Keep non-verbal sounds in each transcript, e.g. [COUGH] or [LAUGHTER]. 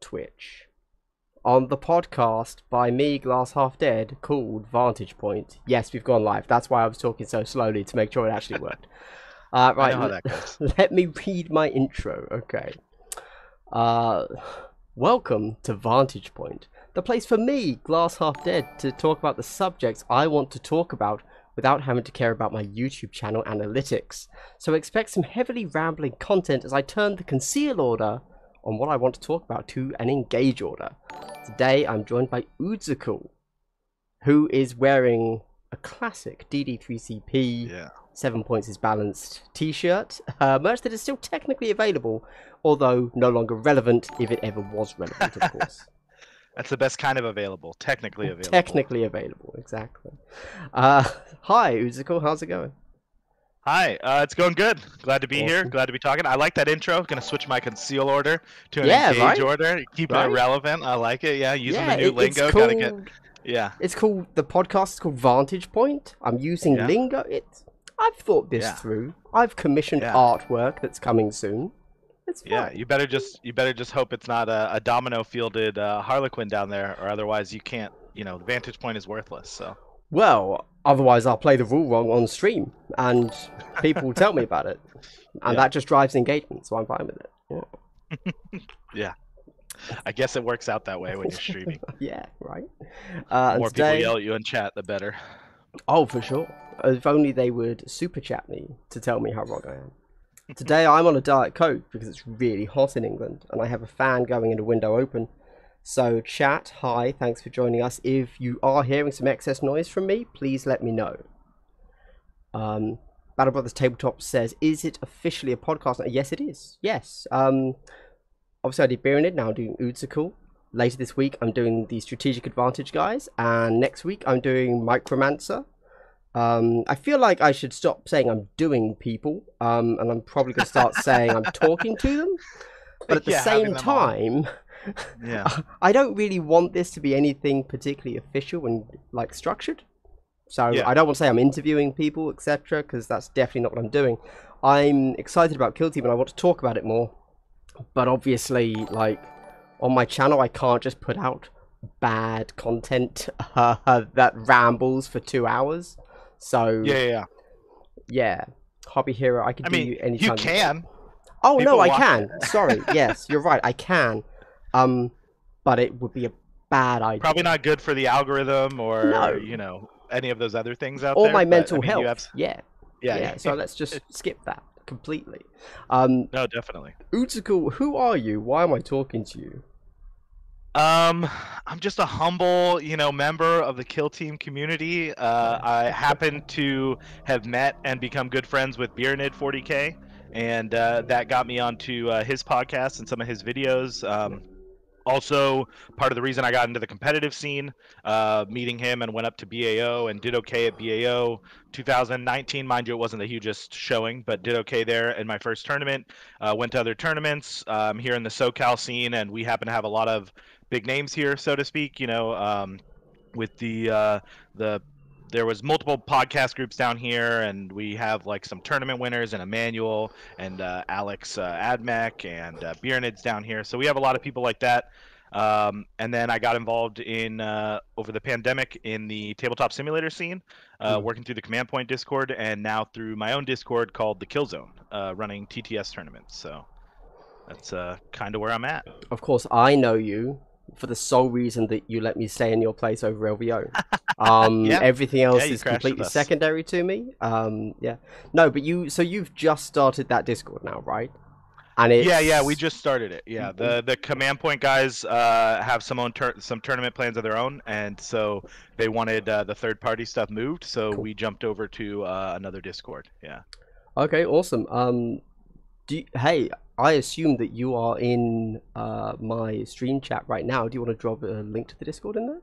Twitch on the podcast by me, Glass Half Dead, called Vantage Point. Yes, we've gone live. That's why I was talking so slowly to make sure it actually worked. Uh, right, know how that goes. [LAUGHS] let me read my intro. Okay. Uh, welcome to Vantage Point, the place for me, Glass Half Dead, to talk about the subjects I want to talk about without having to care about my YouTube channel analytics. So expect some heavily rambling content as I turn the conceal order on what I want to talk about to an engage order. Today I'm joined by Oodsicle, who is wearing a classic DD3CP Yeah. Seven Points is Balanced t-shirt, uh, merch that is still technically available, although no longer relevant if it ever was relevant, of [LAUGHS] course. That's the best kind of available. Technically available. technically available, exactly. Uh, hi, Oodsicle, how's it going? Hi, uh, it's going good. Glad to be here. Glad to be talking. I like that intro. Gonna switch my conceal order to an Yeah, engage right? order. Keeping Right? it relevant. I like it. Yeah, using yeah, the new it- lingo. it's Gotta get. Yeah. it's called, the podcast is called Vantage Point. I'm using Yeah. lingo. It's, I've thought this Yeah. through. I've commissioned artwork that's coming soon. It's. Yeah. You better just you better just hope it's not a, a domino fielded uh, Harlequin down there, or otherwise you can't. You know, the vantage point is worthless. So. Well, otherwise I'll play the rule wrong on stream, and people will tell me about it, and Yeah. that just drives engagement. So I'm fine with it. Yeah, [LAUGHS] yeah. I guess it works out that way when you're streaming. [LAUGHS] yeah right. Uh, More today, people yell at you in chat, the better. oh for sure. If only they would super chat me to tell me how wrong I am. Today I'm on a diet coke because it's really hot in England, and I have a fan going and a window open. So chat, hi, thanks for joining us. If you are hearing some excess noise from me, please let me know. Um, Battle Brothers Tabletop says, "Is it officially a podcast?" Yes, it is. Yes. Um, obviously, I did Beerinid. Now I'm doing Oodsicle. Later this week, I'm doing the Strategic Advantage guys, and next week I'm doing Micromancer. Um, I feel like I should stop saying I'm doing people, um, and I'm probably gonna start saying I'm talking to them. [LAUGHS] But at the Yeah, same time, on. Yeah. [LAUGHS] I don't really want this to be anything particularly official and like structured. So Yeah. I don't want to say I'm interviewing people, etc., because that's definitely not what I'm doing. I'm excited about Kill Team and I want to talk about it more. But obviously, like on my channel, I can't just put out bad content uh, [LAUGHS] that rambles for two hours. So Yeah. Yeah. yeah. Hobby Hero, I can I do mean, anytime. you can. Oh no, I can. Sorry, [LAUGHS] yes, you're right. I can. Um, but it would be a bad idea. Probably not good for the algorithm or No. you know any of those other things out or there. my but, mental I mean, health. Have... Yeah, Yeah. yeah. So let's just [LAUGHS] skip that completely. Um, No, definitely. Oodsicle, who are you? Why am I talking to you? Um, I'm just a humble, you know, member of the Kill Team community. Uh, I happen to have met and become good friends with Beernid 40k, and uh, that got me onto uh, his podcast and some of his videos. Um, also, part of the reason I got into the competitive scene, uh, meeting him and went up to BAO and did okay at BAO 2019. Mind you, it wasn't the hugest showing, but did okay there in my first tournament. Uh, went to other tournaments um, here in the SoCal scene, and we happen to have a lot of big names here, so to speak. You know, um, with the uh, the there was multiple podcast groups down here, and we have like some tournament winners and Emmanuel and uh, Alex uh, Admec and uh, Beernid's down here. So we have a lot of people like that. Um, and then I got involved in uh, over the pandemic in the tabletop simulator scene, uh, Mhm. working through the Command Point Discord, and now through my own Discord called the Kill Zone, uh, running TTS tournaments. So that's uh, kind of where I'm at. Of course, I know you for the sole reason that you let me stay in your place over LVO. [LAUGHS] Um, Yeah. everything else you is completely secondary to me. Um, yeah, no, but you. So you've just started that Discord now, right? And it's Yeah, yeah, we just started it. Yeah, the the command point guys uh, have some own tur- some tournament plans of their own, and so they wanted uh, the third party stuff moved. So Cool. we jumped over to uh, another Discord. Yeah. Okay, awesome. Um, do you, hey, I assume that you are in uh my stream chat right now. Do you want to drop a link to the Discord in there?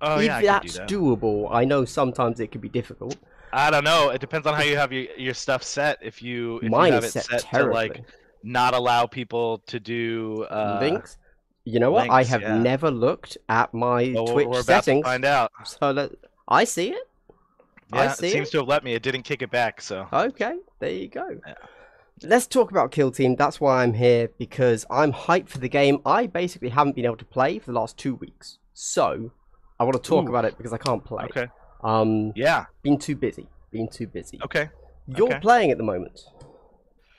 Oh if yeah, that's do that. doable, I know sometimes it can be difficult. I don't know. It depends on how you have your, your stuff set. If you if Mine you have is it set, set to like not allow people to do uh, links. You know what? I have yeah. never looked at my well, Twitch we're about settings. to find out. So let, I see it. I see it seems it. to have let me. It didn't kick it back. So Okay, there you go. Yeah. Let's talk about Kill Team. That's why I'm here because I'm hyped for the game. I basically haven't been able to play for the last two weeks, so I want to talk Ooh. about it because I can't play. Okay. Um, Yeah. been too busy. Been too busy. Okay. You're okay. playing at the moment.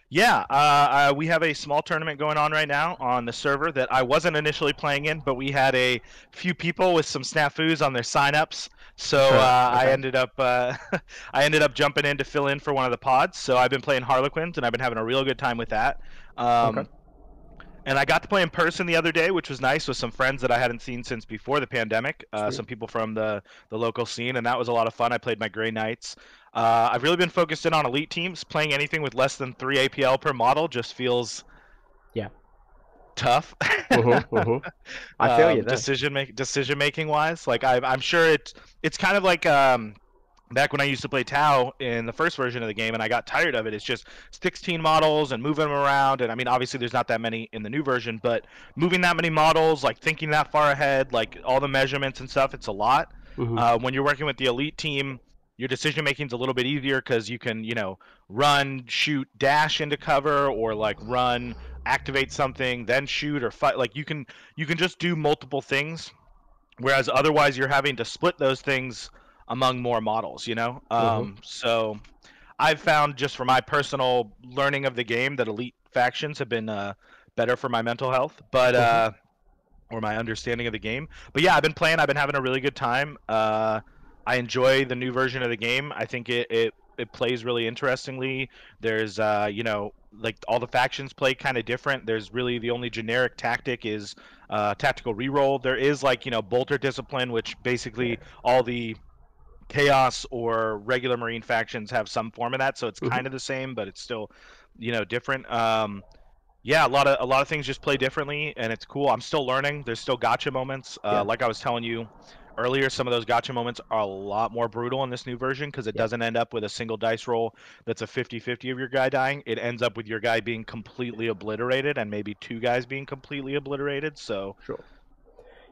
Yeah, uh, uh, we have a small tournament going on right now on the server that I wasn't initially playing in, but we had a few people with some snafus on their signups, so uh, I ended up uh, [LAUGHS] I ended up jumping in to fill in for one of the pods. So I've been playing Harlequins, and I've been having a real good time with that. Um, Okay. And I got to play in person the other day, which was nice with some friends that I hadn't seen since before the pandemic. Uh, some people from the the local scene, and that was a lot of fun. I played my Grey Knights. Uh, I've really been focused in on elite teams. Playing anything with less than three APL per model just feels Yeah. tough. Mhm, mhm. [LAUGHS] I feel you um, there. Decision make decision making wise, like I, I'm sure it's it's kind of like um, back when I used to play Tau in the first version of the game, and I got tired of it. It's just 16 models and moving them around, and I mean obviously there's not that many in the new version, but moving that many models, like thinking that far ahead, like all the measurements and stuff, it's a lot. Mhm. Uh, when you're working with the elite team, your decision making is a little bit easier because you can, you know, run, shoot, dash into cover, or like run, activate something, then shoot or fight. Like you can you can just do multiple things, whereas otherwise you're having to split those things among more models. You know, um, so I've found just for my personal learning of the game that elite factions have been uh, better for my mental health, but. Uh, or my understanding of the game. But yeah, I've been playing. I've been having a really good time. Uh, I enjoy the new version of the game. I think it it, it plays really interestingly. There's uh, you know like all the factions play kind of different. There's really the only generic tactic is uh, tactical reroll. There is like you know bolter discipline, which basically all the chaos or regular marine factions have some form of that. So it's Mhm. kind of the same, but it's still you know different. Um, yeah, a lot of a lot of things just play differently, and it's cool. I'm still learning. There's still gotcha moments. Uh, Yeah. Like I was telling you earlier, some of those gotcha moments are a lot more brutal in this new version because it Yeah. doesn't end up with a single dice roll that's a 50-50 of your guy dying. It ends up with your guy being completely obliterated and maybe two guys being completely obliterated. So Sure.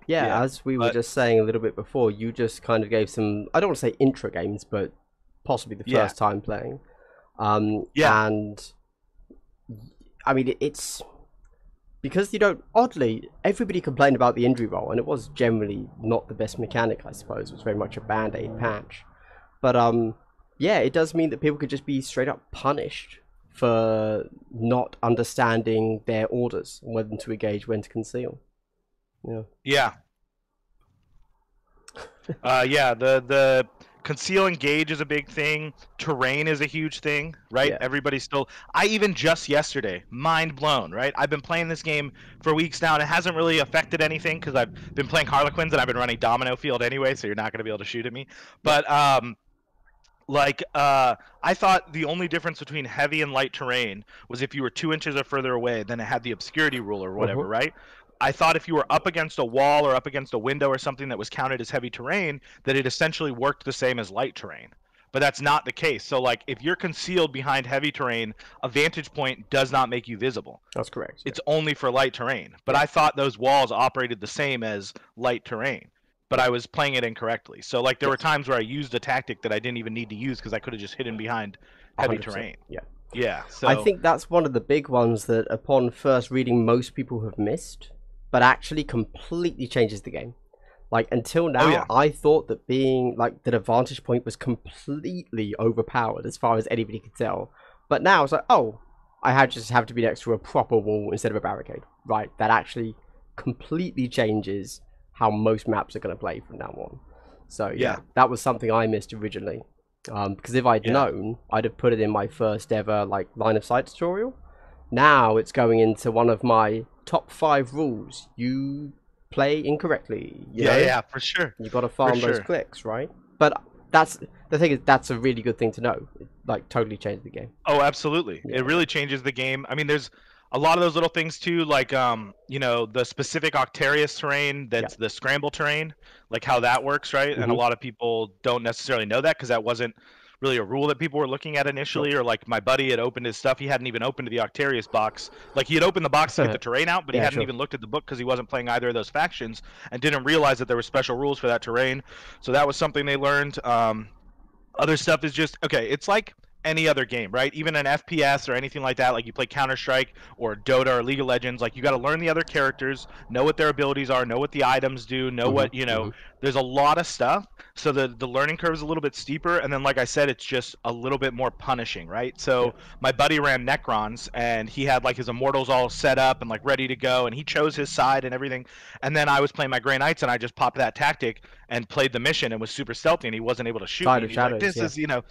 Yeah, Yeah, as we were just saying a little bit before, you just kind of gave some, I don't want to say intro games, but possibly the Yeah. first time playing. Um, Yeah. And I mean, it's because you don't, oddly, everybody complained about the injury roll, and it was generally not the best mechanic, I suppose. It was very much a band aid patch. But um, yeah, it does mean that people could just be straight up punished for not understanding their orders and when to engage, when to conceal. Yeah. Yeah. [LAUGHS] uh, yeah, the the conceal engage is a big thing. Terrain is a huge thing, right? Yeah. Everybody's still. I even just yesterday, mind blown, right? I've been playing this game for weeks now, and it hasn't really affected anything because I've been playing Harlequins and I've been running Domino Field anyway, so you're not going to be able to shoot at me. But um, like uh, I thought the only difference between heavy and light terrain was if you were two inches or further away, then it had the obscurity rule or whatever, Mhm. right? I thought if you were up against a wall or up against a window or something that was counted as heavy terrain, that it essentially worked the same as light terrain. But that's not the case. So, like, if you're concealed behind heavy terrain, a vantage point does not make you visible. That's correct. It's only for light terrain. But I thought those walls operated the same as light terrain. But I was playing it incorrectly. So, like, there were times where I used a tactic that I didn't even need to use because I could have just hidden behind heavy 100%. terrain. Yeah. Yeah. So I think that's one of the big ones that, upon first reading, most people have missed, but actually completely changes the game. Like until now, Oh, yeah. I thought that being like that advantage point was completely overpowered as far as anybody could tell. But now it's like, oh, I had just have to be next to a proper wall instead of a barricade. Right, that actually completely changes how most maps are going to play from now on. So yeah, Yeah. that was something I missed originally. Um, because if I'd Yeah. known, I'd have put it in my first ever like line of sight tutorial. Now it's going into one of my top five rules. You play incorrectly. You yeah, know? yeah, for sure. You got to farm those clicks, right? But that's the thing is that's a really good thing to know. It, like totally changed the game. Oh, absolutely. Yeah. It really changes the game. I mean, there's a lot of those little things too, like um, you know, the specific Octarius terrain that's the scramble terrain, like how that works, right? And a Mhm. lot of people don't necessarily know that because that wasn't really a rule that people were looking at initially. Or like my buddy had opened his stuff, he hadn't even opened the Octarius box. Like he had opened the box to get the [LAUGHS] terrain out, but he hadn't sure. even looked at the book because he wasn't playing either of those factions and didn't realize that there were special rules for that terrain. So that was something they learned. Um, other stuff is just okay. It's like any other game, right? Even an FPS or anything like that, like you play Counter Strike or Dota or League of Legends, like you got to learn the other characters, know what their abilities are, know what the items do, know Mhm, what you know. mhm. There's a lot of stuff, so the the learning curve is a little bit steeper, and then like I said, it's just a little bit more punishing, right? So Yeah. my buddy ran Necrons, and he had like his Immortals all set up and like ready to go, and he chose his side and everything. And then I was playing my Grey Knights, and I just popped that tactic and played the mission and was super stealthy, and he wasn't able to shoot Tide me. of like, Shadows, this yeah. is you know.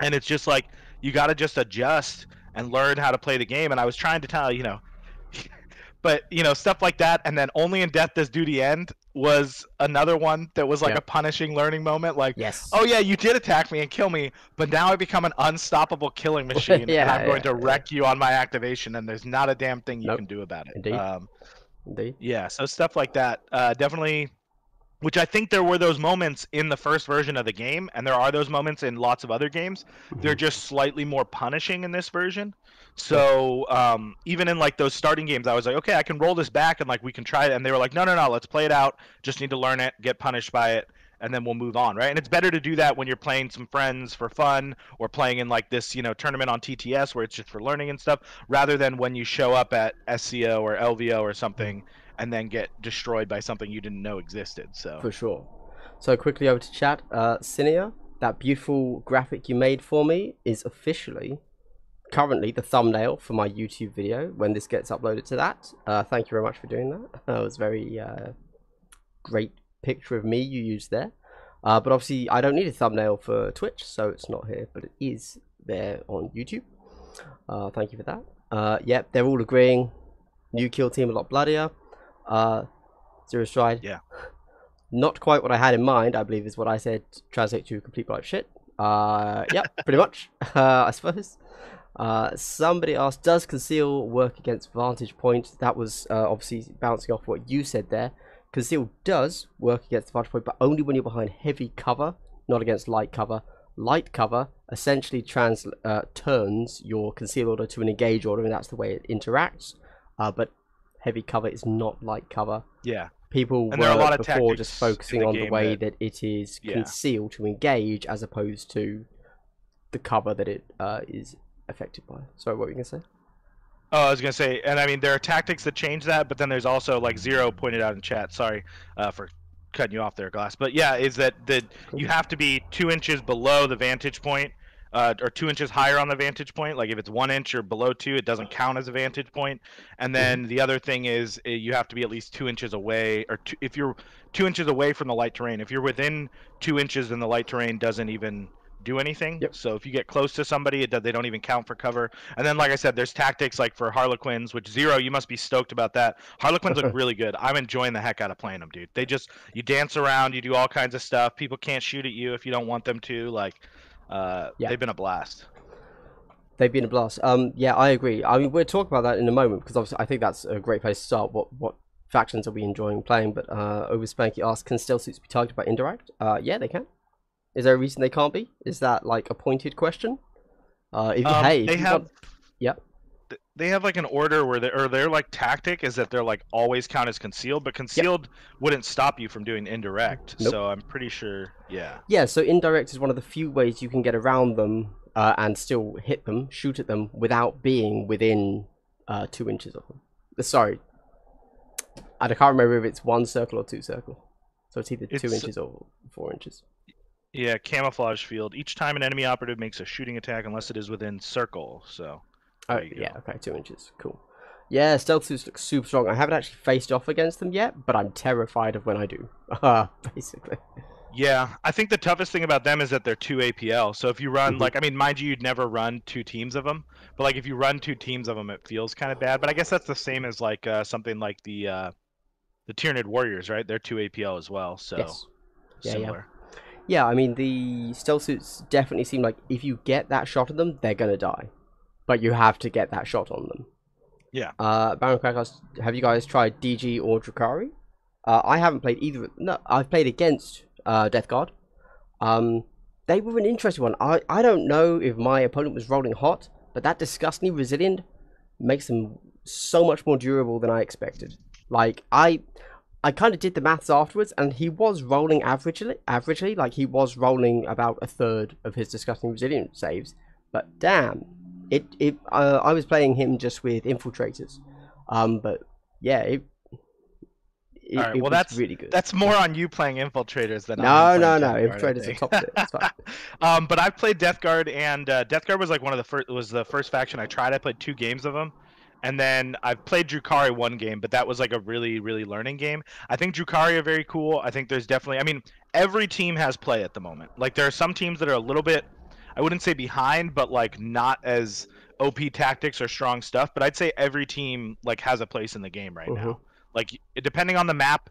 And it's just like you got to just adjust and learn how to play the game and i was trying to tell you know [LAUGHS] but you know stuff like that and then only in death does duty end was another one that was like Yeah. a punishing learning moment like Yes. oh yeah you did attack me and kill me but now i become an unstoppable killing [LAUGHS] machine and i'm going yeah, to wreck you on my activation and there's not a damn thing you Nope. can do about it Indeed. um, Indeed. yeah, so stuff like that. Uh, definitely, which I think there were those moments in the first version of the game, and there are those moments in lots of other games. They're just slightly more punishing in this version. So um, even in like those starting games, I was like, okay, I can roll this back and like we can try it. And they were like, no, no, no, let's play it out. Just need to learn it, get punished by it, and then we'll move on, right? And it's better to do that when you're playing some friends for fun or playing in like this, you know, tournament on TTS where it's just for learning and stuff, rather than when you show up at SCO or LVO or something and then get destroyed by something you didn't know existed. So For sure. So quickly over to chat. Uh, Cinia, that beautiful graphic you made for me is officially currently the thumbnail for my YouTube video when this gets uploaded to that. Uh, thank you very much for doing that. [LAUGHS] That was very uh, great picture of me you used there. Uh, but obviously, I don't need a thumbnail for Twitch, so it's not here, but it is there on YouTube. Uh, thank you for that. Uh, yep, they're all agreeing. New kill team a lot bloodier. Uh, Zero Stride. Yeah. Not quite what I had in mind, I believe is what I said. Translate to complete like shit. Uh, yep, [LAUGHS] pretty much. [LAUGHS] Uh, I suppose. Uh, somebody asked, does conceal work against vantage point? That was uh, obviously bouncing off what you said there. Conceal does work against vantage point, but only when you're behind heavy cover, not against light cover. Light cover essentially trans uh, turns your conceal order to an engage order, and that's the way it interacts. Uh, but heavy cover is not light cover. yeah, People And were there are a lot of before just focusing the on the way that- that it is Yeah. concealed to engage, as opposed to the cover that it uh, is affected by. Sorry, what were you gonna say? Oh, I was gonna say, and I mean, there are tactics that change that, but then there's also like Zero pointed out in chat. Sorry uh, for cutting you off there, Glass. But yeah, is that that you have to be two inches below the vantage point, uh, or two inches higher on the vantage point. Like if it's one inch or below two, it doesn't count as a vantage point. And then the other thing is uh, you have to be at least two inches away, or two, if you're two inches away from the light terrain. If you're within two inches, then the light terrain doesn't even do anything. Yep. So if you get close to somebody, it, they don't even count for cover. And then, like I said, there's tactics like for Harlequins, which Zero, you must be stoked about that. Harlequins look [LAUGHS] really good. I'm enjoying the heck out of playing them, dude. They just you dance around, you do all kinds of stuff. People can't shoot at you if you don't want them to. Like, uh, Yeah. they've been a blast. They've been a blast. Um, yeah, I agree. I mean, we'll talk about that in a moment because obviously I think that's a great place to start. What what factions are we enjoying playing? But uh, over Spanky asked, can stealth suits be targeted by indirect? Uh, yeah, they can. Is there a reason they can't be? Is that like a pointed question? Uh, if, Um, hey, if they have. want- Yep. Th- They have like an order where they or their like tactic is that they're like always count as concealed, but concealed wouldn't stop you from doing indirect. Nope. So I'm pretty sure, yeah. Yeah, so indirect is one of the few ways you can get around them uh, and still hit them, shoot at them without being within uh, two inches of them. Uh, Sorry, I can't remember if it's one circle or two circle. So it's either two inches or four inches. Yeah, camouflage field. Each time an enemy operative makes a shooting attack, unless it is within circle. So. Oh yeah, go. okay, two inches. Cool. Yeah, stealth suits look super strong. I haven't actually faced off against them yet, but I'm terrified of when I do. Uh, [LAUGHS] basically. Yeah, I think the toughest thing about them is that they're two APL. So if you run Mhm. like, I mean, mind you, you'd never run two teams of them, but like if you run two teams of them, it feels kind of bad. But I guess that's the same as like uh, something like the uh, the Tyranid Warriors, right? They're two APL as well, so Yes. Yeah, yeah. similar. Yeah, I mean the stealth suits definitely seem like if you get that shot at them, they're gonna die. But you have to get that shot on them. Yeah. Uh, Baron Crack asked, have you guys tried DG or Drukari? Uh, I haven't played either. No, I've played against uh, Death Guard. Um, they were an interesting one. I, I don't know if my opponent was rolling hot, but that disgustingly resilient makes them so much more durable than I expected. Like I, I kind of did the maths afterwards, and he was rolling averagely. Averagely, like he was rolling about a third of his disgusting resilient saves, But damn, it it uh, I was playing him just with infiltrators, um, but yeah, it. it, All right, it well, was that's- really good. That's more on you playing infiltrators than no, no, no. Guard, Infiltrators are top. It's fine. [LAUGHS] um, but I've played Death Guard, and uh, Death Guard was like one of the first. Was the first faction I tried. I played two games of them, and then I've played Drukari one game, but that was like a really, really learning game. I think Drukari are very cool. I think there's definitely. I mean, every team has play at the moment. Like there are some teams that are a little bit. I wouldn't say behind, but like not as OP tactics or strong stuff. But I'd say every team like has a place in the game right now. Like depending on the map,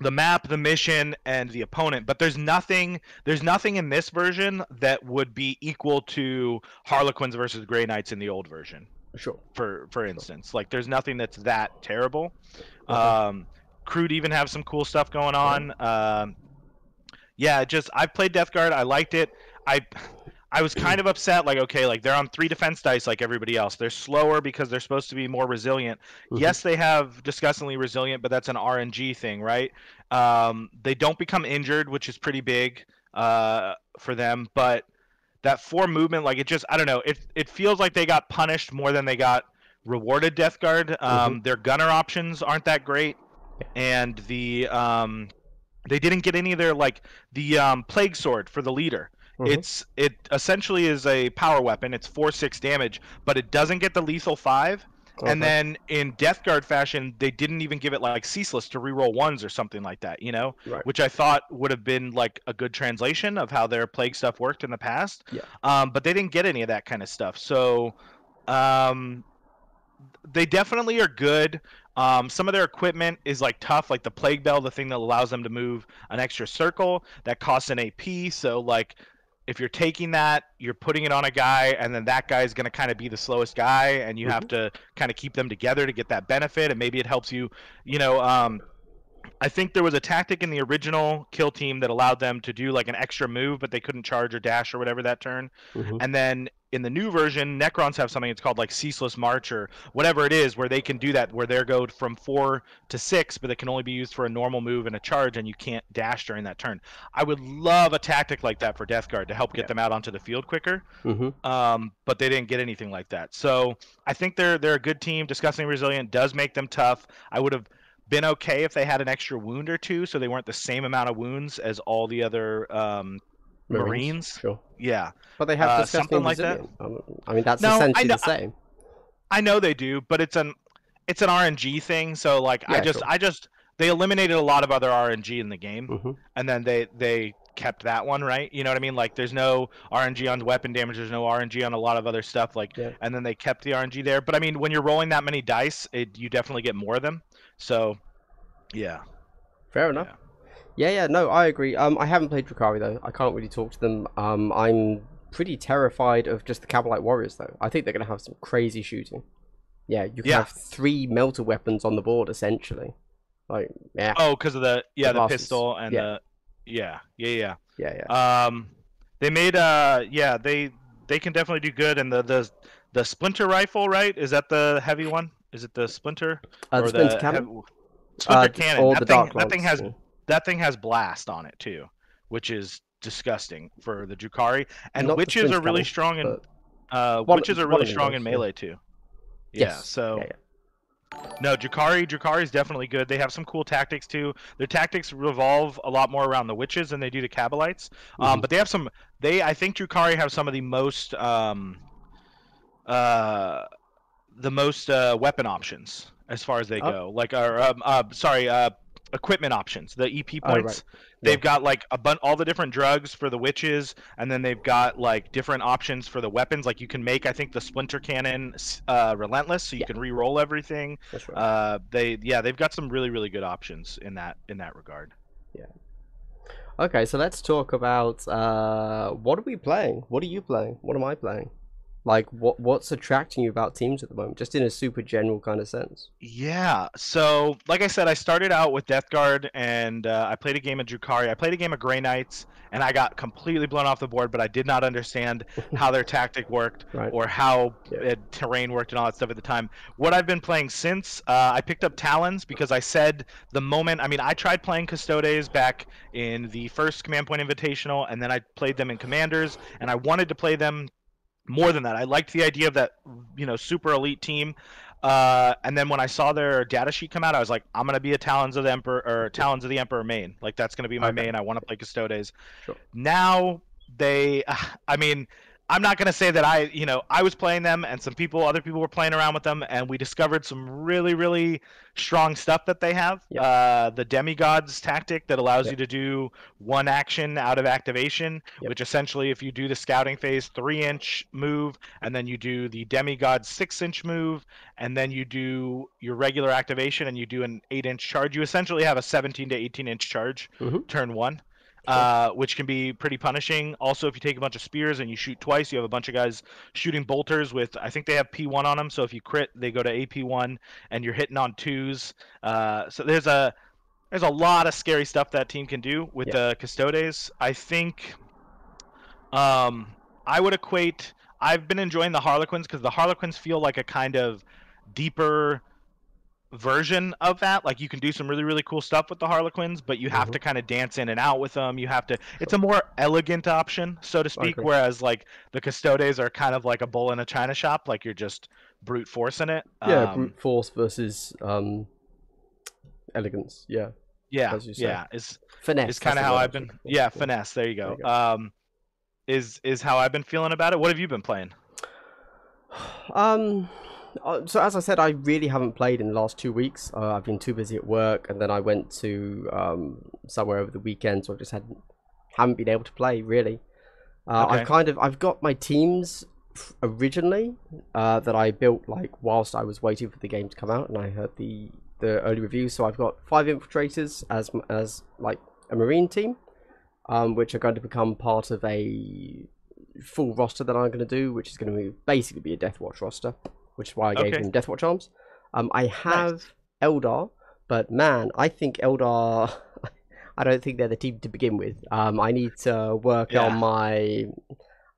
the map, the mission, and the opponent. But there's nothing there's nothing in this version that would be equal to Harlequins versus Grey Knights in the old version. Sure. For for instance, like there's nothing that's that terrible. Okay. Um, Crude even have some cool stuff going on. Um, yeah, just I've played Death Guard. I liked it. I I was kind of upset. Like okay, like they're on three defense dice like everybody else. They're slower because they're supposed to be more resilient. Mhm. Yes, they have disgustingly resilient, but that's an RNG thing, right? Um, they don't become injured, which is pretty big uh, for them. But that four movement, like it just, I don't know. It it feels like they got punished more than they got rewarded. Death Guard. Um, Their gunner options aren't that great, and the um, they didn't get any of their like the um, plague sword for the leader. Mhm. It's it essentially is a power weapon. It's four six damage, but it doesn't get the lethal five. And then in Death Guard fashion, they didn't even give it like ceaseless to reroll ones or something like that, you know, Right. which I thought would have been like a good translation of how their plague stuff worked in the past. Yeah. Um, but they didn't get any of that kind of stuff. So, um, they definitely are good. Um, some of their equipment is like tough, like the plague bell, the thing that allows them to move an extra circle that costs an AP. So like if you're taking that, you're putting it on a guy, and then that guy is going to kind of be the slowest guy, and you have to kind of keep them together to get that benefit. And maybe it helps you, you know. Um, I think there was a tactic in the original kill team that allowed them to do like an extra move, but they couldn't charge or dash or whatever that turn. Mhm. And then in the new version, Necrons have something it's called like Ceaseless March or whatever it is, where they can do that, where they go from four to six, but it can only be used for a normal move and a charge, and you can't dash during that turn. I would love a tactic like that for Death Guard to help get Yeah. them out onto the field quicker. Mhm. Um, but they didn't get anything like that. So I think they're they're a good team. Disgusting resilient does make them tough. I would have been okay if they had an extra wound or two, so they weren't the same amount of wounds as all the other um, Marines. Sure. yeah. But they have Uh, something like that? resilient. I mean, that's No, essentially know- the same. I know they do, but it's an it's an RNG thing. So like I just sure. I just they eliminated a lot of other RNG in the game, hmm and then they they kept that one right. You know what I mean? Like there's no RNG on weapon damage. There's no RNG on a lot of other stuff. Like Yeah. and then they kept the RNG there. But I mean, when you're rolling that many dice, it, you definitely get more of them. So yeah, Fair enough. Yeah, yeah, no, I agree. Um, I haven't played Drukari though. I can't really talk to them. Um, I'm pretty terrified of just the Kabalite Warriors though. I think they're gonna have some crazy shooting. Yeah, you can Yeah. have three melter weapons on the board essentially. Like, yeah, Oh, because of the yeah the, glasses. pistol and Yeah. the yeah yeah yeah. yeah, yeah. Um, they made uh yeah they they can definitely do good and the the the splinter rifle right is that the heavy one is it the splinter Uh, or the Splinter Cannon, splinter uh, cannon that the thing, that thing has that thing has blast on it too which is disgusting for the Drukari and Not witches are really Cannon, strong in uh one- witches are really strong in melee too yeah Yes. so yeah, yeah. no, Drukari, Drukari's definitely good. They have some cool tactics too. Their tactics revolve a lot more around the witches than they do the Kabalites. Um, Mhm. but they have some. They, I think, Drukari have some of the most, um, uh, the most uh, weapon options as far as they Oh. go. Like, or um, uh, sorry, uh, equipment options. The EP Oh, right. points. Yeah. They've got like a bun- all the different drugs for the witches, and then they've got like different options for the weapons. Like you can make, I think, the splinter cannon uh, relentless, so you Yeah. can re-roll everything. That's right. Uh, they yeah, they've got some really really good options in that in that regard. Yeah. Okay, so let's talk about uh, what are we playing? What are you playing? What am I playing? Like, what what's attracting you about teams at the moment? Just in a super general kind of sense. Yeah. So, like I said, I started out with Death Guard, and uh, I played a game of Drukari. I played a game of Grey Knights, and I got completely blown off the board. But I did not understand [LAUGHS] how their tactic worked Right. or how Yeah. terrain worked and all that stuff at the time. What I've been playing since, uh, I picked up Talons because I said the moment. I mean, I tried playing Custodes back in the first Command Point Invitational, and then I played them in Commanders, and I wanted to play them more than that. I liked the idea of that, you know, super elite team. Uh, and then when I saw their data sheet come out, I was like, I'm gonna be a Talons of the Emperor or Talons of the Emperor main. Like that's gonna be my Okay. main. I want to play Custodes. Sure. Now they, [SIGHS] I mean, I'm not gonna say that I, you know, I was playing them and some people, other people were playing around with them, and we discovered some really, really strong stuff that they have. Yeah. Uh, the demigods tactic that allows Yeah. you to do one action out of activation, Yep. which essentially, if you do the scouting phase three inch move, and then you do the demigod six inch move, and then you do your regular activation, and you do an eight inch charge, you essentially have a 17 to 18 inch charge Mhm. turn one. Uh, which can be pretty punishing. Also, if you take a bunch of spears and you shoot twice, you have a bunch of guys shooting bolters with. I think they have P1 on them, so if you crit, they go to AP1, and you're hitting on twos. Uh, so there's a there's a lot of scary stuff that team can do with Yeah. the Custodes. I think um, I would equate. I've been enjoying the Harlequins because the Harlequins feel like a kind of deeper version of that. Like you can do some really really cool stuff with the Harlequins, but you have Mhm. to kind of dance in and out with them. You have to. It's a more elegant option, so to speak. agree. Whereas like the Custodes are kind of like a bull in a china shop. Like you're just brute forcing it. Yeah, Um, brute force versus um, elegance. Yeah, yeah, as you say. yeah. Is finesse. is kind of how I've been. looking. Yeah, finesse. There you go. There you go. Um, is is how I've been feeling about it. What have you been playing? [SIGHS] Um, so as I said, I really haven't played in the last two weeks. Uh, I've been too busy at work, and then I went to um, somewhere over the weekend, so I just hadn't haven't been able to play really. Uh, Okay. I've kind of I've got my teams originally uh, that I built like whilst I was waiting for the game to come out, and I heard the the early reviews. So I've got five infiltrators as as like a marine team, um, which are going to become part of a full roster that I'm going to do, which is going to basically be a Death Watch roster, which is why I gave Okay. them Death Watch arms. Um, I have Eldar, but man, I think Eldar. [LAUGHS] I don't think they're the team to begin with. Um, I need to work Yeah. on my.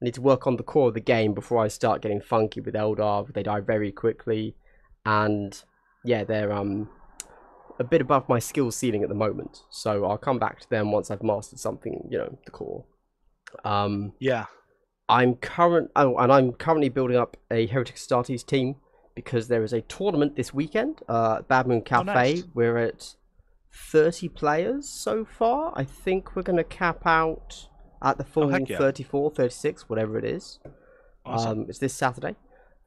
I need to work on the core of the game before I start getting funky with Eldar. They die very quickly, and yeah, they're um a bit above my skill ceiling at the moment. So I'll come back to them once I've mastered something, you know, the core. Um, Yeah. I'm current oh, and I'm currently building up a Heretic Astartes team because there is a tournament this weekend. Uh, Bad Moon Cafe. nice. We're at 30 players so far. I think we're going to cap out at the full heck yeah. 34, 36, whatever it is. Awesome. Um, it's this Saturday,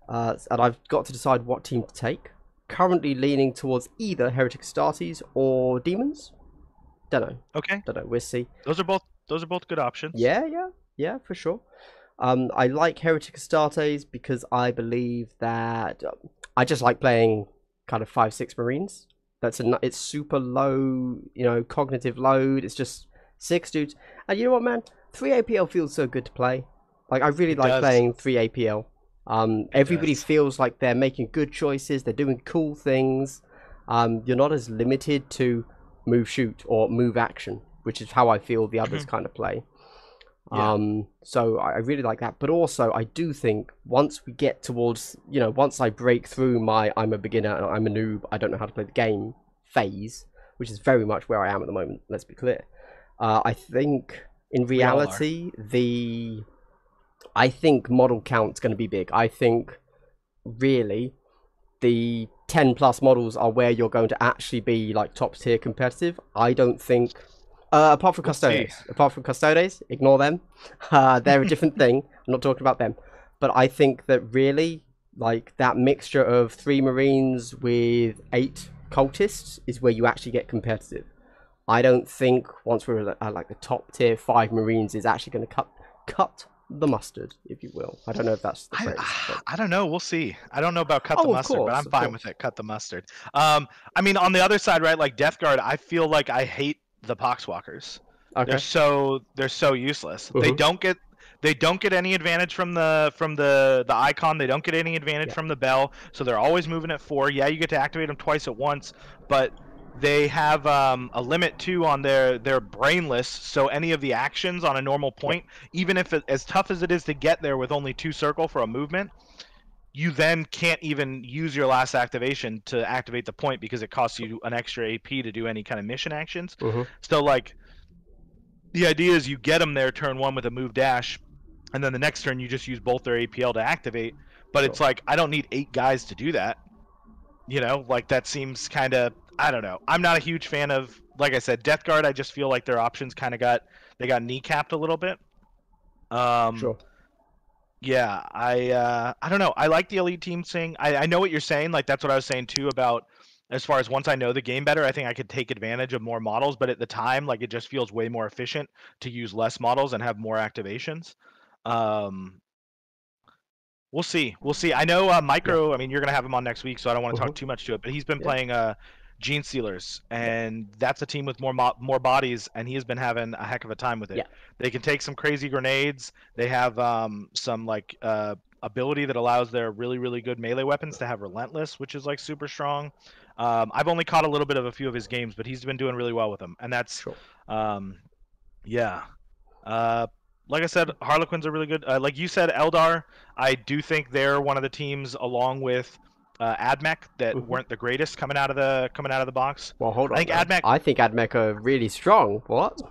uh, and I've got to decide what team to take. Currently leaning towards either Heretic Astartes or Demons. Don't know. okay. Don't know. We'll see. Those are both those are both good options. Yeah, yeah, yeah, for sure. Um, I like Heretic Astartes because I believe that I just like playing kind of five six Marines. That's a it's super low, you know, cognitive load. It's just six dudes, and you know what, man? Three APL feels so good to play. Like I really It like does. playing three APL. Um, everybody does. feels like they're making good choices. They're doing cool things. Um, you're not as limited to move shoot or move action, which is how I feel the others kind of play. Yeah. Um, so I really like that. But also, I do think once we get towards, you know, once I break through my I'm a beginner and I'm a noob, I don't know how to play the game phase, which is very much where I am at the moment. Let's be clear. Uh, I think in reality, the I think model count's going to be big. I think really the 10 plus models are where you're going to actually be like top tier competitive. I don't think uh, apart from We'll. Custodes, apart from Custodes, ignore them. [LAUGHS] Uh, they're a [LAUGHS] different thing. I'm not talking about them. But I think that really, like that mixture of three Marines with eight cultists is where you actually get competitive. I don't think once we're at like the top tier five Marines is actually going to cut cut the mustard, if you will. I don't know if that's the I, phrase. but- I don't know. We'll see. I don't know about cut Oh, the mustard, but I'm fine course. with it. Cut the mustard. Um, I mean, on the other side, right? Like Death Guard, I feel like I hate the Poxwalkers. Okay. They're so they're so useless. They Mhm. don't get they don't get any advantage from the from the the icon. They don't get any advantage Yeah. from the bell. So they're always moving at four. Yeah, you get to activate them twice at once, but they have um, a limit too on their their brainless. So any of the actions on a normal point, even if it, as tough as it is to get there with only two circle for a movement, you then can't even use your last activation to activate the point because it costs you an extra AP to do any kind of mission actions. Mhm. So like, the idea is you get them there turn one with a move dash, and then the next turn you just use both their APL to activate. But it's like I don't need eight guys to do that. You know, like that seems kind of I don't know. I'm not a huge fan of like I said, Death Guard. I just feel like their options kind of got they got kneecapped a little bit. Um, Sure. Yeah, I uh, I don't know. I like the elite team thing. I, I know what you're saying. Like that's what I was saying too about as far as once I know the game better, I think I could take advantage of more models. But at the time, like it just feels way more efficient to use less models and have more activations. Um, we'll see. We'll see. I know uh, Micro. I mean, you're gonna have him on next week, so I don't want to talk too much to it. But he's been Yeah. playing uh, Genestealers, and that's a team with more mo- more bodies, and he has been having a heck of a time with it. Yeah. They can take some crazy grenades. They have um, some like uh, ability that allows their really really good melee weapons to have relentless, which is like super strong. Um, I've only caught a little bit of a few of his games, but he's been doing really well with them, and that's Sure. um, yeah. Uh, like I said, Harlequins are really good. Uh, like you said, Eldar, I do think they're one of the teams, along with uh, Admech, that Mhm. weren't the greatest coming out of the coming out of the box. Well, hold on. I think though. Admech- I think Admech are really strong. What?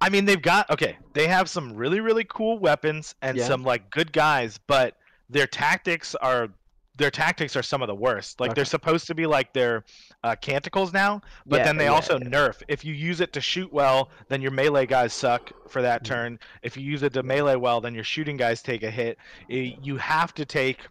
I mean, they've got okay. They have some really really cool weapons and Yeah. some like good guys, but their tactics are their tactics are some of the worst. Like they're supposed to be like their uh, canticles now, but Yeah, then they yeah, also yeah. nerf. If you use it to shoot well, then your melee guys suck for that Mhm. turn. If you use it to melee well, then your shooting guys take a hit. I- You have to take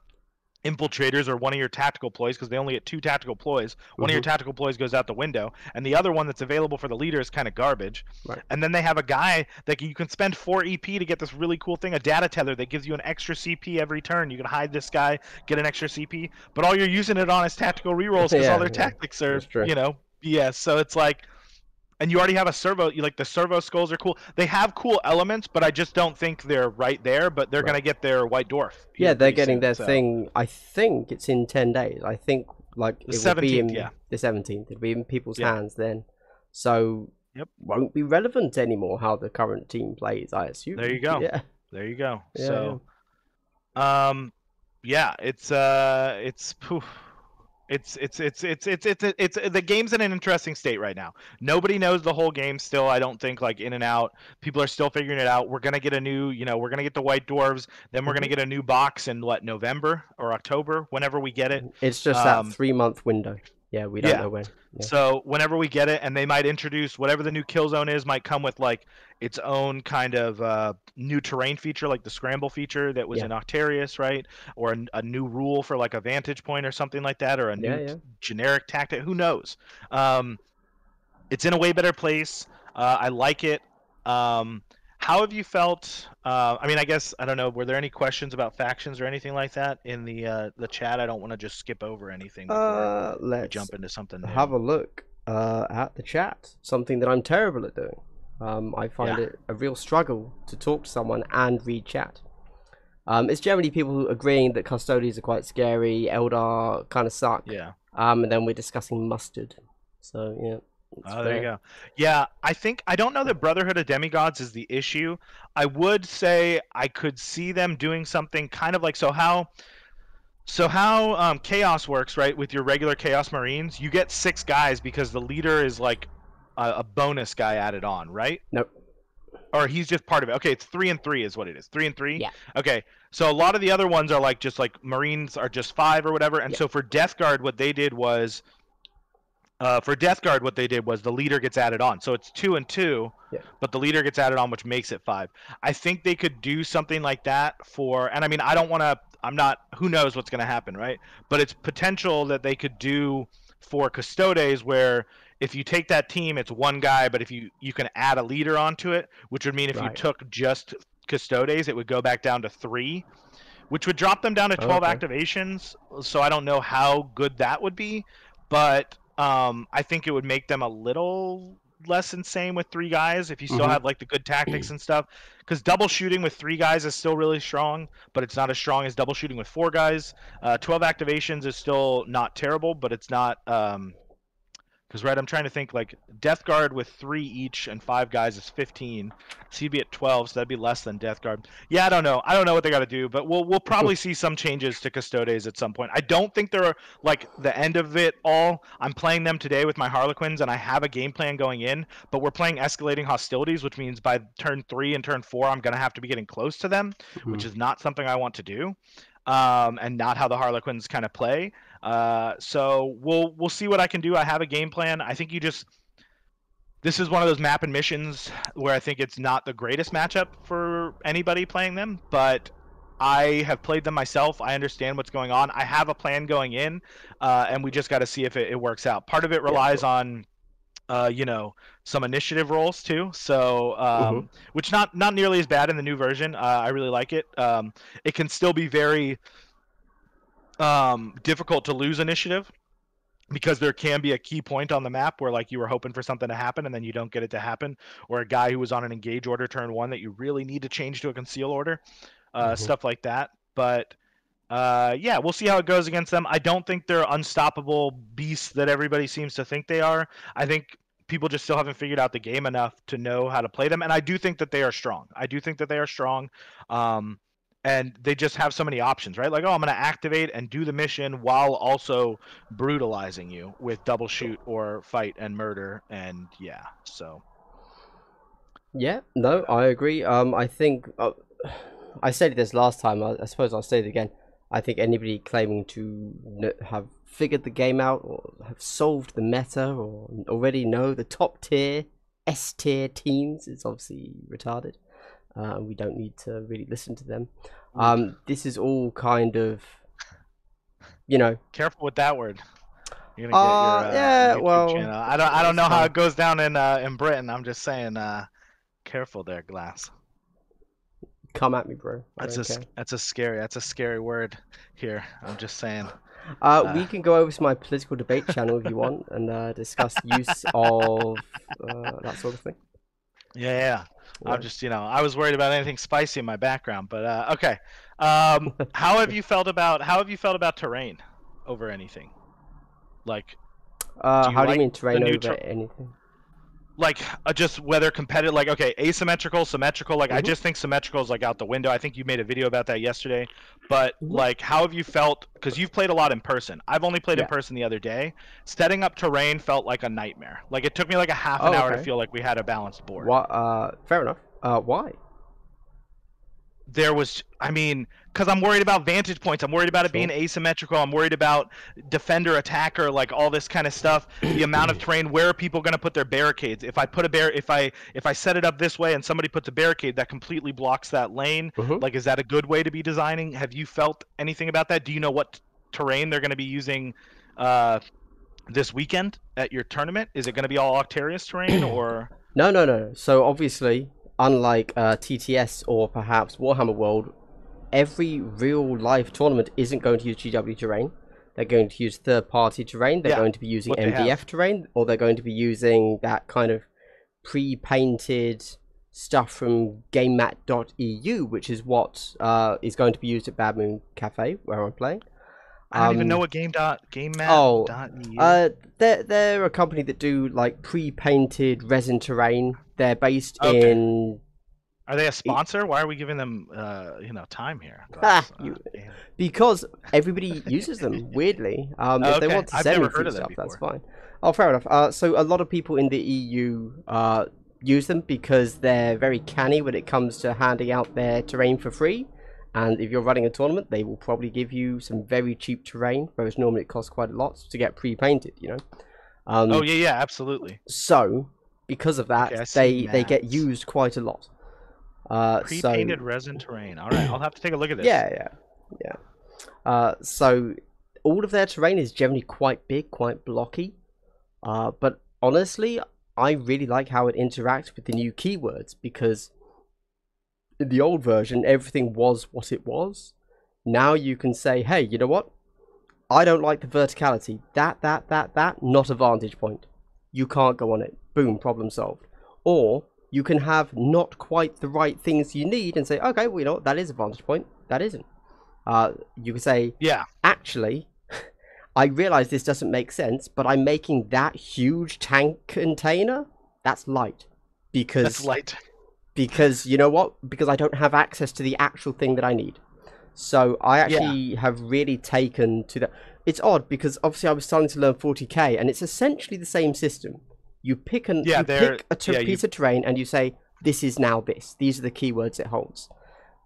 infiltrators or one of your tactical ploys because they only get two tactical ploys. One of your Mhm. tactical ploys goes out the window, and the other one that's available for the leader is kind of garbage. Right. And then they have a guy that you can spend four EP to get this really cool thing, a data tether that gives you an extra CP every turn. You can hide this guy, get an extra CP, but all you're using it on is tactical rerolls because [LAUGHS] Yeah, all their yeah, tactics are, you know, BS. So it's like, and you already have a servo. You like the servo skulls are cool. They have cool elements, but I just don't think they're right there. But they're Right. gonna get their white dwarf. Yeah, they're getting soon, their so- thing. I think it's in ten days. I think like The it will be 17th, in yeah. the seventeenth. It'll be in people's Yeah. hands then. So Yep. won't be relevant anymore how the current team plays. I assume. There you go. Yeah. There you go. Yeah, so, um, yeah, it's uh, it's poof. It's it's it's it's it's it's it's the game's in an interesting state right now. Nobody knows the whole game still. I don't think like in and out. People are still figuring it out. We're gonna get a new, you know, we're gonna get the white dwarves. Then we're gonna Mhm. get a new box in what November or October, whenever we get it. It's just Um, that three month window. Yeah, we don't yeah. know when. Yeah. So whenever we get it, and they might introduce whatever the new kill zone is, might come with like its own kind of uh, new terrain feature, like the scramble feature that was Yeah. in Octarius, right? Or a, a new rule for like a vantage point or something like that, or a new generic tactic. Who knows? Um, it's in a way better place. Uh, I like it. Um, how have you felt? Uh, I mean, I guess I don't know. Were there any questions about factions or anything like that in the uh, the chat? I don't want to just skip over anything before Uh, let's jump into something new. have a look uh, at the chat. Something that I'm terrible at doing. Um, I find Yeah. it a real struggle to talk to someone and read chat. Um, it's generally people agreeing that custodians are quite scary, Eldar kind of suck. yeah. Um, and then we're discussing mustard. So yeah. It's Oh, there you go. Yeah, I think I don't know that Brotherhood of Demigods is the issue. I would say I could see them doing something kind of like so how so how um, chaos works, right? With your regular chaos marines, you get six guys because the leader is like a, a bonus guy added on, right? Nope. Or he's just part of it. Okay, it's three and three is what it is. Three and three. Yeah. Okay, so a lot of the other ones are like just like marines are just five or whatever. And Yeah. so for Death Guard, what they did was uh, for Death Guard, what they did was the leader gets added on. So it's two and two, Yeah. but the leader gets added on, which makes it five. I think they could do something like that for, and I mean, I don't want to, I'm not, who knows what's going to happen, right? But it's potential that they could do for Custodes where if you take that team, it's one guy, but if you, you can add a leader onto it, which would mean if you took just Custodes, it would go back down to three. Which would drop them down to 12 Okay. activations. So I don't know how good that would be but um, I think it would make them a little less insane with three guys if you still Mhm. have like the good tactics and stuff. Because double shooting with three guys is still really strong, but it's not as strong as double shooting with four guys. Uh, Twelve activations is still not terrible, but it's not um, Because right, I'm trying to think like Death Guard with three each and five guys is 15. So you'd be at 12, so that'd be less than Death Guard. Yeah, I don't know. I don't know what they got to do, but we'll we'll probably see some changes to Custodes at some point. I don't think they're like the end of it all. I'm playing them today with my Harlequins, and I have a game plan going in. But we're playing escalating hostilities, which means by turn three and turn four, I'm gonna have to be getting close to them, which is not something I want to do. Um, and not how the Harlequins kind of play. Uh, so we'll we'll see what I can do. I have a game plan. I think you just this is one of those map and missions where I think it's not the greatest matchup for anybody playing them, but I have played them myself. I understand what's going on. I have a plan going in, uh, and we just got to see if it, it, works out. Part of it relies yeah, on, uh, you know, some initiative rolls too. So, um, mm-hmm. which not not nearly as bad in the new version. Uh, I really like it. Um, it can still be very um, difficult to lose initiative because there can be a key point on the map where like you were hoping for something to happen and then you don't get it to happen or a guy who was on an engage order turn one that you really need to change to a conceal order uh, mm-hmm. stuff like that. But uh, yeah we'll see how it goes against them. I don't think they're unstoppable beasts that everybody seems to think they are. I think people just still haven't figured out the game enough to know how to play them and i do think that they are strong. I do think that they are strong. Um, and they just have so many options, right? Like, oh, I'm going to activate and do the mission while also brutalizing you with double shoot or fight and murder, and yeah, so. Yeah, no, I agree. Um, I think uh, I said this last time. I, I, suppose I'll say it again. I think anybody claiming to have figured the game out or have solved the meta or already know the top tier S tier teams is obviously retarded uh, we don't need to really listen to them. Mm. Um, this is all kind of, you know. Careful with that word. You're gonna uh, get your, uh, yeah, YouTube well, channel. I don't, I don't know how it goes down in uh, in Britain. I'm just saying, uh, careful there, Glass. Come at me, bro. I that's a, care. that's a scary, that's a scary word here. I'm just saying. Uh, uh, we can go over to my political debate channel if you want and uh, discuss use [LAUGHS] of uh, that sort of thing. Yeah, yeah. I'm just, you know, I was worried about anything spicy in my background, but uh, okay. Um, [LAUGHS] how have you felt about how have you felt about terrain over anything? Like, uh, do how like do you mean terrain over ter- anything? Like uh, just whether competitive like okay asymmetrical symmetrical like mm-hmm. i just think symmetrical is like out the window i think you made a video about that yesterday but mm-hmm. like how have you felt because you've played a lot in person i've only played yeah. in person the other day setting up terrain felt like a nightmare like it took me like a half an oh, hour okay. to feel like we had a balanced board what uh fair enough uh why there was i mean because i'm worried about vantage points. I'm worried about it being asymmetrical. I'm worried about defender attacker like all this kind of stuff. The amount of terrain where are people going to put their barricades? If i put a bear if i if i set it up this way and somebody puts a barricade that completely blocks that lane mm-hmm. like is that a good way to be designing? Have you felt anything about that? Do you know what terrain they're going to be using uh, this weekend at your tournament? Is it going to be all octarius terrain or? [CLEARS THROAT] No no no. So obviously unlike uh, TTS or perhaps Warhammer World, every real life tournament isn't going to use GW terrain. They're going to use third party terrain. They're yeah, going to be using MDF terrain, or they're going to be using that kind of pre painted stuff from GameMat.eu, which is what uh, is going to be used at Bad Moon Cafe, where I'm playing. I don't um, even know what game dot game mat. Oh, dot uh, they're they're a company that do like pre-painted resin terrain. They're based okay. in. Are they a sponsor? Why are we giving them, uh, you know, time here? [LAUGHS] Ah, you, because everybody uses them. Weirdly, um, if okay. they want to send me free stuff, that's fine. Oh, fair enough. Uh, so a lot of people in the EU uh, use them because they're very canny when it comes to handing out their terrain for free. And if you're running a tournament, they will probably give you some very cheap terrain, whereas normally it costs quite a lot to get pre-painted. You know. Um, oh yeah, yeah, absolutely. So because of that, okay, they they get used quite a lot. Uh, Pre-painted so... resin terrain. All right, I'll have to take a look at this. Yeah, yeah, yeah. Uh, so all of their terrain is generally quite big, quite blocky. Uh, but honestly, I really like how it interacts with the new keywords because the old version, everything was what it was. Now you can say, hey, you know what? I don't like the verticality. That, that, that, that, not a vantage point. You can't go on it. Boom, problem solved. Or you can have not quite the right things you need and say, okay, well, you know what? That is a vantage point. That isn't. Uh, you can say, yeah, actually, [LAUGHS] I realize this doesn't make sense, but I'm making that huge tank container. That's light because That's light. Because you know what? Because I don't have access to the actual thing that I need. So I actually have really taken to that. It's odd because obviously I was starting to learn 40k, and it's essentially the same system. You pick an Yeah, you pick a ter- yeah, you- piece of terrain and you say this is now this. These are the keywords it holds.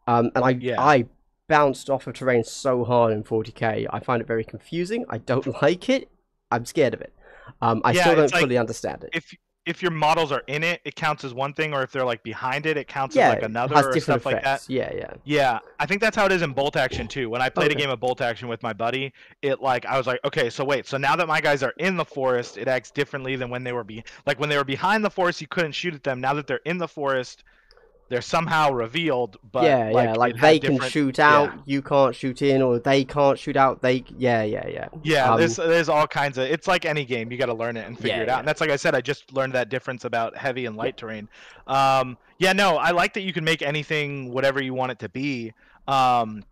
Um, and I Yeah. I bounced off of terrain so hard in 40k. I find it very confusing. I don't [LAUGHS] like it. I'm scared of it. Um, I Yeah, still don't like- fully understand it. If if your models are in it, it counts as one thing, or if they're like behind it, it counts yeah, as like another or stuff like that. effects. Yeah, yeah. Yeah, I think that's how it is in bolt action too. When I played Okay. a game of bolt action with my buddy, it like I was like, okay, so wait, so now that my guys are in the forest, it acts differently than when they were be like when they were behind the forest, you couldn't shoot at them. Now that they're in the forest, they're somehow revealed. But yeah, like, yeah, like they can shoot yeah. out, you can't shoot in, or they can't shoot out. They, yeah, yeah, yeah. Yeah, Um, there's there's all kinds of. It's like any game, you got to learn it and figure Yeah, it out. yeah. And that's like I said, I just learned that difference about heavy and light terrain. Um, yeah, no, I like that you can make anything whatever you want it to be. Um,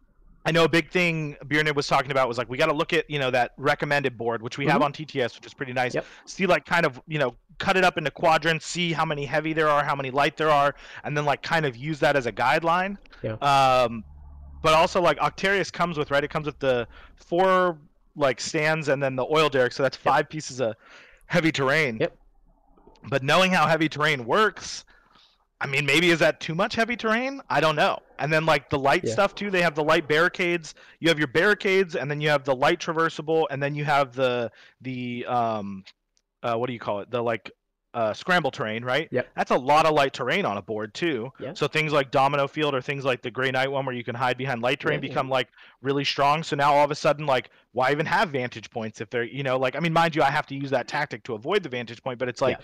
I know a big thing Bjornid was talking about was like we got to look at you know that recommended board which we have Mhm. on TTS, which is pretty nice. Yep. See like kind of you know cut it up into quadrants, see how many heavy there are, how many light there are, and then like kind of use that as a guideline. Yeah. Um, but also like Octarius comes with right. It comes with the four like stands and then the oil derrick, so that's Yep. five pieces of heavy terrain. Yep. But knowing how heavy terrain works, I mean, maybe is that too much heavy terrain? I don't know. And then like the light Yeah. stuff too. They have the light barricades. You have your barricades, and then you have the light traversable, and then you have the the um, uh, what do you call it? The like uh, scramble terrain, right? Yeah. That's a lot of light terrain on a board too. Yeah. So things like Domino Field or things like the Grey Knight one, where you can hide behind light terrain, Yeah, yeah. become like really strong. So now all of a sudden, like, why even have vantage points if they're, you know, like, I mean, mind you, I have to use that tactic to avoid the vantage point, but it's like,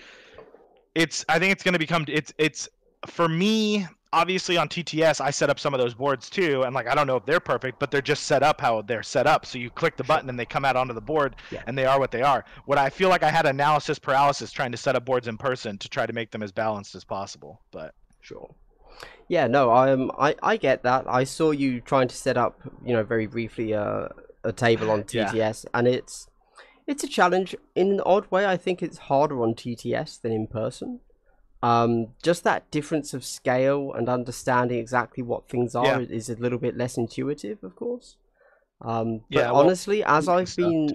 it's, I think it's going to become, it's, it's, for me, obviously on TTS, I set up some of those boards too, and like, I don't know if they're perfect, but they're just set up how they're set up. So you click the button and they come out onto the board, Yeah. and they are what they are. What I feel like I had analysis paralysis trying to set up boards in person to try to make them as balanced as possible, but. Sure. Yeah, no, I um, I, I get that. I saw you trying to set up, you know, very briefly uh, a table on [LAUGHS] Yeah. TTS, and it's it's a challenge in an odd way. I think it's harder on TTS than in person. Um, just that difference of scale and understanding exactly what things are Yeah. is a little bit less intuitive, of course. Um, but Yeah, well, honestly, as I've been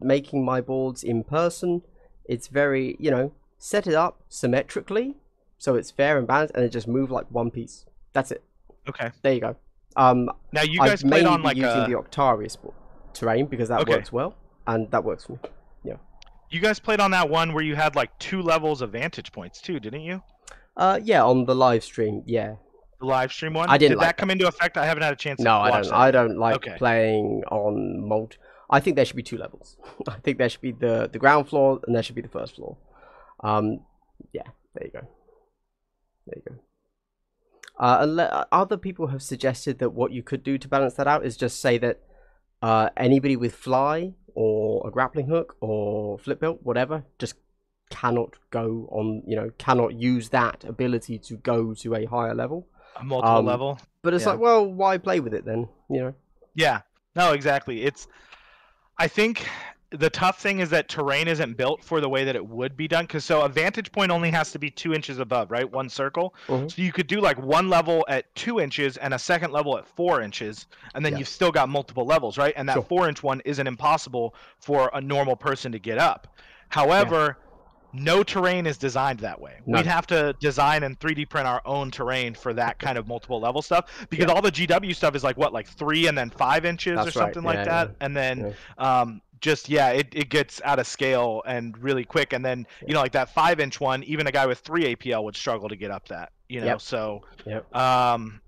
making my boards in person, it's very, you know, set it up symmetrically so it's fair and balanced, and it just move like one piece. That's it. Okay. There you go. Um, Now you I've guys played mainly on like using a, the Octarius terrain because that Okay. works well, and that works for me. You guys played on that one where you had like two levels of vantage points too, didn't you? Uh, yeah, on the live stream, yeah. The live stream one. I didn't Did like that come into effect? I haven't had a chance. No, to I don't. that. I don't like Okay. playing on multi. I think there should be two levels. [LAUGHS] I think there should be the the ground floor, and there should be the first floor. Um, yeah, there you go. There you go. Uh, le- other people have suggested that what you could do to balance that out is just say that uh, anybody with fly or a grappling hook or flip belt, whatever, just cannot go on. You know, cannot use that ability to go to a higher level. A multiple um, level. But it's Yeah. like, well, why play with it then? You know. Yeah. No, exactly. It's. I think the tough thing is that terrain isn't built for the way that it would be done. Because so a vantage point only has to be two inches above, right? One circle. Mhm. So you could do like one level at two inches and a second level at four inches, and then Yeah. you've still got multiple levels, right? And that Sure. four inch one isn't impossible for a normal person to get up. However, no terrain is designed that way. No. We'd have to design and 3D print our own terrain for that [LAUGHS] kind of multiple level stuff because all the GW stuff is like what, like three and then five inches That's or right. something like Yeah, that, yeah. and then um, just yeah, it, it gets out of scale and really quick. And then you know, like that five inch one, even a guy with three APL would struggle to get up that. You know, Yep. so Yep. um,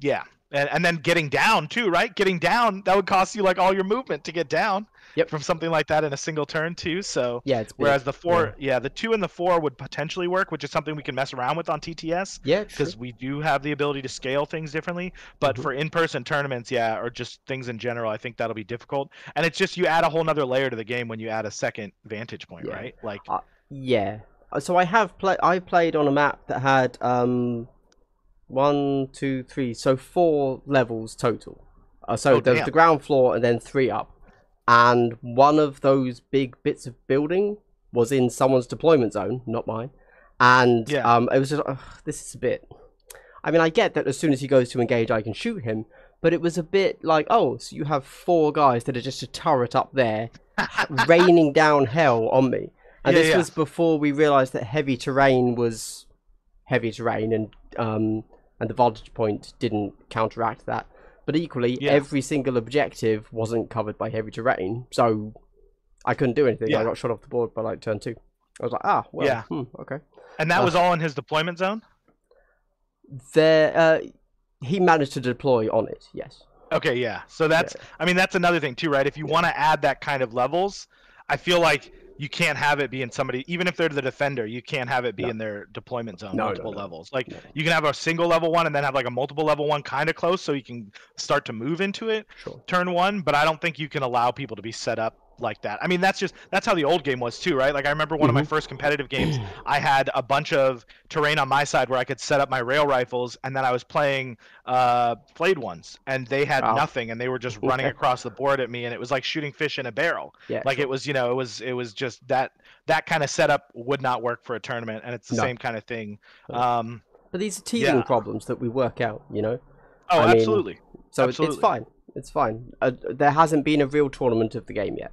yeah, and and then getting down too, right? Getting down that would cost you like all your movement to get down. Yep. From something like that in a single turn too. So Yeah, it's whereas the four, yeah. the two and the four would potentially work, which is something we can mess around with on TTS yeah, because we do have the ability to scale things differently. But Mhm. for in-person tournaments, yeah, or just things in general, I think that'll be difficult. And it's just you add a whole nother layer to the game when you add a second vantage point, Yeah. right? Like, yeah. Uh, So I have played. I played on a map that had um, one, two, three, so four levels total. Uh, so Oh, the, damn. the ground floor and then three up. And one of those big bits of building was in someone's deployment zone, not mine. And Yeah. um, it was just, ugh, this is a bit. I mean, I get that as soon as he goes to engage, I can shoot him, but it was a bit like, oh, so you have four guys that are just a turret up there, [LAUGHS] raining down hell on me. And Yeah, this yeah. was before we realised that heavy terrain was heavy terrain, and um, and the vantage point didn't counteract that. But equally, Yeah. every single objective wasn't covered by heavy terrain, so I couldn't do anything. I got shot off the board by like turn two. I was like, ah, well, Yeah. hmm, okay. And that Uh, was all in his deployment zone. There, uh, he managed to deploy on it. Yes. Okay, yeah. So that's I mean that's another thing too, right? If you want to add that kind of levels, I feel like you can't have it be in somebody even if they're the defender, you can't have it be No. in their deployment zone No, multiple no. levels. Like you can have a single level one and then have like a multiple level one kind of close so you can start to move into it Sure. turn one, but I don't think you can allow people to be set up like that. I mean, that's just that's how the old game was too, right? Like I remember one of Mm-hmm. my first competitive [CLEARS THROAT] games, I had a bunch of terrain on my side where I could set up my rail rifles, and then I was playing uh, flayed ones, and they had Wow. nothing, and they were just running Okay. across the board at me, and it was like shooting fish in a barrel. Yeah. Like sure. it was, you know, it was it was just that that kind of setup would not work for a tournament, and it's the No. same kind of thing. Um, But these are teething yeah. problems that we work out. You know. oh, I mean, absolutely. So it's, it's fine. It's fine. Uh, there hasn't been a real tournament of the game yet,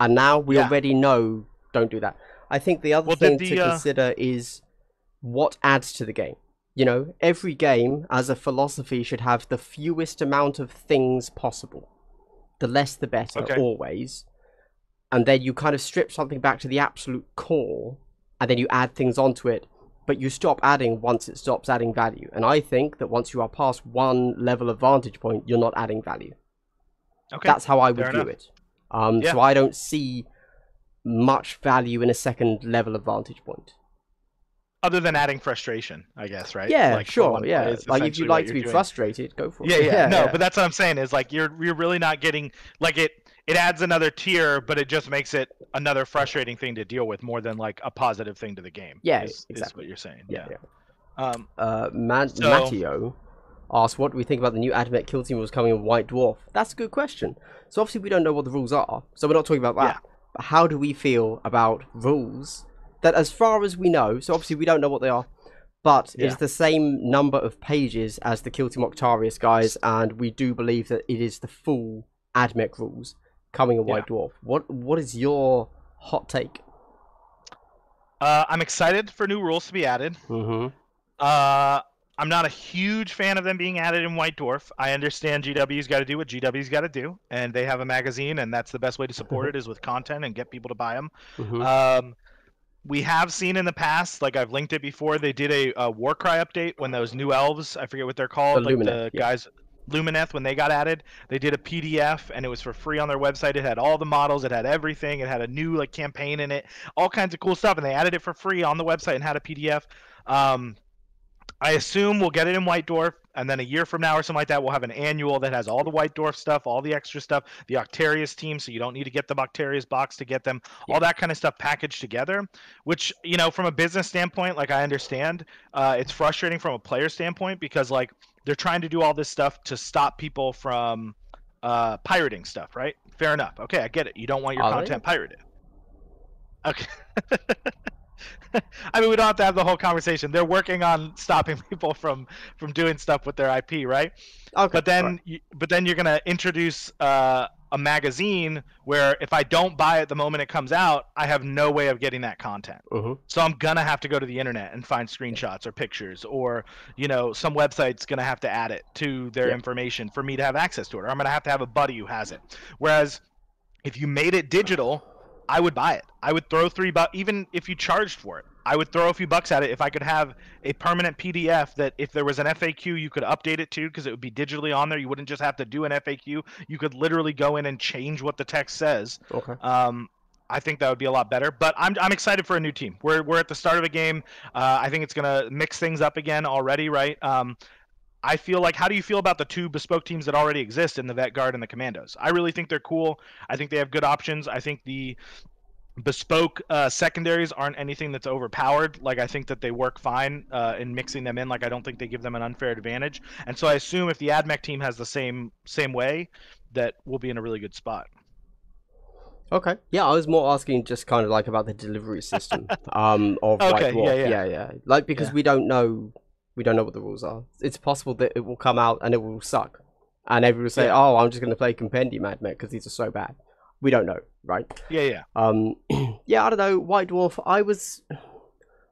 and now we Yeah. already know. Don't do that. I think the other Well, thing did to uh, consider is what adds to the game. You know, every game as a philosophy should have the fewest amount of things possible. The less, the better, Okay. always. And then you kind of strip something back to the absolute core, and then you add things onto it but you stop adding once it stops adding value. And I think that once you are past one level of vantage point, you're not adding value. Okay. That's how I would fair view enough. it. Um, Yeah. So I don't see much value in a second level of vantage point. Other than adding frustration, I guess, right? Yeah, Like, sure. Yeah, like if you like to be doing. frustrated, go for it. Yeah, yeah, no, yeah. but that's what I'm saying is like you're you're really not getting like it. It adds another tier, but it just makes it another frustrating thing to deal with more than like a positive thing to the game. Yeah, is, is exactly. what you're saying. yeah, Yeah. yeah. Um, Uh, Man- So- Matteo asked, "What do we think about the new AdMech kill team was coming in White Dwarf?" That's a good question. So obviously we don't know what the rules are, so we're not talking about that. But how do we feel about rules that, as far as we know, so obviously we don't know what they are, but Yeah. it's the same number of pages as the Kill Team Octarius guys, and we do believe that it is the full AdMech rules coming in Yeah. White Dwarf. What What is your hot take? uh, I'm excited for new rules to be added. Mm-hmm. Uh, I'm not a huge fan of them being added in White Dwarf. I understand GW's got to do what GW's got to do, and they have a magazine, and that's the best way to support it is with content and get people to buy them. mm-hmm. Um, we have seen in the past, like I've linked it before, they did a, a Warcry update when those new elves, I forget what they're called, The like Lumineth, the yeah. guys, Lumineth, when they got added, they did a PDF and it was for free on their website. It had all the models, it had everything, it had a new like campaign in it, all kinds of cool stuff, and they added it for free on the website and had a PDF. Um, I assume we'll get it in White Dwarf, and then a year from now or something like that, we'll have an annual that has all the White Dwarf stuff, all the extra stuff, the Octarius team, so you don't need to get the Octarius box to get them, all that kind of stuff packaged together. Which you know, from a business standpoint, like I understand, uh, it's frustrating from a player standpoint because like they're trying to do all this stuff to stop people from uh, pirating stuff, right? Fair enough. Okay, I get it. You don't want your content pirated. Okay. [LAUGHS] [LAUGHS] I mean, we don't have to have the whole conversation. They're working on stopping [LAUGHS] people from from doing stuff with their IP, right? Okay, But then, alright. you, but then you're gonna introduce uh, a magazine where if I don't buy it the moment it comes out, I have no way of getting that content. Mhm. So I'm gonna have to go to the internet and find screenshots or pictures, or you know, some website's gonna have to add it to their Yeah. information for me to have access to it, or I'm gonna have to have a buddy who has it. Whereas if you made it digital, I would buy it. I would throw three bucks, even if you charged for it. I would throw a few bucks at it if I could have a permanent PDF that if there was an FAQ, you could update it to because it would be digitally on there. You wouldn't just have to do an FAQ. You could literally go in and change what the text says. Okay. Um, I think that would be a lot better. But I'm, I'm excited for a new team. We're, we're at the start of a game. Uh, I think it's going to mix things up again already, right? Um, I feel like, how do you feel about the two bespoke teams that already exist in the Vet Guard and the Commandos? I really think they're cool. I think they have good options. I think the bespoke uh, secondaries aren't anything that's overpowered. Like I think that they work fine uh, in mixing them in. Like I don't think they give them an unfair advantage. And so I assume if the AdMech team has the same same way, that we'll be in a really good spot. Okay. Yeah, I was more asking just kind of like about the delivery system [LAUGHS] um of Okay, White Dwarf. yeah, yeah, yeah. Like because Yeah. we don't know we don't know what the rules are. It's possible that it will come out and it will suck. And everyone will say, Yeah. "Oh, I'm just going to play Compendium Mad because these are so bad." We don't know, right? Yeah, yeah. Um, [CLEARS THROAT] yeah, I don't know. White Dwarf. I was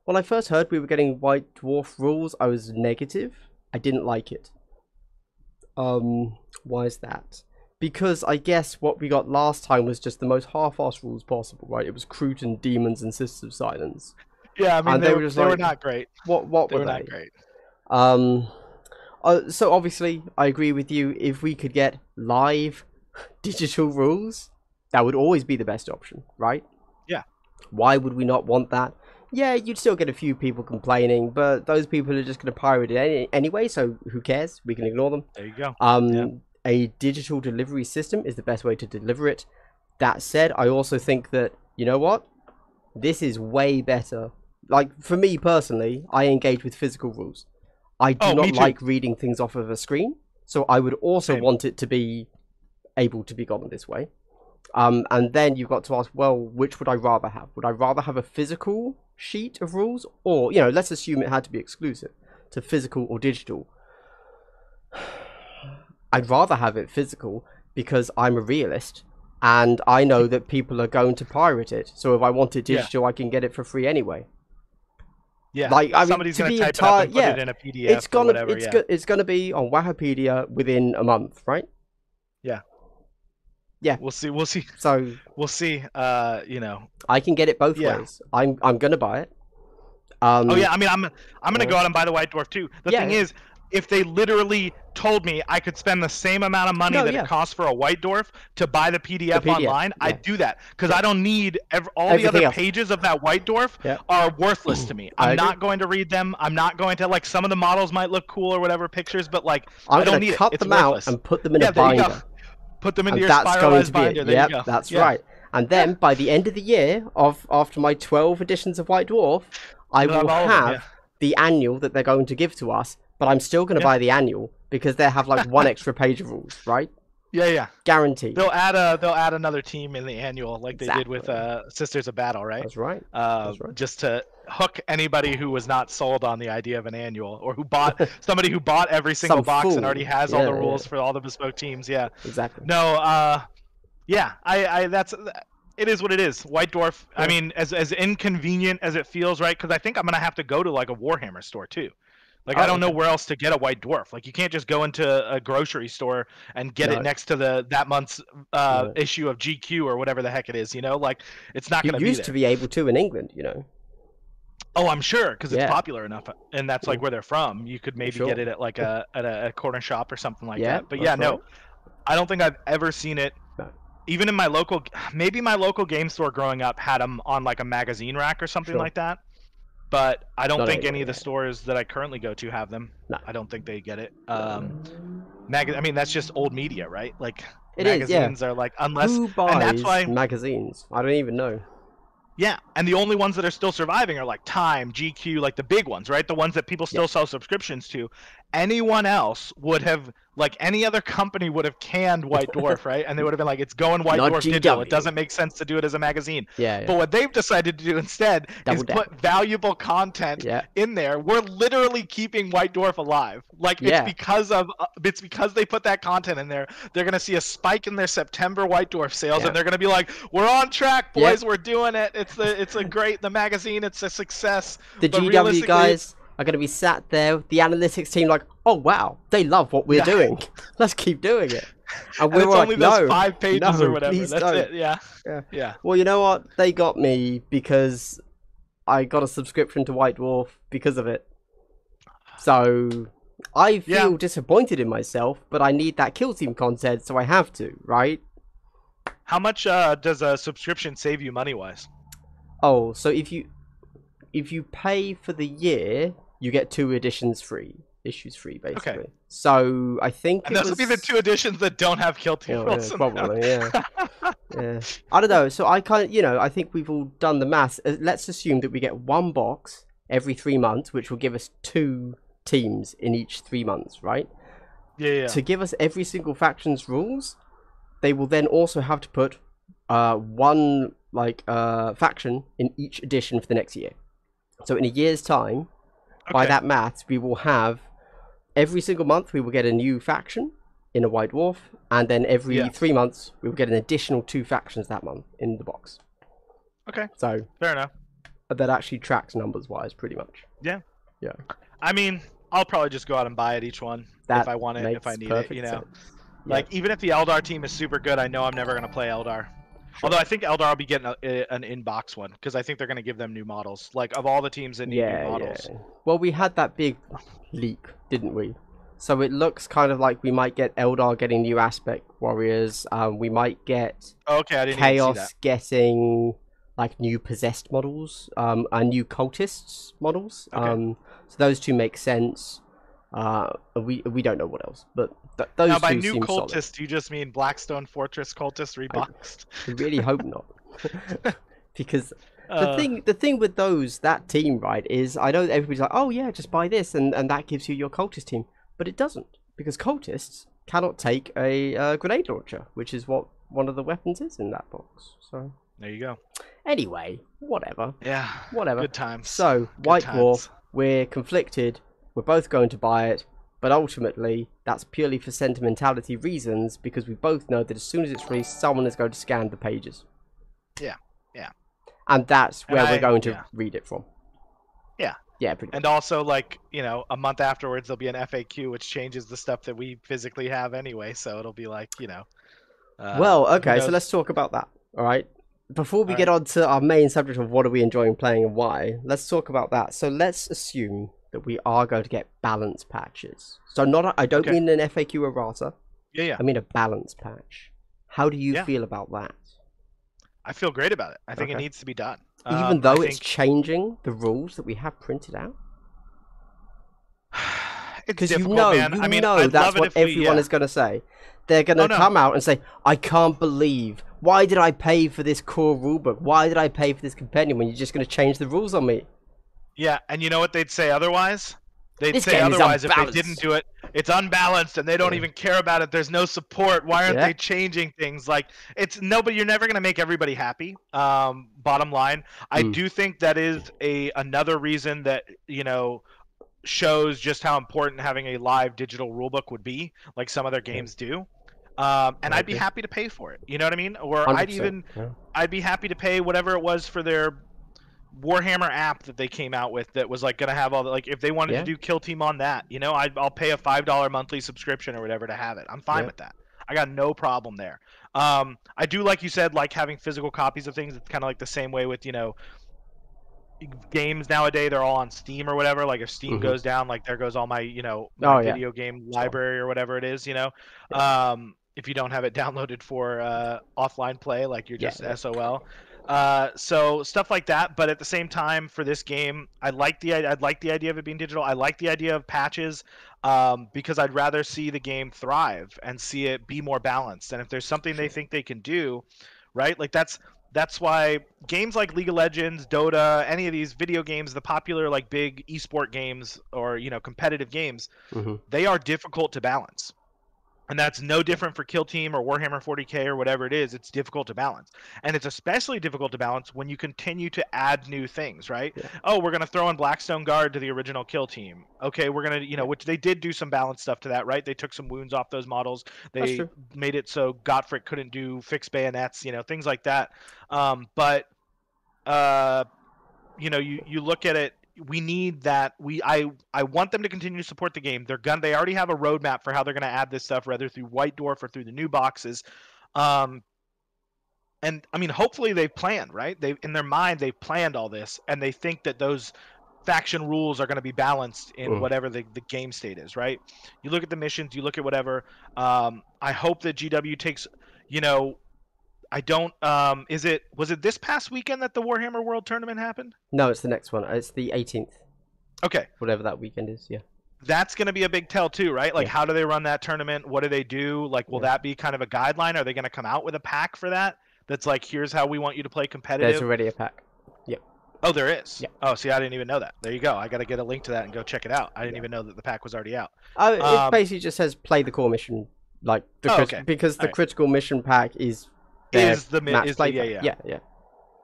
when I first heard we were getting White Dwarf rules, I was negative. I didn't like it. Um, why is that? Because I guess what we got last time was just the most half-assed rules possible, right? It was Cruton, Demons, and Sisters of Silence. Yeah, I mean And they, they were, just they were not great. What? What They were were they? not great. Um, uh, so obviously, I agree with you. If we could get live [LAUGHS] digital rules, that would always be the best option, right? Yeah. Why would we not want that? Yeah, you'd still get a few people complaining, but those people are just going to pirate it any- anyway. So who cares? We can ignore them. There you go. Um, Yeah. a digital delivery system is the best way to deliver it. That said, I also think that you know what, this is way better. Like for me personally, I engage with physical rules. I do Oh, not like reading things off of a screen, so I would also Same. want it to be able to be gotten this way. Um, and then you've got to ask, well, which would I rather have? Would I rather have a physical sheet of rules, or you know, let's assume it had to be exclusive to physical or digital. [SIGHS] I'd rather have it physical because I'm a realist and I know that people are going to pirate it. So if I want it Yeah. digital, I can get it for free anyway. Yeah, Like, I mean, somebody's to gonna be type entire- it up and put yeah, it in a PDF it's or gonna whatever. it's yeah. go- it's gonna be on Wikipedia within a month, right? Yeah. Yeah. We'll see. We'll see. So [LAUGHS] We'll see. Uh, you know. I can get it both Yeah. ways. I'm I'm gonna buy it. Um, Oh yeah. I mean, I'm I'm gonna go out and buy the White Dwarf too. The Yeah, thing is, if they literally told me I could spend the same amount of money No, that yeah. it costs for a White Dwarf to buy the PDF, PDF, online, yeah. I'd do that because I don't need ev- all the other else. pages of that White Dwarf Yeah. are worthless to me. [CLEARS THROAT] I I'm agree. not going to read them. I'm not going to like some of the models might look cool or whatever pictures, but like I'm I don't gonna need it. cut It's them worthless. out and put them in yeah, a binder. Put them into and your that's going spiralized to be binder. it. Yep, that's Yeah. right. And then by the end of the year, of after my twelve editions of White Dwarf, I will have yeah. the annual that they're going to give to us. But I'm still going to Yeah. buy the annual because they have like one extra page of rules, right? Yeah, yeah. Guaranteed. They'll add a they'll add another team in the annual like they did with uh, Sisters of Battle, right? That's right. Uh, that's right. Just to hook anybody who was not sold on the idea of an annual, or who bought [LAUGHS] somebody who bought every single Some box and already has all Yeah, the yeah. rules for all the bespoke teams. Yeah. Exactly. No. Uh, yeah. I. I. That's. It is what it is. White Dwarf. I mean, as as inconvenient as it feels, right? Because I think I'm gonna have to go to like a Warhammer store too. Like I don't know where else to get a white dwarf. Like you can't just go into a grocery store and get No. it next to the that month's uh, Yeah. issue of GQ or whatever the heck it is. You know, like it's not going to be You used there. to be able to in England, you know. Oh, I'm sure because it's Yeah. popular enough, and that's like where they're from. You could maybe Sure. get it at like a at a, corner shop or something like Yeah, that. But yeah, no, right. I don't think I've ever seen it. No. Even in my local, maybe my local game store growing up had them on like a magazine rack or something Sure. like that. But I don't Not think any of the stores that I currently go to have them. No. I don't think they get it. Um, mag- I mean, that's just old media, right? Like It is, yeah. magazines are like unless Who buys and that's why magazines? I don't even know. yeah, and the only ones that are still surviving are like Time, GQ, like the big ones, right? The ones that people still Yeah. sell subscriptions to. Anyone else would have, like any other company would have canned White Dwarf, [LAUGHS] right? And they would have been like, it's going White Not Dwarf digital. It doesn't make sense to do it as a magazine. Yeah, yeah. But what they've decided to do instead Double is down. put valuable content yeah. in there. We're literally keeping White Dwarf alive. Like Yeah. it's because of uh, it's because they put that content in there. They're gonna see a spike in their September White Dwarf sales, and they're gonna be like, "We're on track, boys. We're doing it. It's the it's a great the magazine. It's a success." The But GW guys are going to be sat there, the analytics team, like, oh wow, they love what we're Yeah. doing. [LAUGHS] Let's keep doing it. [LAUGHS] And And we it's like, no. five pages no, or whatever. please That's don't. it. Yeah. Yeah. Yeah. Well, you know what? They got me because I got a subscription to White Dwarf because of it. So I feel Yeah. disappointed in myself, but I need that kill team content, so I have to, right? How much uh, does a subscription save you money wise? Oh, so if you if you pay for the year, you get two editions free, issues free, basically. Okay. So I think And those would be the two editions that don't have kill team Yeah, probably, yeah. [LAUGHS] yeah. I don't know. So I kind of, you know, I think we've all done the maths. Uh, Let's assume that we get one box every three months, which will give us two teams in each three months, right? yeah, yeah. To give us every single faction's rules, they will then also have to put uh, one like uh, faction in each edition for the next year. So in a year's time, by Okay. that maths, we will have every single month we will get a new faction in a White Dwarf, and then every Yeah. three months we will get an additional two factions that month in the box. Okay. So Fair enough. that actually tracks numbers wise pretty much. Yeah. Yeah. I mean, I'll probably just go out and buy it each one That if I want it, if I makes need it. perfect You know, sense. Like even if the Eldar team is super good, I know I'm never gonna play Eldar. Although I think Eldar will be getting a, a- an in-box one because I think they're gonna give them new models. Like of all the teams that need yeah, new models. yeah. Well, we had that big leak, didn't we? So it looks kind of like we might get Eldar getting new aspect warriors. Um, we might get Okay, I didn't even see Chaos getting like new possessed models, um, and new cultists models. Okay. Um, so those two make sense. Uh, we we don't know what else, but th- those Now by new cultist, solid. do you just mean Blackstone Fortress cultist reboxed? I [LAUGHS] really hope not, [LAUGHS] because the Uh, thing the thing with those that team right is I know everybody's like oh yeah just buy this and and that gives you your cultist team but it doesn't because cultists cannot take a uh, grenade launcher which is what one of the weapons is in that box so There you go. anyway whatever Yeah. whatever Good times. so white dwarf we're conflicted we're both going to buy it but ultimately that's purely for sentimentality reasons because we both know that as soon as it's released someone is going to scan the pages Yeah, yeah. and that's And where I- we're going to yeah. read it from Yeah. yeah pretty And also, like you know, a month afterwards there'll be an FAQ which changes the stuff that we physically have anyway. So it'll be like you know. Uh, well, okay, so let's talk about that. All right. Before we All get on to our main subject of what are we enjoying playing and why, let's talk about that. So let's assume that we are going to get balance patches. So not, a, I don't Okay. mean an FAQ errata. Yeah, yeah. I mean a balance patch. How do you Yeah. feel about that? I feel great about it. I think it needs to be done. Even Um, though I it's think- changing the rules that we have printed out, [SIGHS] because you know, man. you I mean, know I'd that's what if we- everyone yeah. is going to say. They're going to Oh, no. come out and say, "I can't believe why did I pay for this core rulebook? Why did I pay for this companion when you're just going to change the rules on me?" Yeah, and you know what they'd say otherwise? They'd This say otherwise if they didn't do it. It's unbalanced and they don't Yeah. even care about it. There's no support. Why aren't Yeah. they changing things? Like it's nobody you're never going to make everybody happy. Um bottom line, I Mm. do think that is a another reason that, you know, shows just how important having a live digital rulebook would be, like some other games do. Um, and I I'd be happy to pay for it. You know what I mean? Or I'd even yeah. I'd be happy to pay whatever it was for their Warhammer app that they came out with that was like gonna have all the like if they wanted Yeah. to do Kill Team on that, you know, I'd, I'll pay a five dollar monthly subscription or whatever to have it. I'm fine Yeah. with that. I got no problem there. Um, I do like you said, like having physical copies of things. It's kind of like the same way with you know games nowadays. They're all on Steam or whatever. Like if Steam Mhm. goes down, like there goes all my you know my Oh, yeah. video game library or whatever it is. You know, um, if you don't have it [LAUGHS] downloaded for uh, offline play, like you're Yeah. just SOL. Uh, so stuff like that, but at the same time, for this game, I like the I like the idea of it being digital. I like the idea of patches, um, because I'd rather see the game thrive and see it be more balanced. And if there's something they think they can do, right? Like that's that's why games like League of Legends, Dota, any of these video games, the popular like big esport games or you know competitive games, Mhm. they are difficult to balance. And that's no different for Kill Team or Warhammer 40k or whatever it is. It's difficult to balance. And it's especially difficult to balance when you continue to add new things, right? Yeah. Oh, we're going to throw in Blackstone Guard to the original Kill Team. Okay, we're going to, you know, which they did do some balance stuff to that, right? They took some wounds off those models. They made it so Gottfried couldn't do fixed bayonets, you know, things like that. Um, but, uh, you know, you, you look at it we need that we I I want them to continue to support the game. They're gonna they already have a roadmap for how they're gonna add this stuff, whether through White Dwarf or through the new boxes. Um and I mean hopefully they've planned, right? They in their mind they've planned all this and they think that those faction rules are going to be balanced in Mm. whatever the, the game state is, right? You look at the missions, you look at whatever. Um, I hope that GW takes, you know, I don't. Um, is it was it this past weekend that the Warhammer World Tournament happened? No, it's the next one. It's the 18th, Okay, whatever that weekend is. Yeah. that's going to be a big tell too, right? Like, Yeah. how do they run that tournament? What do they do? Like, will Yeah. that be kind of a guideline? Are they going to come out with a pack for that? That's like, here's how we want you to play competitive. There's already a pack. Yep. Oh, there is. Yeah. Oh, see, I didn't even know that. There you go. I got to get a link to that and go check it out. I didn't Yeah. even know that the pack was already out. Oh, it Um, basically just says play the core mission, like the Oh, crit- okay. because the critical mission pack is is the match is the, yeah, yeah yeah, yeah.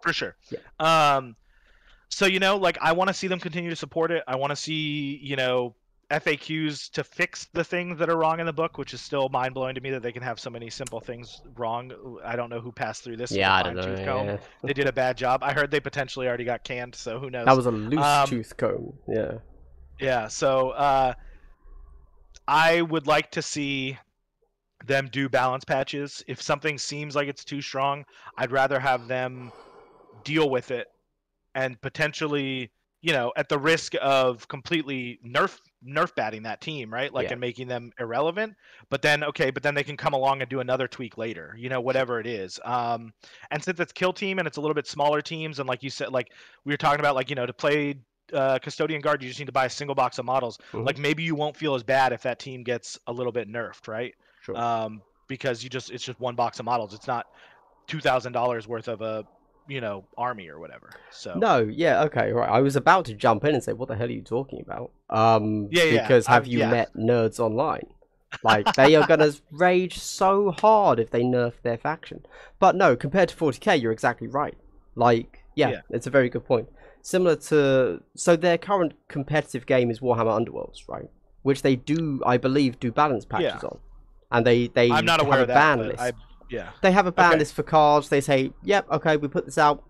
for sure. Yeah. Um, so you know, like I want to see them continue to support it. I want to see you know FAQs to fix the things that are wrong in the book, which is still mind blowing to me that they can have so many simple things wrong. I don't know who passed through this. Yeah, I don't know. yeah. They did a bad job. I heard they potentially already got canned, so who knows? That was a loose Um, tooth comb. Yeah. Yeah, so uh, I would like to see them do balance patches. If something seems like it's too strong, I'd rather have them deal with it and potentially, you know, at the risk of completely nerf nerf batting that team, right? Like Yeah. and making them irrelevant. But then okay, but then they can come along and do another tweak later, you know, whatever it is. Um and since it's kill team and it's a little bit smaller teams and like you said like we were talking about like, you know, to play uh, custodian guard, you just need to buy a single box of models. Mhm. Like maybe you won't feel as bad if that team gets a little bit nerfed, right? Sure. Um, because you just it's just one box of models. It's not two thousand dollars worth of a you know army or whatever. So No, yeah, okay, right. I was about to jump in and say, "What the hell are you talking about?" Um, Yeah, yeah, because have you yeah. met nerds online? Like they are gonna [LAUGHS] rage so hard if they nerf their faction. But no, compared to 40k, you're exactly right. Like, yeah, Yeah. it's a very good point. Similar to so their current competitive game is Warhammer Underworlds, right? Which they do, I believe, do balance patches on, and they they I'm not have aware a of that. ban list. I, yeah. They have a ban Okay. list for cards. They say, "Yep, okay, we put this out.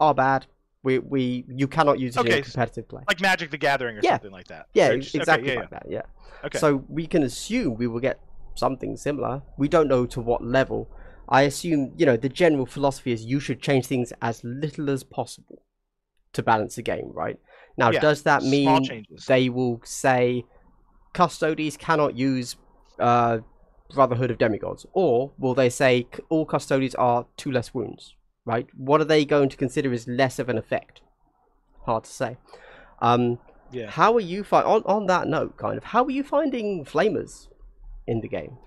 Our bad. We we you cannot use it Okay, in competitive play." Like Magic the Gathering or Yeah. something like that. Yeah, just- okay, exactly yeah, like that. Yeah. yeah. Okay. So we can assume we will get something similar. We don't know to what level. I assume you know the general philosophy is you should change things as little as possible to balance the game, right? Now, Yeah, does that mean they will say Custodes cannot use uh, Brotherhood of Demigods, or will they say all Custodes are two less wounds? Right? What are they going to consider as less of an effect? Hard to say. Um, yeah. how are you find on on that note? Kind of, how are you finding flamers in the game?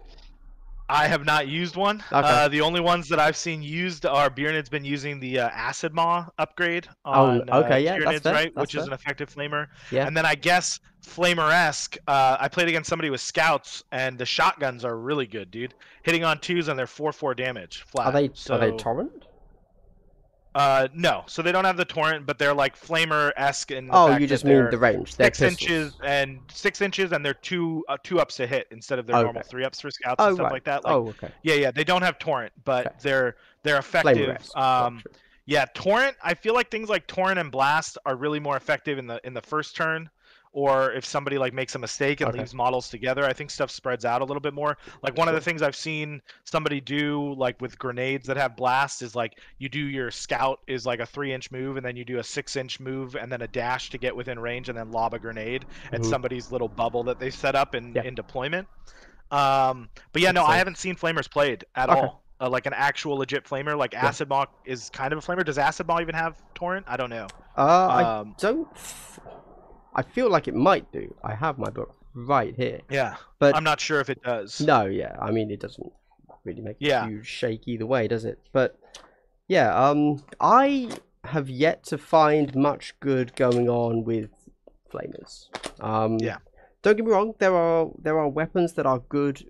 I have not used one. Okay. Uh, the only ones that I've seen used are Beernid's been using the uh, Acid Maw upgrade Oh, on okay, uh, yeah, that's right? that's Which is an effective flamer. Yeah. And then I guess Flamer-esque, uh, I played against somebody with scouts, and the shotguns are really good, dude. Hitting on twos and they're four four damage flat. Are they so, are they torrent? Uh, no, so they don't have the torrent, but they're like Flamer-esque in. The Oh, you just mean the range. They're Six pistols. inches and six inches, and they're two uh, two ups to hit instead of their normal three ups for scouts Oh and stuff right. like that. Like, oh okay. yeah, yeah, they don't have torrent, but Okay. they're they're effective. Um, yeah, torrent. I feel like things like torrent and blast are really more effective in the in the first turn, or if somebody like makes a mistake and Okay. leaves models together. I think stuff spreads out a little bit more. Like one of the things I've seen somebody do, like with grenades that have blast, is like you do your scout is like a three inch move, and then you do a six inch move, and then a dash to get within range, and then lob a grenade at somebody's little bubble that they set up in Yeah. in deployment. Um, but yeah, no, Makes I haven't seen flamers played at Okay. all. Uh, like an actual legit flamer, like Acid Maw is kind of a flamer. Does Acid Maw even have torrent? I don't know. Uh, I Um, don't. th- I feel like it might do. I have my book right here, yeah, but I'm not sure if it does. no, yeah. I mean, it doesn't really make Yeah. a huge shake either way, does it? But yeah, um, I have yet to find much good going on with flamers. Um, Yeah. Don't get me wrong. There are there are weapons that are good,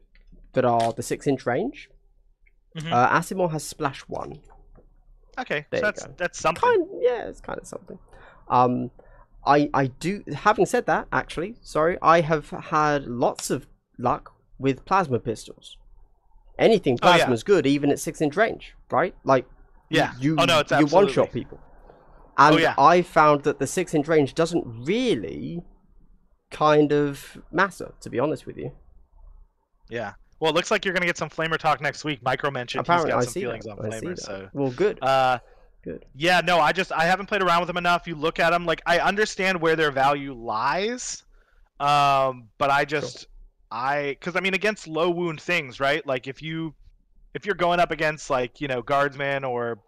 that are the six inch range. Mhm. Uh, Acid Maw has splash one. Okay, There so you that's go. that's something. kind yeah it's kind of something um i i do having said that actually sorry i have had lots of luck with plasma pistols anything Oh, yeah. plasma's good even at six inch range right like Yeah. you Oh, no, it's you one shot people and Oh, yeah. i found that the six inch range doesn't really kind of matter to be honest with you Yeah. Well, it looks like you're gonna get some flamer talk next week. Micro mentioned apparently he's i got some feelings that. on I flamer. So, well good uh, good yeah, no, I just I haven't played around with them enough. You look at them, like I understand where their value lies, um, but I just I because I mean against low wound things, right? Like if you if you're going up against like you know guardsman or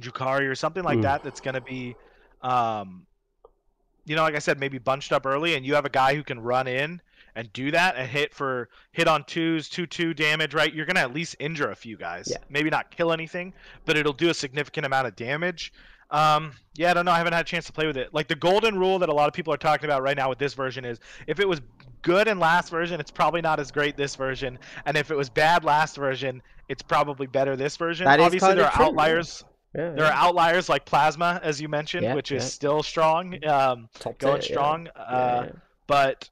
Drukari or something like Mm. that, that's gonna be, um, you know, like I said, maybe bunched up early, and you have a guy who can run in and do that and hit for hit on twos, two two damage, right? You're gonna at least injure a few guys. Yeah. Maybe not kill anything, but it'll do a significant amount of damage. Um, yeah, I don't know. I haven't had a chance to play with it. Like the golden rule that a lot of people are talking about right now with this version is if it was good in last version, it's probably not as great this version, and if it was bad last version, it's probably better this version. That Obviously, there are true, outliers. Yeah, There are outliers like Plasma, as you mentioned, Yeah, which is yeah. still strong, um, going yeah. strong. Yeah, Uh, yeah. But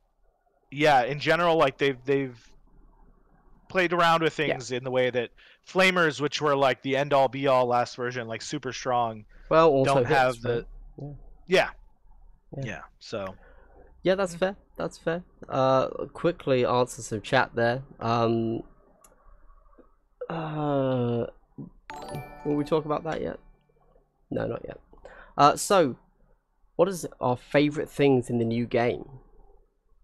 yeah, in general, like they've they've played around with things in the way that Flamers, which were like the end all be all last version, like super strong, Well, also don't hits, have the right? yeah. Yeah. yeah so Yeah, that's fair. That's fair. Uh, quickly answer some chat there. Um, uh, will we talk about that yet? No, not yet. Uh, so, what is our favorite things in the new game?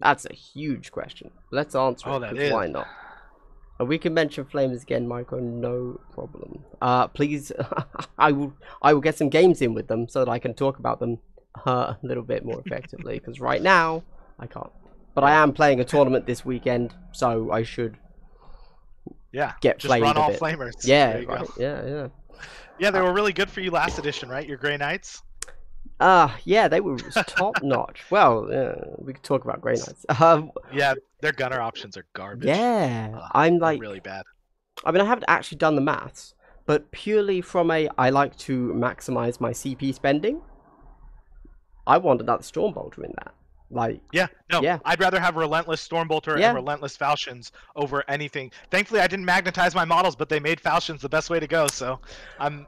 That's a huge question. Let's answer Oh, it. that 'cause is. Why not? Uh, we can mention flames again, Michael. No problem. Uh, please, [LAUGHS] I will. I will get some games in with them so that I can talk about them uh, a little bit more effectively. Because right now, I can't. But I am playing a tournament this weekend, so I should. yeah Get just run a all bit. flamers Yeah, There you go. right, yeah, yeah. yeah they were really good for you last edition right your gray knights Ah, yeah, they were [LAUGHS] top notch. Well, yeah, we could talk about Grey Knights. Um, yeah their gunner options are garbage yeah, Ugh, I'm like, really bad I mean, I haven't actually done the maths, but purely from a, I like to maximize my CP spending. I want another Stormbolter in that. Like, Yeah, no, Yeah. I'd rather have Relentless Stormbolter Yeah. and Relentless Falchions over anything. Thankfully, I didn't magnetize my models, but they made Falchions the best way to go. So, I'm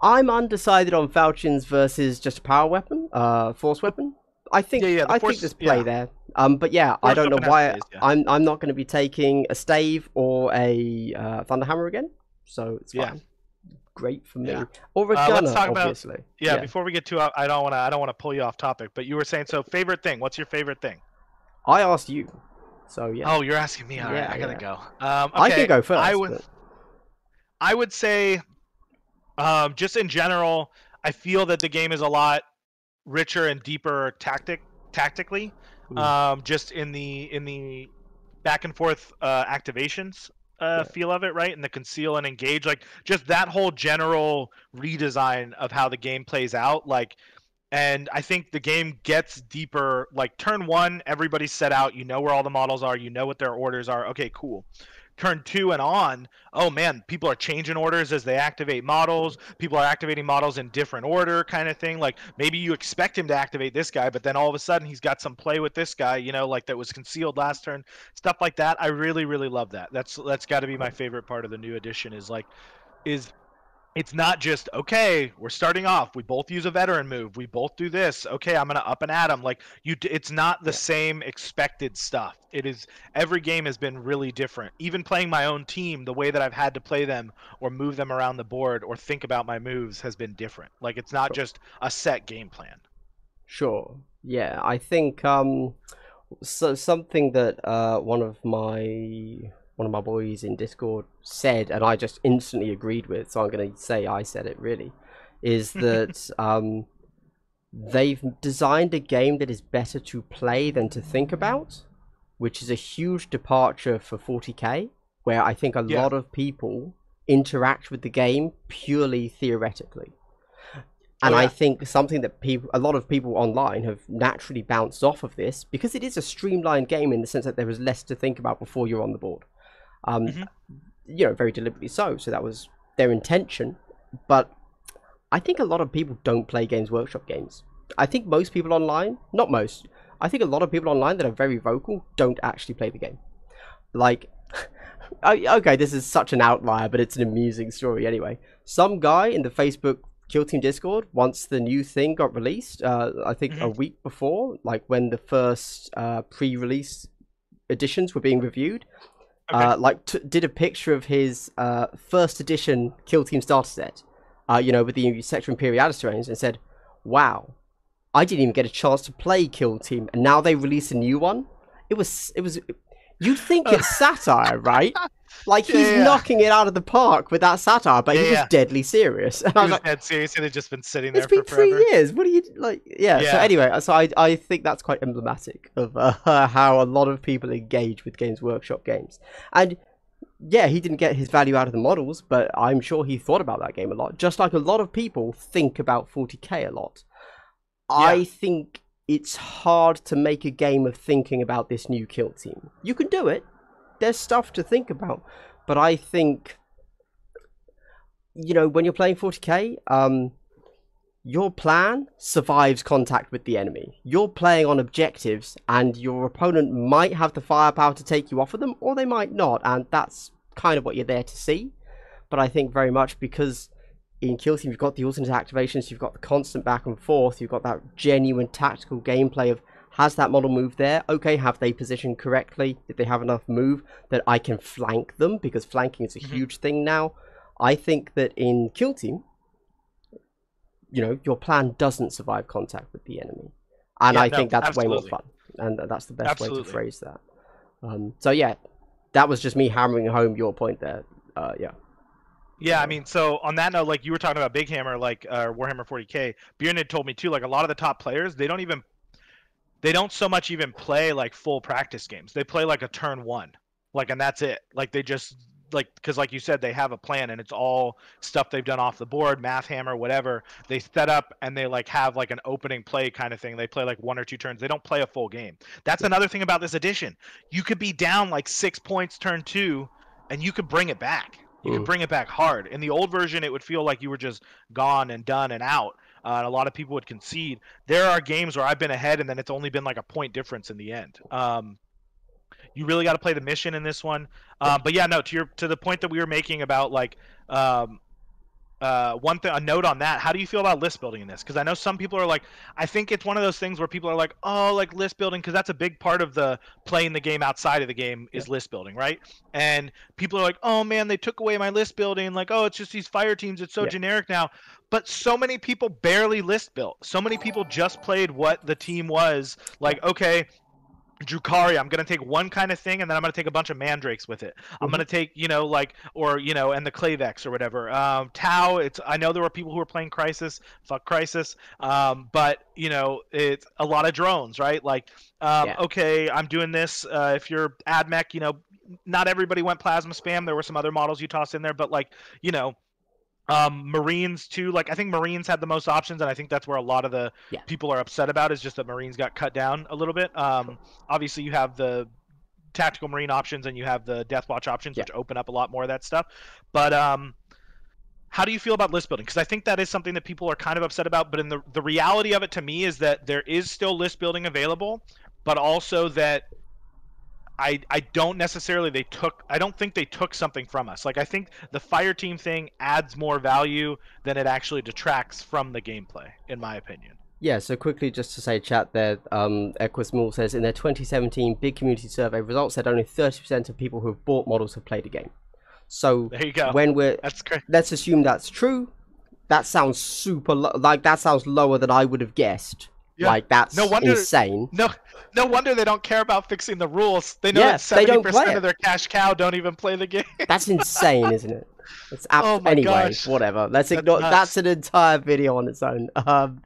I'm undecided on Falchions versus just a power weapon, uh, force weapon. I think Yeah, yeah, I force- think there's play yeah. there. Um, but yeah, I don't know why plays. I'm I'm not going to be taking a stave or a uh, thunderhammer again. So it's Yeah. fine. Great for me. Or a Uh, gunner, let's talk about- obviously. yeah, Before we get too, I don't want to. I don't want to pull you off topic. But you were saying so. Favorite thing? What's your favorite thing? I asked you, so yeah. Oh, you're asking me. All right, Yeah, I gotta go. Um, I okay, can go first. I would. but- I would say, um, just in general, I feel that the game is a lot richer and deeper tactic tactically. Um, just in the in the back and forth uh, activations uh, Yeah. feel of it, right? And the conceal and engage, like just that whole general redesign of how the game plays out, like. And I think the game gets deeper. Like turn one, everybody's set out. You know where all the models are. You know what their orders are. Okay, cool turn two and on, oh man, people are changing orders as they activate models. People are activating models in different order, kind of thing. Like maybe you expect him to activate this guy, but then all of a sudden he's got some play with this guy, you know, like that was concealed last turn. Stuff like that. I really, really love that. That's that's got to be my favorite part of the new edition. Is like, is it's not just okay we're starting off we both use a veteran move we both do this okay i'm gonna up and at 'em. like you it's not the Yeah. same expected stuff it is every game has been really different even playing my own team the way that i've had to play them or move them around the board or think about my moves has been different like it's not Sure. just a set game plan Sure. Yeah, I think um, so something that uh one of my one of my boys in Discord said, and I just instantly agreed with. So I'm going to say I said it. Really, is [LAUGHS] that um, they've designed a game that is better to play than to think about, which is a huge departure for 40k, where I think a Yeah. lot of people interact with the game purely theoretically. And Oh, I think something that people, a lot of people online have naturally bounced off of this because it is a streamlined game in the sense that there is less to think about before you're on the board. Um, Mhm. You know, very deliberately so. So that was their intention. But I think a lot of people don't play Games Workshop games. I think most people online, not most, I think a lot of people online that are very vocal don't actually play the game. Like, [LAUGHS] okay, this is such an outlier, but it's an amusing story anyway. Some guy in the Facebook Kill Team Discord, once the new thing got released, uh, I think a week before, like when the first uh, pre-release editions were being reviewed, Okay. uh, like t- did a picture of his uh, first edition Kill Team starter set, uh, you know, with the Sector Imperialis terrains, and said, "Wow, I didn't even get a chance to play Kill Team, and now they release a new one. It was, it was." You'd think it's [LAUGHS] satire, right? Like he's Yeah, yeah. knocking it out of the park with that satire, but he's Yeah, just deadly serious. [LAUGHS] And I I was was like, dead serious. It had just been sitting there it's for been three forever. years. What are you like? Yeah. So anyway, so I I think that's quite emblematic of uh, [LAUGHS] how a lot of people engage with Games Workshop games, and yeah, he didn't get his value out of the models, but I'm sure he thought about that game a lot. Just like a lot of people think about 40k a lot. I think it's hard to make a game of thinking about this new kill team. You can do it. There's stuff to think about, but I think you know when you're playing 40k, um, your plan survives contact with the enemy. You're playing on objectives, and your opponent might have the firepower to take you off of them, or they might not, and that's kind of what you're there to see. But I think very much because in Kill Team you've got the alternate activations, you've got the constant back and forth, you've got that genuine tactical gameplay of has that model moved there? Okay, have they positioned correctly? Did they have enough move that I can flank them? Because flanking is a Mhm. huge thing now. I think that in Kill Team, you know, your plan doesn't survive contact with the enemy. And Yeah, I no, think that's way more fun. And that's the best way to phrase that. Um, so yeah, that was just me hammering home your point there. Uh, yeah. Yeah, I mean, so on that note, like you were talking about Big Hammer, like uh, Warhammer 40k, Bjorn had told me too. Like a lot of the top players, they don't even, they don't so much even play like full practice games. They play like a turn one, like, and that's it. Like they just like because like you said, they have a plan and it's all stuff they've done off the board, Math Hammer, whatever. They set up and they like have like an opening play kind of thing. They play like one or two turns. They don't play a full game. That's another thing about this edition. You could be down like six points turn two, and you could bring it back. You Mm. could bring it back hard. In the old version, it would feel like you were just gone and done and out. Uh, and a lot of people would concede. There are games where I've been ahead, and then it's only been like a point difference in the end. Um, you really got to play the mission in this one. Um, but yeah, no. To your to the point that we were making about like um, uh, one thing, a note on that. How do you feel about list building in this? Because I know some people are like, I think it's one of those things where people are like, oh, like list building, because that's a big part of the playing the game outside of the game is list building, right? And people are like, oh man, they took away my list building. Like, oh, it's just these fire teams. It's so Yeah. generic now. But so many people barely list built. So many people just played what the team was. Like, okay, Drukari, I'm gonna take one kind of thing, and then I'm gonna take a bunch of mandrakes with it. I'm gonna take, you know, like, or you know, and the Klaivex or whatever. Um, Tau, it's. I know there were people who were playing Crisis, fuck Crisis. Um, but you know, it's a lot of drones, right? Like, um, Yeah. okay, I'm doing this. Uh, if you're ad AdMech, you know, not everybody went plasma spam. There were some other models you tossed in there, but like, you know, um, Marines too. Like, I think Marines had the most options, and I think that's where a lot of the Yeah. people are upset about is just that Marines got cut down a little bit. Um, obviously, you have the tactical Marine options and you have the Death Watch options, Yeah. which open up a lot more of that stuff. But um, how do you feel about list building? Because I think that is something that people are kind of upset about. But in the the reality of it to me is that there is still list building available, but also that I I don't necessarily they took I don't think they took something from us. Like I think the fire team thing adds more value than it actually detracts from the gameplay, in my opinion. Yeah, so quickly just to say chat there, um, Equismall says in their 2017 big community survey results said only 30% of people who have bought models have played a game. So There you go. when we're That's great. let's assume that's true. That sounds super lo- like that sounds lower than I would have guessed. Yeah. Like that's No wonder- insane. No, no wonder they don't care about fixing the rules. They know Yeah, that seventy percent of their cash cow don't even play the game. That's [LAUGHS] insane, isn't it? It's abs- Oh anyway, gosh. whatever. Let's That's ignore. nuts. That's an entire video on its own um,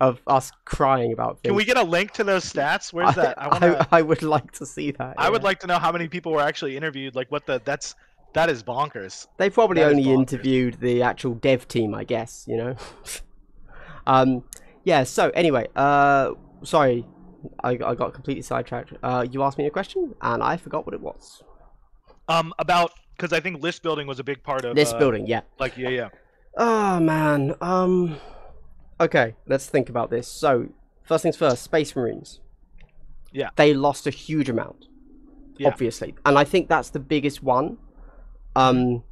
of us crying about things. Can we get a link to those stats? Where's I, [LAUGHS] that? I I, want to. I would like to see that. I would like to know how many people were actually interviewed. Like what the that's that is bonkers. They probably That only interviewed the actual dev team, I guess. You know. [LAUGHS] um. Yeah. So anyway, uh, sorry, I, I got completely sidetracked. Uh, you asked me a question, and I forgot what it was. Um, about because I think list building was a big part of List uh, building. Yeah. Like yeah, yeah. Oh man. Um. Okay, let's think about this. So, first things first, Space Marines. Yeah. They lost a huge amount. Yeah. Obviously, and I think that's the biggest one. Um.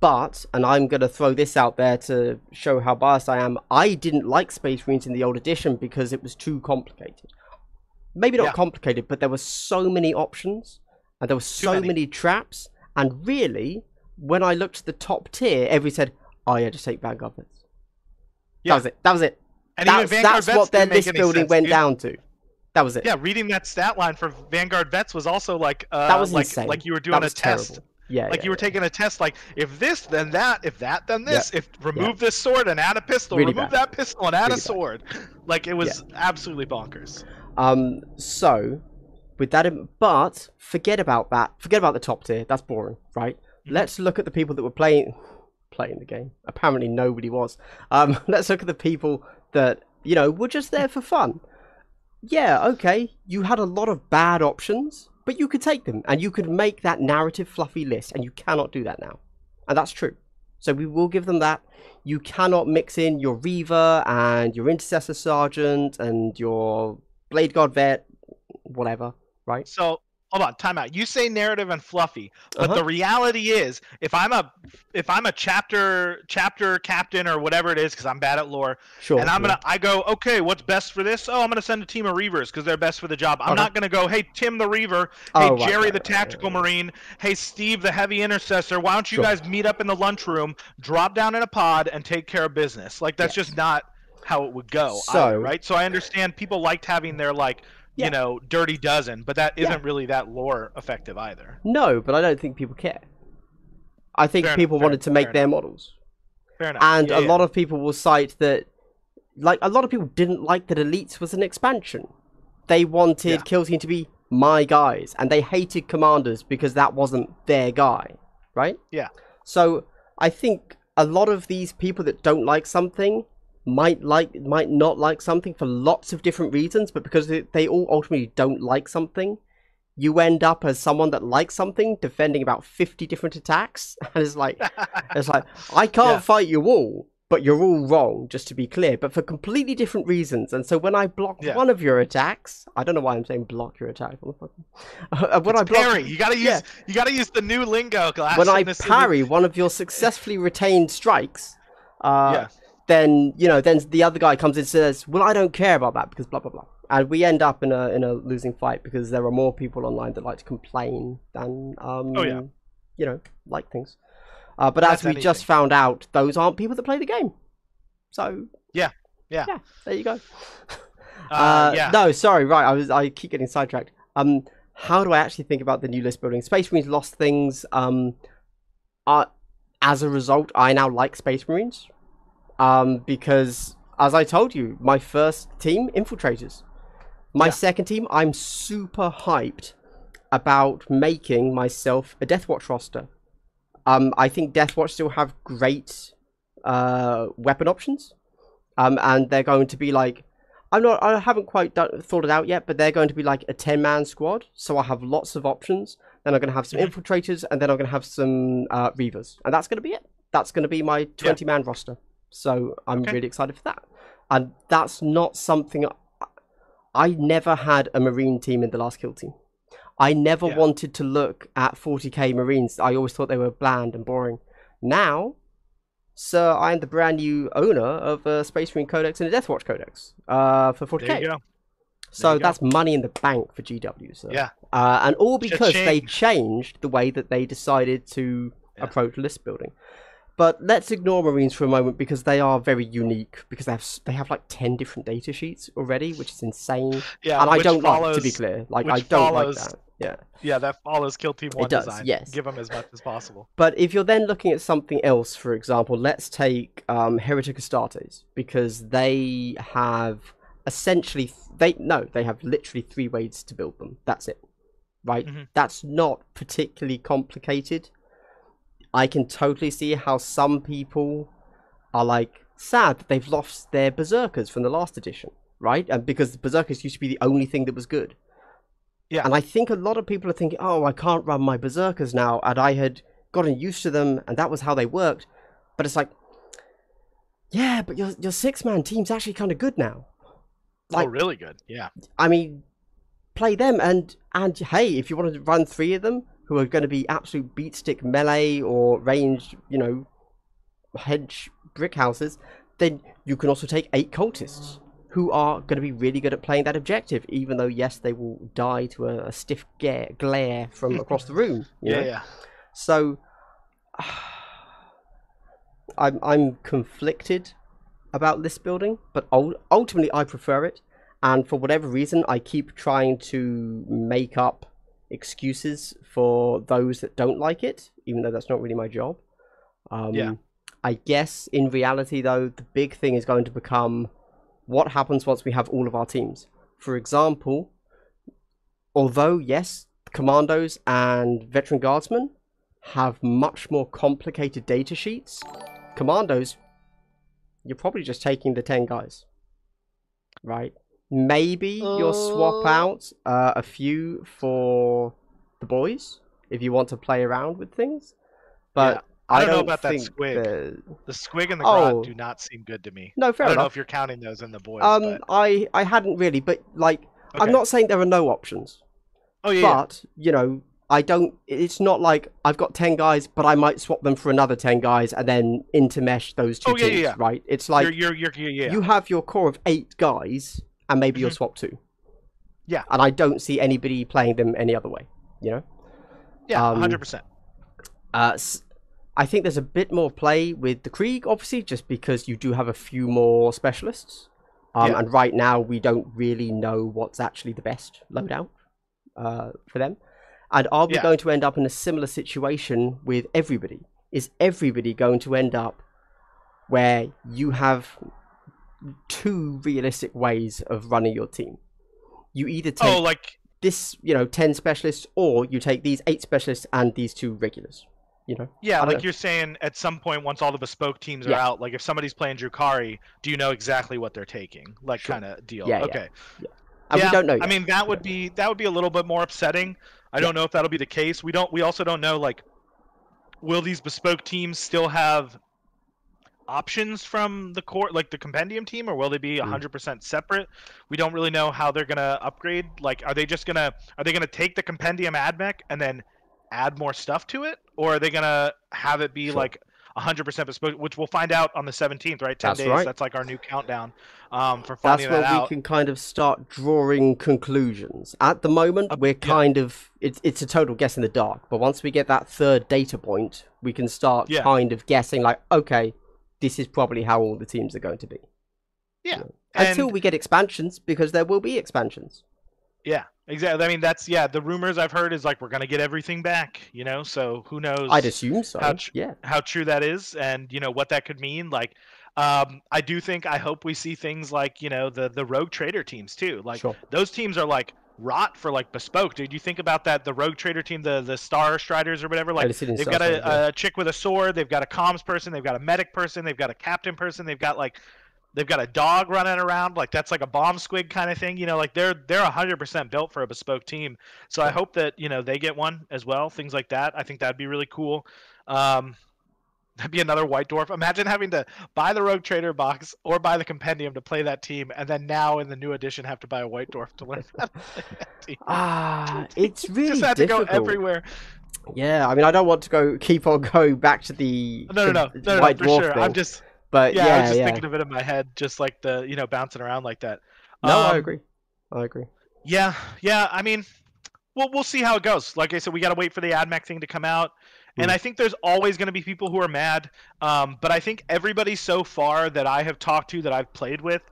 But, and I'm gonna throw this out there to show how biased I am. I didn't like Space Marines in the old edition because it was too complicated. Maybe not Yeah. complicated, but there were so many options, and there were so many. many traps. And really, when I looked at the top tier, everybody said, "Oh yeah, just take Vanguard vets." Yeah. That was it. That was it. And even That's, Vanguard that's what their list building sense, went dude. down to. That was it. Yeah, reading that stat line for Vanguard Vets was also like uh, That was like insane. like you were That doing a was test. Yeah. Like yeah, you were yeah. taking a test, like if this, then that, if that, then this, if remove this sword and add a pistol, Really remove bad. that pistol and add Really a bad. sword. Like it was absolutely bonkers. Um. So, with that, in, but forget about that. Forget about the top tier. That's boring, right? Mhm. Let's look at the people that were playing playing the game. Apparently, nobody was. Um, [LAUGHS] let's look at the people that you know were just there for fun. Yeah, okay, you had a lot of bad options, but you could take them and you could make that narrative fluffy list, and you cannot do that now, and that's true. So we will give them that. You cannot mix in your Reaver and your Intercessor Sergeant and your Blade Guard Vet, whatever, right? So hold on, time out. You say narrative and fluffy, but Uh-huh. the reality is, if I'm a if I'm a chapter chapter captain or whatever it is, because I'm bad at lore, Sure. and I'm sure. gonna I go, okay, what's best for this? Oh, I'm gonna send a team of Reavers because they're best for the job. I'm Okay. not gonna go, hey Tim the Reaver, hey Oh, Jerry right, the right, tactical right, right. marine, hey Steve the heavy intercessor. Why don't you Sure. guys meet up in the lunchroom, drop down in a pod, and take care of business? Like that's Yes. just not how it would go. So- either, right? So I understand people liked having their like. Yeah. You know, dirty dozen, but that Yeah. isn't really that lore effective either. No, but I don't think people care. I think Fair people fair wanted enough, to make fair their models. Fair enough. And Yeah, a yeah. lot of people will cite that, like, a lot of people didn't like that Elites was an expansion. They wanted Yeah. Kill Team to be my guys, and they hated Commanders because that wasn't their guy, right? Yeah. So I think a lot of these people that don't like something might like might not like something for lots of different reasons, but because they, all ultimately don't like something, you end up as someone that likes something defending about 50 different attacks [LAUGHS] and it's like it's like i can't Yeah. fight you all but you're all wrong just to be clear but for completely different reasons and so when i block Yeah. one of your attacks i don't know why i'm saying block your attack [LAUGHS] Uh, when i It's block parry. You gotta use yeah. you gotta use the new lingo class. when i parry one of your successfully retained strikes uh, Yeah. Then you know then the other guy comes in and says well i don't care about that because blah blah blah. And we end up in a in a losing fight because there are more people online that like to complain than um Oh, yeah. you know like things. Uh, but That's as we just found out those aren't people that play the game. So Yeah, yeah. yeah there you go. Uh, [LAUGHS] uh, yeah. no sorry right i was i keep getting sidetracked. Um how do i actually think about the new list building? Space marines lost things um uh, as a result i now like space marines um because as i told you my first team infiltrators my Yeah. second team i'm super hyped about making myself a death watch roster um i think death watch still have great uh weapon options um and they're going to be like I'm not. I haven't quite done, thought it out yet, but they're going to be like a ten-man squad, so I have lots of options. Then I'm going to have some infiltrators, and then I'm going to have some uh, reavers, and that's going to be it. That's going to be my twenty-man roster. So I'm Okay. really excited for that. And that's not something. I, I never had a marine team in the last kill team. I never Yeah. wanted to look at 40k marines. I always thought they were bland and boring. Now, sir, I am the brand new owner of a Space Marine Codex and a Death Watch Codex uh, for 40k. There you go. So you go. that's money in the bank for GW. So. Yeah. Uh, and all because they changed the way that they decided to Yeah. approach list building. But let's ignore Marines for a moment because they are very unique because they have they have like ten different data sheets already, which is insane. Yeah, and I don't like to be clear. Like I don't follows- like that. Yeah. Yeah, that follows Kill Team One it does, design. yes. Give them as much as possible. But if you're then looking at something else, for example, let's take um, Heretic Astartes because they have essentially they no they have literally three ways to build them. That's it, right? Mhm. That's not particularly complicated. I can totally see how some people are like sad that they've lost their berserkers from the last edition, right? And because the berserkers used to be the only thing that was good. Yeah. And I think a lot of people are thinking, oh, I can't run my berserkers now, and I had gotten used to them, and that was how they worked. But it's like, yeah, but your your six man team's actually kind of good now. Oh, like, oh, really good. Yeah. I mean, play them, and and hey, if you wanted to run three of them who are going to be absolute beatstick melee or ranged, you know, hedge brick houses, then you can also take eight cultists who are going to be really good at playing that objective, even though yes, they will die to a, a stiff glare, glare from [LAUGHS] across the room. Yeah, know? yeah. So [SIGHS] I'm I'm conflicted about this building, but ultimately I prefer it. And for whatever reason, I keep trying to make up excuses for those that don't like it, even though that's not really my job. Um, Yeah. I guess in reality, though, the big thing is going to become what happens once we have all of our teams. For example, although yes, commandos and veteran guardsmen have much more complicated data sheets. Commandos, you're probably just taking the ten guys, right? Maybe you'll swap Uh. out uh, a few for the boys if you want to play around with things, but. Yeah, I don't know don't about that think squig. the- The squig and the Oh. grot do not seem good to me. No, fair enough. I don't know if you're counting those in the boys. Um, but... I I hadn't really, but like, I'm not saying there are no options, Oh yeah, yeah. but you know, I don't. It's not like I've got ten guys, but I might swap them for another ten guys and then intermesh those two Oh, yeah, yeah, teams, yeah. right? It's like you're, you're, you're, you're, yeah. you have your core of eight guys, and maybe you'll Mhm. swap two. Yeah. and I don't see anybody playing them any other way. You know. yeah, um, 100%. Uh, I think there's a bit more play with the Krieg, obviously, just because you do have a few more specialists. Um, Yeah. And right now, we don't really know what's actually the best loadout uh, for them. And are we Yeah. going to end up in a similar situation with everybody? Is everybody going to end up where you have two realistic ways of running your team? You either oh, take Oh, like this, you know, 10 specialists, or you take these eight specialists and these two regulars. You know? yeah, like don't- you're saying at some point once all the bespoke teams are Yeah. out, like if somebody's playing Drukari, do you know exactly what they're taking? Like Sure. kind of deal. Yeah, yeah. okay. And yeah, we don't know. I mean, that would be that would be a little bit more upsetting. I don't know if that'll be the case. We don't. We also don't know like, will these bespoke teams still have options from the core, like the compendium team, or will they be Mm. 100% separate? We don't really know how they're gonna upgrade. Like, are they just gonna are they gonna take the compendium admech and then add more stuff to it, or are they gonna have it be Sure. like 100% bespoke, which we'll find out on the 17th, right? 10 That's days. right. That's like our new countdown um, for That's where that we out. can kind of start drawing conclusions. At the moment, Uh, we're yeah. kind of it's it's a total guess in the dark. But once we get that third data point, we can start Yeah. kind of guessing like, okay, this is probably how all the teams are going to be. Yeah. Until And- we get expansions, because there will be expansions. Yeah, exactly. I mean, that's yeah. The rumors I've heard is like we're gonna get everything back, you know. So who knows I'd assume so. how tr- yeah. how true that is, and you know what that could mean. Like, um, I do think I hope we see things like you know the the rogue trader teams too. Like sure. those teams are like rot for like bespoke, dude. You think about that the rogue trader team, the the Star Striders or whatever. Like they've got yeah. a, a chick with a sword, they've got a comms person, they've got a medic person, they've got a captain person, they've got like they've got a dog running around like that's like a bomb squig kind of thing you know like they're they're 100% built for a bespoke team so i hope that you know they get one as well things like that i think that'd be really cool um that'd be another white dwarf imagine having to buy the rogue trader box or buy the compendium to play that team and then now in the new edition have to buy a white dwarf to learn how to play that team Ah, [LAUGHS] it's really just had to go everywhere Yeah, I mean, I don't want to go keep on [LAUGHS] going back to the no no no no, no, White for Dwarf sure thing, i'm just but yeah, yeah, i was just yeah. thinking of it in my head just like the you know bouncing around like that No, I Um, agree. I agree. Yeah, yeah. I mean, we'll we'll see how it goes. Like I said, we got to wait for the AdMech thing to come out, and Mm. I think there's always going to be people who are mad. Um, but I think everybody so far that I have talked to that I've played with,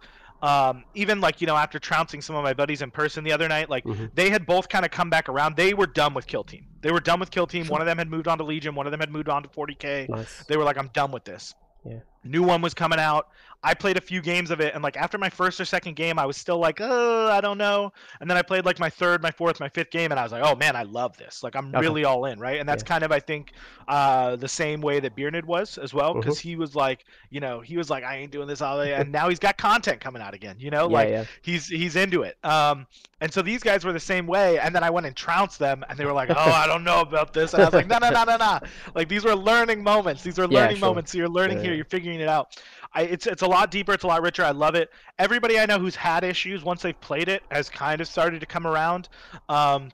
um, even like you know after trouncing some of my buddies in person the other night, like Mhm. they had both kind of come back around. They were done with Kill Team. They were done with Kill Team. Sure. One of them had moved on to Legion. One of them had moved on to 40k. Nice. They were like, I'm done with this. Yeah. New one was coming out. I played a few games of it, and like after my first or second game, I was still like, oh, I don't know. And then I played like my third, my fourth, my fifth game, and I was like, oh man, I love this. Like I'm Okay. really all in, right? And that's kind of I think uh, the same way that Bearded was as well, Mm-hmm. because he was like, you know, he was like, I ain't doing this all day, and [LAUGHS] now he's got content coming out again. You know, yeah, like yeah. he's he's into it. Um, and so these guys were the same way, and then I went and trounced them, and they were like, "Oh, I don't know about this," and I was like, "No, no, no, no, no!" Like these were learning moments. These are [LAUGHS] Yeah, learning sure. moments. So you're learning Yeah, here. yeah. You're figuring it out. I, it's it's a lot deeper. It's a lot richer. I love it. Everybody I know who's had issues once they've played it has kind of started to come around. Um,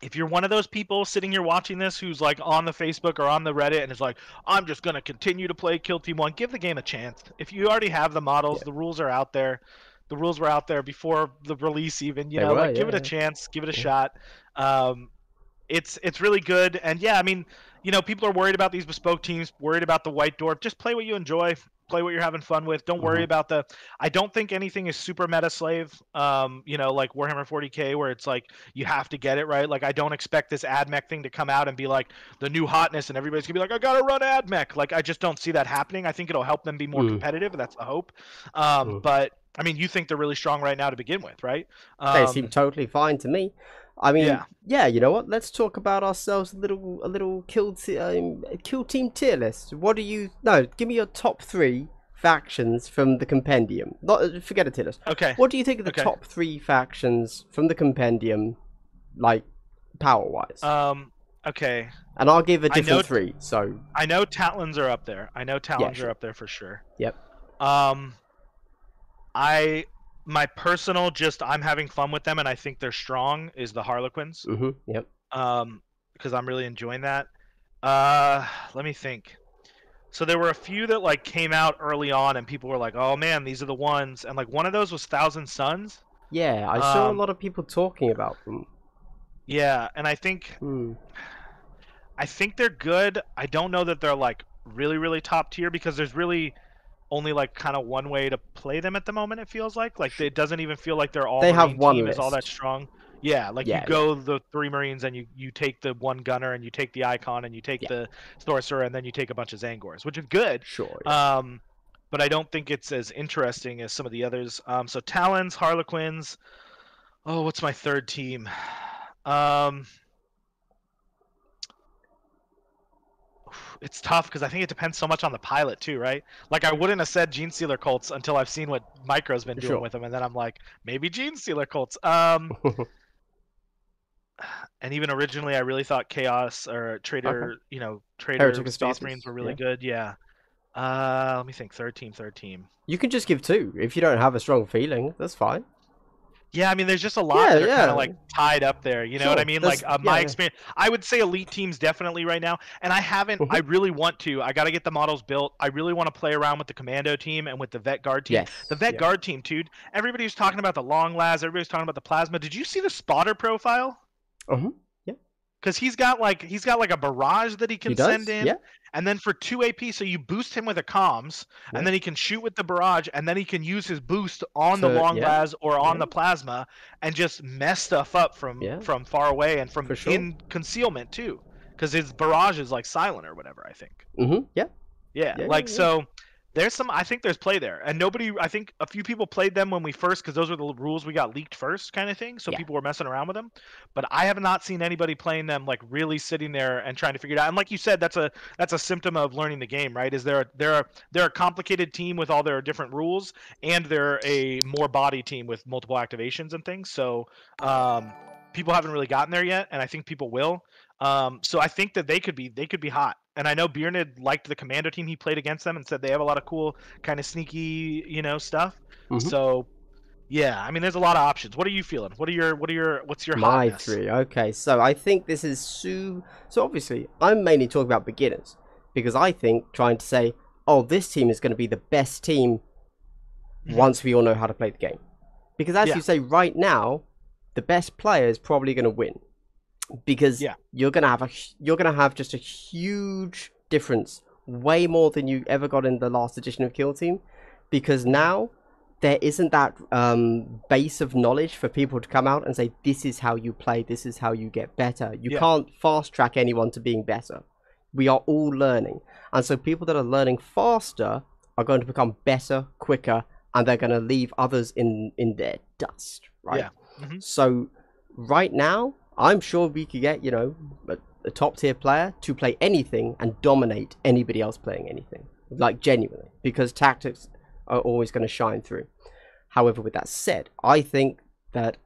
if you're one of those people sitting here watching this who's like on the Facebook or on the Reddit and is like, I'm just gonna continue to play Kill Team One, give the game a chance. If you already have the models, Yeah. the rules are out there. The rules were out there before the release, even. You They know, were, like give it a yeah. chance, give it a Yeah. shot. Um, it's it's really good, and yeah, I mean, you know, people are worried about these bespoke teams, worried about the white dwarf. Just play what you enjoy, play what you're having fun with. Don't worry Mhm. about the. I don't think anything is super meta slave. Um, you know, like Warhammer 40k, where it's like you have to get it right. Like I don't expect this AdMech thing to come out and be like the new hotness, and everybody's gonna be like, I gotta run AdMech. Like I just don't see that happening. I think it'll help them be more Mm. competitive. That's the hope. Um, Mm. But I mean, you think they're really strong right now to begin with, right? They Um, seem totally fine to me. I mean, Yeah. yeah. you know what? Let's talk about ourselves a little, a little kill, t- um, kill team tier list. What do you? No, give me your top three factions from the compendium. Not forget a tier list. Okay. What do you think of the Okay. top three factions from the compendium, like power wise? Um. Okay. and I'll give a different know- three. So I know Talons are up there. I know Talons sure. are up there for sure. Yep. Um, I my personal just I'm having fun with them and I think they're strong is the Harlequins. hmm yep. Um, because I'm really enjoying that. Uh, let me think. So there were a few that like came out early on and people were like, "Oh man, these are the ones." And like one of those was Thousand Suns. Yeah, I saw a Um, lot of people talking about them. Yeah, and I think Hmm. I think they're good. I don't know that they're like really really top tier because there's really only like kind of one way to play them at the moment. It feels like like it doesn't even feel like they're all They have one team is all that strong. Yeah, like Yeah, you go the three Marines and you you take the one gunner and you take the Icon and you take Yeah. the Sorcerer and then you take a bunch of Tzaangors, which is good. Sure. yeah. Um, but I don't think it's as interesting as some of the others. Um, so Talons, Harlequins. Oh, what's my third team? [SIGHS] Um, it's tough because I think it depends so much on the pilot too, right? Like I wouldn't have said Genestealer Cults until I've seen what Micro's been doing Sure. with them, and then I'm like, maybe Genestealer Cults. Um, [LAUGHS] and even originally, I really thought Chaos or Traitor, you know, Traitor Heretic Space Astartes, Marines were really yeah. good. Yeah. Uh, let me think. Third team, third team. you can just give two if you don't have a strong feeling. That's fine. Yeah, I mean, there's just a lot Yeah, that are kind of like tied up there. You know what I mean? that's- Like uh, my yeah, yeah. experience, I would say elite teams definitely right now. And I haven't. Mhm. I really want to. I got to get the models built. I really want to play around with the commando team and with the vet guard team. Yes. The vet yeah. guard team, dude. Everybody was talking about the long las. Everybody's talking about the plasma. Did you see the spotter profile? Mhm. Because he's got like he's got like a barrage that he can He send in, Yeah. and then for two AP, so you boost him with a comms, Yeah. and then he can shoot with the barrage, and then he can use his boost on the long yeah, las or on the plasma, and just mess stuff up from from far away and from sure. in concealment too, because his barrage is like silent or whatever. I think. hmm Yeah. Yeah, like so. There's some. I think there's play there, and nobody. I think a few people played them when we first, because those were the rules we got leaked first, kind of thing. So Yeah. people were messing around with them, but I have not seen anybody playing them like really sitting there and trying to figure it out. And like you said, that's a that's a symptom of learning the game, right? Is they're they're a, they're a complicated team with all their different rules, and they're a more body team with multiple activations and things. So um, people haven't really gotten there yet, and I think people will. Um, so I think that they could be they could be hot. And I know Biernid liked the commando team he played against them and said they have a lot of cool kind of sneaky, you know, stuff. Mhm. So yeah, I mean there's a lot of options. What are you feeling? What are your what are your what's your My hotness? three. Okay, so I think this is so. So obviously, I'm mainly talking about beginners because I think trying to say, oh, this team is going to be the best team Mhm. once we all know how to play the game. Because as Yeah. you say, right now, the best player is probably going to win because Yeah. you're going to have a you're to have just a huge difference, way more than you ever got in the last edition of Kill Team, because now there isn't that um, base of knowledge for people to come out and say this is how you play, this is how you get better. You Yeah. can't fast track anyone to being better. We are all learning, and so people that are learning faster are going to become better, quicker, and they're going to leave others in in their dust. Right. Yeah. Mhm. So right now, I'm sure we could get you know a, a top tier player to play anything and dominate anybody else playing anything, like genuinely, because tactics are always going to shine through. However, with that said, I think that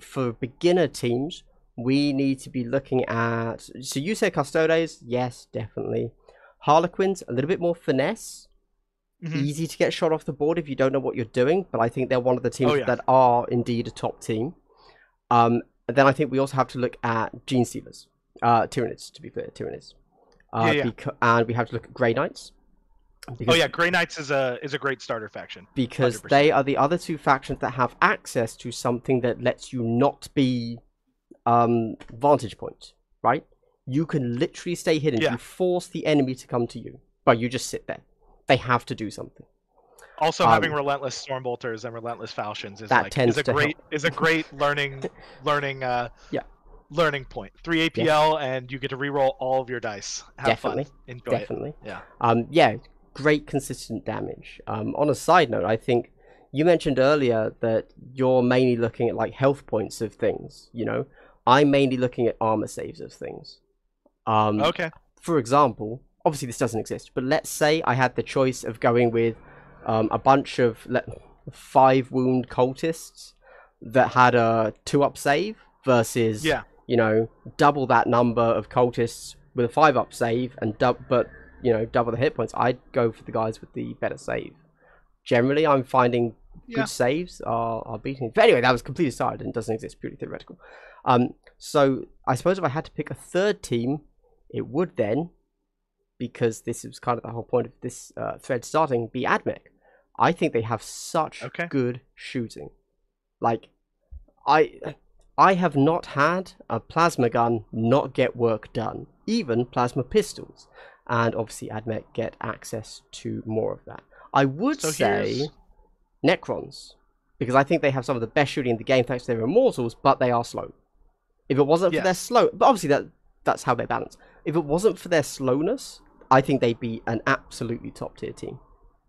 for beginner teams, we need to be looking at. So you say Custodes, yes, definitely. Harlequins, a little bit more finesse, Mhm. easy to get shot off the board if you don't know what you're doing. But I think they're one of the teams Oh, yeah. that are indeed a top team. Um, and then I think we also have to look at Genestealers, uh, Tyranids, to be clear, Tyranids. Uh, Yeah, yeah. beca- and we have to look at Grey Knights. Oh yeah, Grey Knights is a is a great starter faction. because 100%. they are the other two factions that have access to something that lets you not be um, vantage points, right? You can literally stay hidden. Yeah. You force the enemy to come to you, but you just sit there. They have to do something. Also, Um, having relentless stormbolters and relentless falchions is like is a great is a great learning learning uh Yeah. learning point. Three APL and you get to reroll all of your dice. Have Definitely. fun. Enjoy it. Definitely. Yeah. Um, yeah, great consistent damage. Um, on a side note, I think you mentioned earlier that you're mainly looking at like health points of things. You know, I'm mainly looking at armor saves of things. Um, Okay. for example, obviously this doesn't exist, but let's say I had the choice of going with um, a bunch of le- five wound cultists that had a two up save versus Yeah. you know double that number of cultists with a five up save and dub- but you know double the hit points. I'd go for the guys with the better save. Generally, I'm finding Yeah. good saves are, are beating. But anyway, that was completely aside and doesn't exist, purely theoretical. Um, so I suppose if I had to pick a third team, it would then, because this is kind of the whole point of this uh, thread starting, be AdMech. I think they have such Okay. good shooting. Like, I I have not had a plasma gun not get work done, even plasma pistols, and obviously AdMech get access to more of that. I would So say here's- Necrons, because I think they have some of the best shooting in the game thanks to their immortals, but they are slow. If it wasn't for their slow, but obviously that that's how they balance. If it wasn't for their slowness, I think they'd be an absolutely top tier team.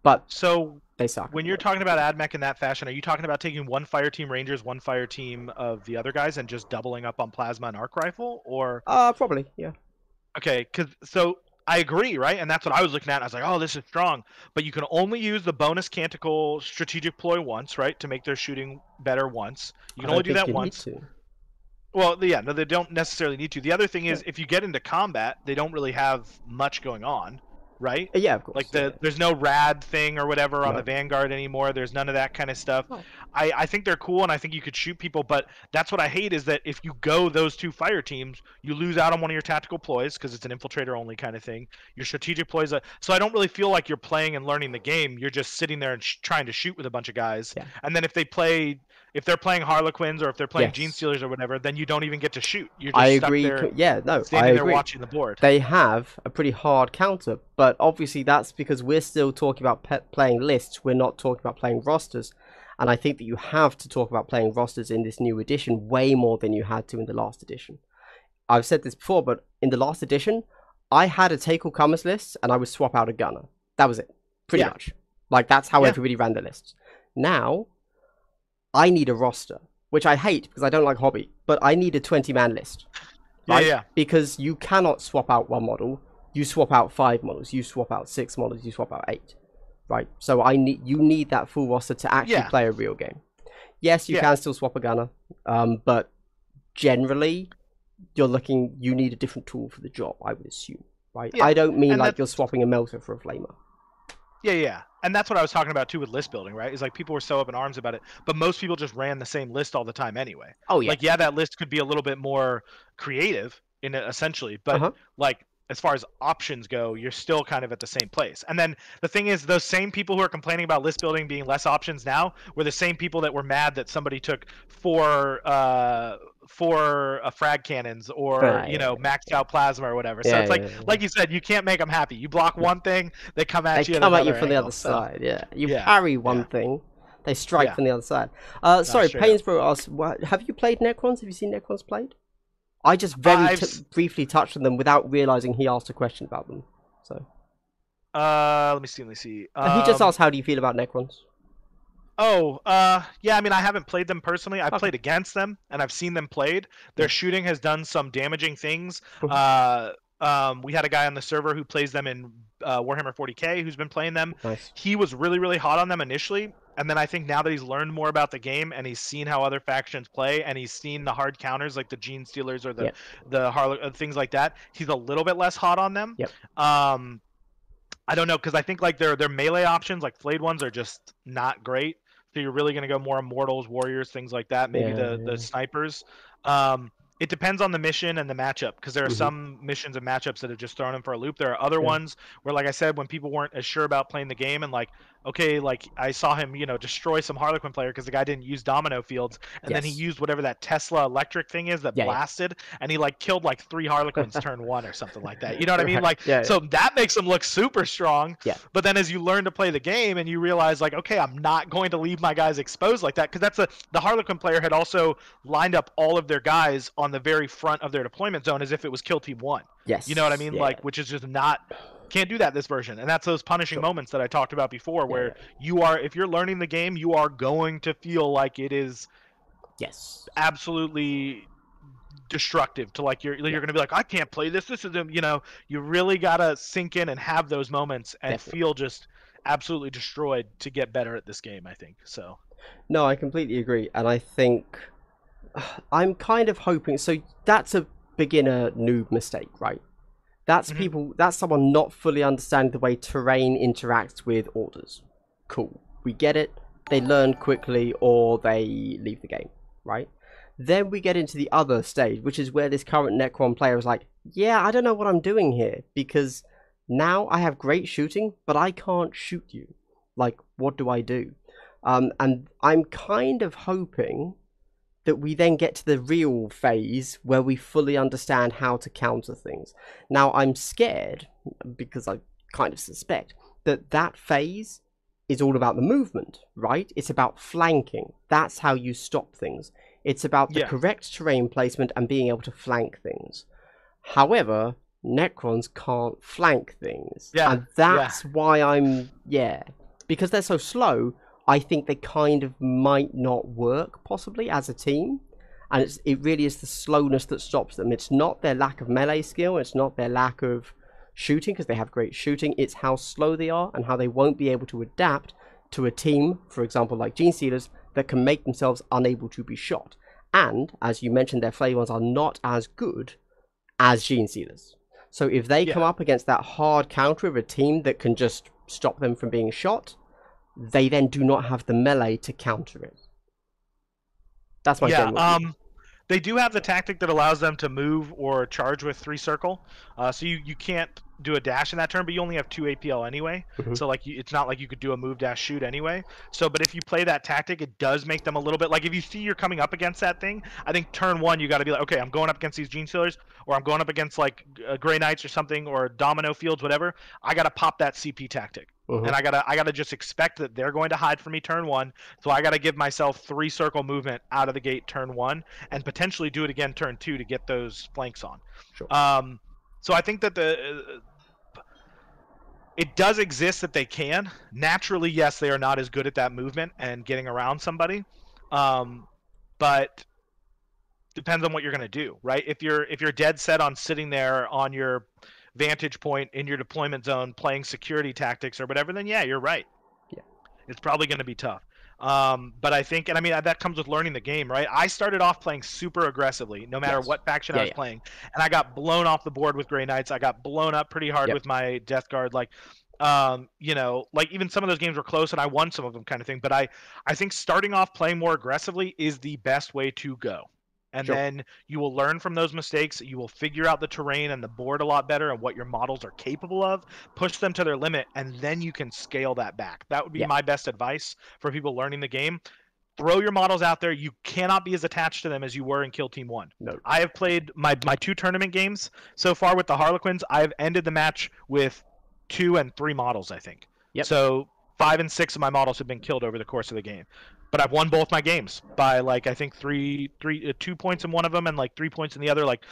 But So they suck. when you're talking about AdMech in that fashion, are you talking about taking one fire team Rangers, one fire team of the other guys, and just doubling up on plasma and arc rifle, or uh probably yeah. okay? Because so I agree, right? And that's what I was looking at. I was like, oh, this is strong, but you can only use the bonus canticle strategic ploy once, right, to make their shooting better once. You can only do that once. to. Well, yeah, no, they don't necessarily need to. The other thing is, if you get into combat, they don't really have much going on, right? Uh, yeah, of course. Like yeah, there's no rad thing or whatever on No. the Vanguard anymore. There's none of that kind of stuff. No. I, I think they're cool and I think you could shoot people, but that's what I hate is that if you go those two fire teams, you lose out on one of your tactical ploys because it's an infiltrator only kind of thing. Your strategic ploys, uh, so I don't really feel like you're playing and learning the game. You're just sitting there and sh- trying to shoot with a bunch of guys. Yeah. And then if they play, if they're playing Harlequins or if they're playing Yes. Genestealers or whatever, then you don't even get to shoot. You're just I stuck agree. there, Yeah, no, I agree. watching the board. They have a pretty hard counter, but obviously that's because we're still talking about pe- playing lists. We're not talking about playing rosters, and I think that you have to talk about playing rosters in this new edition way more than you had to in the last edition. I've said this before, but in the last edition, I had a take all comers list, and I would swap out a gunner. That was it, pretty Yeah. much. Like that's how Yeah. everybody ran the lists. Now, I need a roster, which I hate because I don't like hobby, but I need a twenty-man list yeah, right? yeah. because you cannot swap out one model. You swap out five models. You swap out six models. You swap out eight, right? So I need you need that full roster to actually Yeah. play a real game. Yes, you Yeah. can still swap a gunner, um, but generally, you're looking. You need a different tool for the job. I would assume, right? Yeah, I don't mean and like you're swapping a melter for a flamer. Yeah, yeah. And that's what I was talking about too with list building, right? Is like people were so up in arms about it, but most people just ran the same list all the time anyway. Oh yeah, Like, yeah, that list could be a little bit more creative in it essentially, but Uh-huh. like as far as options go, you're still kind of at the same place. And then the thing is, those same people who are complaining about list building being less options now were the same people that were mad that somebody took four uh four uh, frag cannons or you yeah, know maxed out plasma or whatever. so Yeah, it's like like you said, you can't make them happy. You block one thing, they come at they you. come at you from the other so- side. Yeah, you parry one thing, they strike from the other side. Uh, sorry. Painsborough asks, "What- "Have you played Necrons? Have you seen Necrons played?" I just very t- briefly touched on them without realizing he asked a question about them. So Uh, let me see. Let me see. And he just Um, asked, "How do you feel about Necrons?" Oh, uh, yeah. I mean, I haven't played them personally. I've Okay. played against them, and I've seen them played. Their shooting has done some damaging things. Uh, um, we had a guy on the server who plays them in uh, Warhammer 40k who's been playing them. Nice. He was really, really hot on them initially, and then I think now that he's learned more about the game and he's seen how other factions play and he's seen the hard counters like the Genestealers or the Yeah. the Harley uh, things like that, he's a little bit less hot on them. Yep. Um, I don't know because I think like their their melee options, like flayed ones, are just not great. So you're really gonna go more immortals, warriors, things like that. Maybe Yeah, the yeah. the snipers. Um, it depends on the mission and the matchup because there are Mhm. some missions and matchups that have just thrown them for a loop. There are other Yeah. ones where, like I said, when people weren't as sure about playing the game and like, okay, like I saw him, you know, destroy some Harlequin player because the guy didn't use domino fields, and then he used whatever that Tesla electric thing is that Yeah, yeah. blasted, and he like killed like three Harlequins turn one or something like that. You know what I mean? Like, Yeah, yeah. so that makes him look super strong. Yeah. But then as you learn to play the game and you realize like, okay, I'm not going to leave my guys exposed like that because that's a the Harlequin player had also lined up all of their guys on the very front of their deployment zone as if it was kill team one. Yes. You know what I mean? yeah. Like, which is just not can't do that this version, and that's those punishing Sure. moments that I talked about before, where yeah. you are if you're learning the game, you are going to feel like it is yes. absolutely destructive to like you're you're gonna be like I can't play this. This is you know you really gotta sink in and have those moments and Definitely. feel just absolutely destroyed to get better at this game. I think so. No, I completely agree, and I think [SIGHS] I'm kind of hoping. So that's a beginner noob mistake, right? That's Mhm. people. That's someone not fully understanding the way terrain interacts with orders. Cool, we get it. They learn quickly, or they leave the game, right? Then we get into the other stage, which is where this current Necron player is like, "Yeah, I don't know what I'm doing here because now I have great shooting, but I can't shoot you. Like, what do I do?" Um, and I'm kind of hoping that we then get to the real phase where we fully understand how to counter things. Now, I'm scared because I kind of suspect that that phase is all about the movement, right? It's about flanking. That's how you stop things. It's about the Yeah. correct terrain placement and being able to flank things. However, Necrons can't flank things. Yeah, And that's why I'm, yeah. Because they're so slow, I think they kind of might not work possibly as a team. And it's, it really is the slowness that stops them. It's not their lack of melee skill, it's not their lack of shooting, because they have great shooting. It's how slow they are and how they won't be able to adapt to a team, for example, like Genestealers, that can make themselves unable to be shot. And, as you mentioned, their flame ones are not as good as Genestealers. So if they Yeah. come up against that hard counter of a team that can just stop them from being shot, they then do not have the melee to counter it. That's my yeah. Um, they do have the tactic that allows them to move or charge with three circle. Uh, so you, you can't do a dash in that turn, but you only have two APL anyway. Mhm. So like you, it's not like you could do a move dash shoot anyway. So but if you play that tactic, it does make them a little bit like if you see you're coming up against that thing. I think turn one you got to be like, okay, I'm going up against these Genestealers, or I'm going up against like uh, Grey Knights or something, or Domino Fields, whatever. I got to pop that CP tactic Mhm. and I gotta I gotta just expect that they're going to hide from me turn one. So I gotta give myself three circle movement out of the gate turn one, and potentially do it again turn two to get those flanks on. Sure. Um, so I think that the uh, it does exist that they can naturally. Yes, they are not as good at that movement and getting around somebody, um, but depends on what you're gonna do, right? If you're if you're dead set on sitting there on your vantage point in your deployment zone playing security tactics or whatever, then yeah, you're right. Yeah. It's probably going to be tough. Um, but I think, and I mean, that comes with learning the game, right? I started off playing super aggressively, no matter Yes. what faction Yeah, I was yeah. playing, and I got blown off the board with Grey Knights. I got blown up pretty hard Yep. with my Death Guard, like, um, you know, like even some of those games were close, and I won some of them, kind of thing. But I, I think starting off playing more aggressively is the best way to go. And Sure. then you will learn from those mistakes. You will figure out the terrain and the board a lot better and what your models are capable of, push them to their limit, and then you can scale that back. That would be Yeah. my best advice for people learning the game. Throw your models out there. You cannot be as attached to them as you were in Kill Team 1. No. I have played my, my two tournament games so far with the Harlequins. I've ended the match with two and three models, I think. Yep. So five and six of my models have been killed over the course of the game but I've won both my games by like I think three, three, uh, two points in one of them and like three points in the other. Like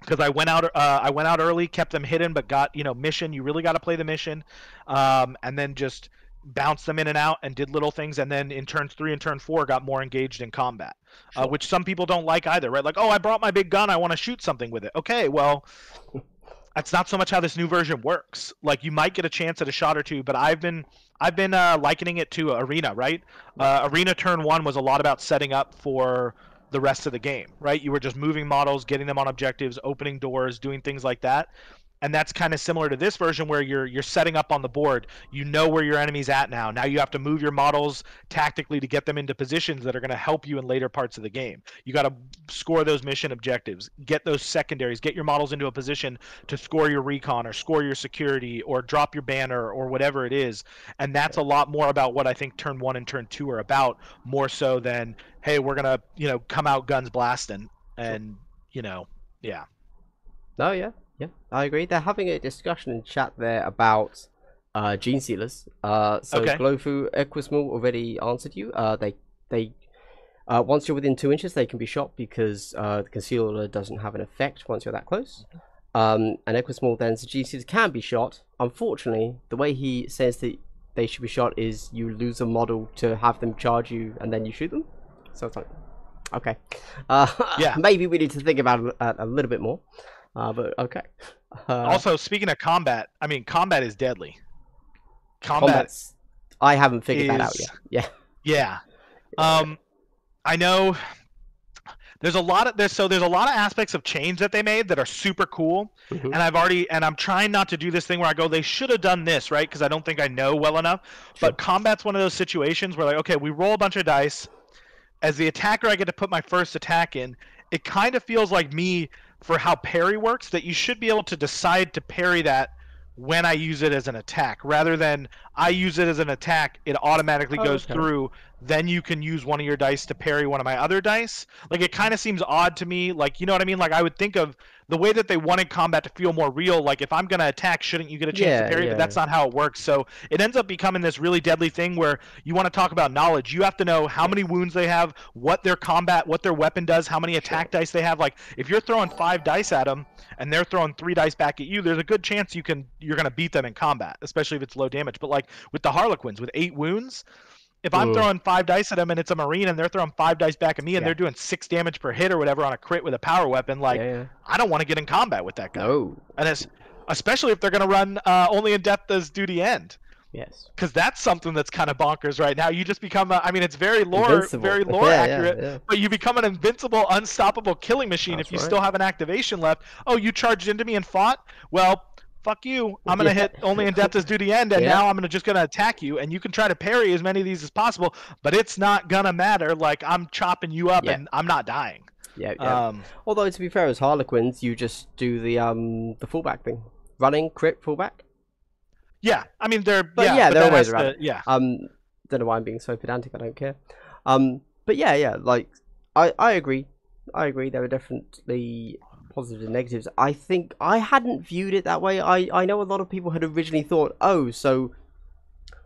because I went out, uh, I went out early, kept them hidden, but got you know mission. You really got to play the mission, um, and then just bounce them in and out and did little things. And then in turns three and turn four, got more engaged in combat, uh, which some people don't like either. Right? Like, oh, I brought my big gun, I want to shoot something with it. Okay, well. [LAUGHS] That's not so much how this new version works. Like you might get a chance at a shot or two, but I've been I've been uh, likening it to Arena, right? Uh, Arena turn one was a lot about setting up for the rest of the game, right? You were just moving models, getting them on objectives, opening doors, doing things like that. And that's kind of similar to this version where you're you're setting up on the board. You know where your enemy's at now. Now you have to move your models tactically to get them into positions that are going to help you in later parts of the game. You got to score those mission objectives, get those secondaries, get your models into a position to score your recon or score your security or drop your banner or whatever it is. And that's a lot more about what I think turn 1 and turn 2 are about, more so than hey, we're going to, you know, come out guns blasting and, you know, yeah. oh yeah, yeah, I agree. They're having a discussion in chat there about uh, Genestealers. Uh, so Okay. Glowfu Equismal already answered you. Uh, they they uh, once you're within two inches, they can be shot because uh, the concealer doesn't have an effect once you're that close. Um, and Equismal then says Genestealers can be shot. Unfortunately, the way he says that they should be shot is you lose a model to have them charge you and then you shoot them. So it's like Okay. Uh, [LAUGHS] Yeah. Maybe we need to think about it a, a little bit more. Uh, but okay. Uh, also, speaking of combat, I mean, combat is deadly. Combat, combat's. I haven't figured that out yet. Yeah. yeah. Um, I know. There's a lot of there's so there's a lot of aspects of change that they made that are super cool, Mhm. and I've already and I'm trying not to do this thing where I go they should have done this right because I don't think I know well enough. Sure. But combat's one of those situations where like okay we roll a bunch of dice, as the attacker I get to put my first attack in. It kind of feels like me for how parry works that you should be able to decide to parry that when I use it as an attack. Rather than I use it as an attack it automatically Oh, goes okay. through then you can use one of your dice to parry one of my other dice. Like it kind of seems odd to me like you know what I mean? Like I would think of the way that they wanted combat to feel more real like if I'm going to attack shouldn't you get a chance Yeah, to parry yeah, but that's not how it works. So it ends up becoming this really deadly thing where you want to talk about knowledge. You have to know how many wounds they have what their combat what their weapon does how many attack dice they have. Like if you're throwing 5 dice at them and they're throwing 3 dice back at you there's a good chance you can you're going to beat them in combat especially if it's low damage. But like with the harlequins with 8 wounds if I'm throwing five dice at them and it's a marine and they're throwing five dice back at me and Yeah. they're doing six damage per hit or whatever on a crit with a power weapon, like yeah, yeah. I don't want to get in combat with that guy. No. And it's especially if they're going to run uh, Only In Death Does Duty End, Yes. because that's something that's kind of bonkers right now. You just become, a, I mean, it's very lore, Invincible. very lore Yeah, yeah, accurate. yeah. But you become an invincible, unstoppable killing machine That's if you right. still have an activation left. Oh, you charged into me and fought? Well, fuck you. I'm gonna hit Only In Death Does Duty End, and Yeah. now I'm gonna just gonna attack you, and you can try to parry as many of these as possible, but it's not gonna matter. Like I'm chopping you up, Yeah. and I'm not dying. Yeah, yeah. Um, Although to be fair, as Harlequins, you just do the um the fullback thing, running crit fullback. yeah. I mean, they're But yeah, yeah, but there are that ways around Yeah. Um, don't know why I'm being so pedantic. I don't care. Um, but yeah, yeah, like I I agree. I agree. There are definitely positives and negatives. I think I hadn't viewed it that way. I I know a lot of people had originally thought, oh, so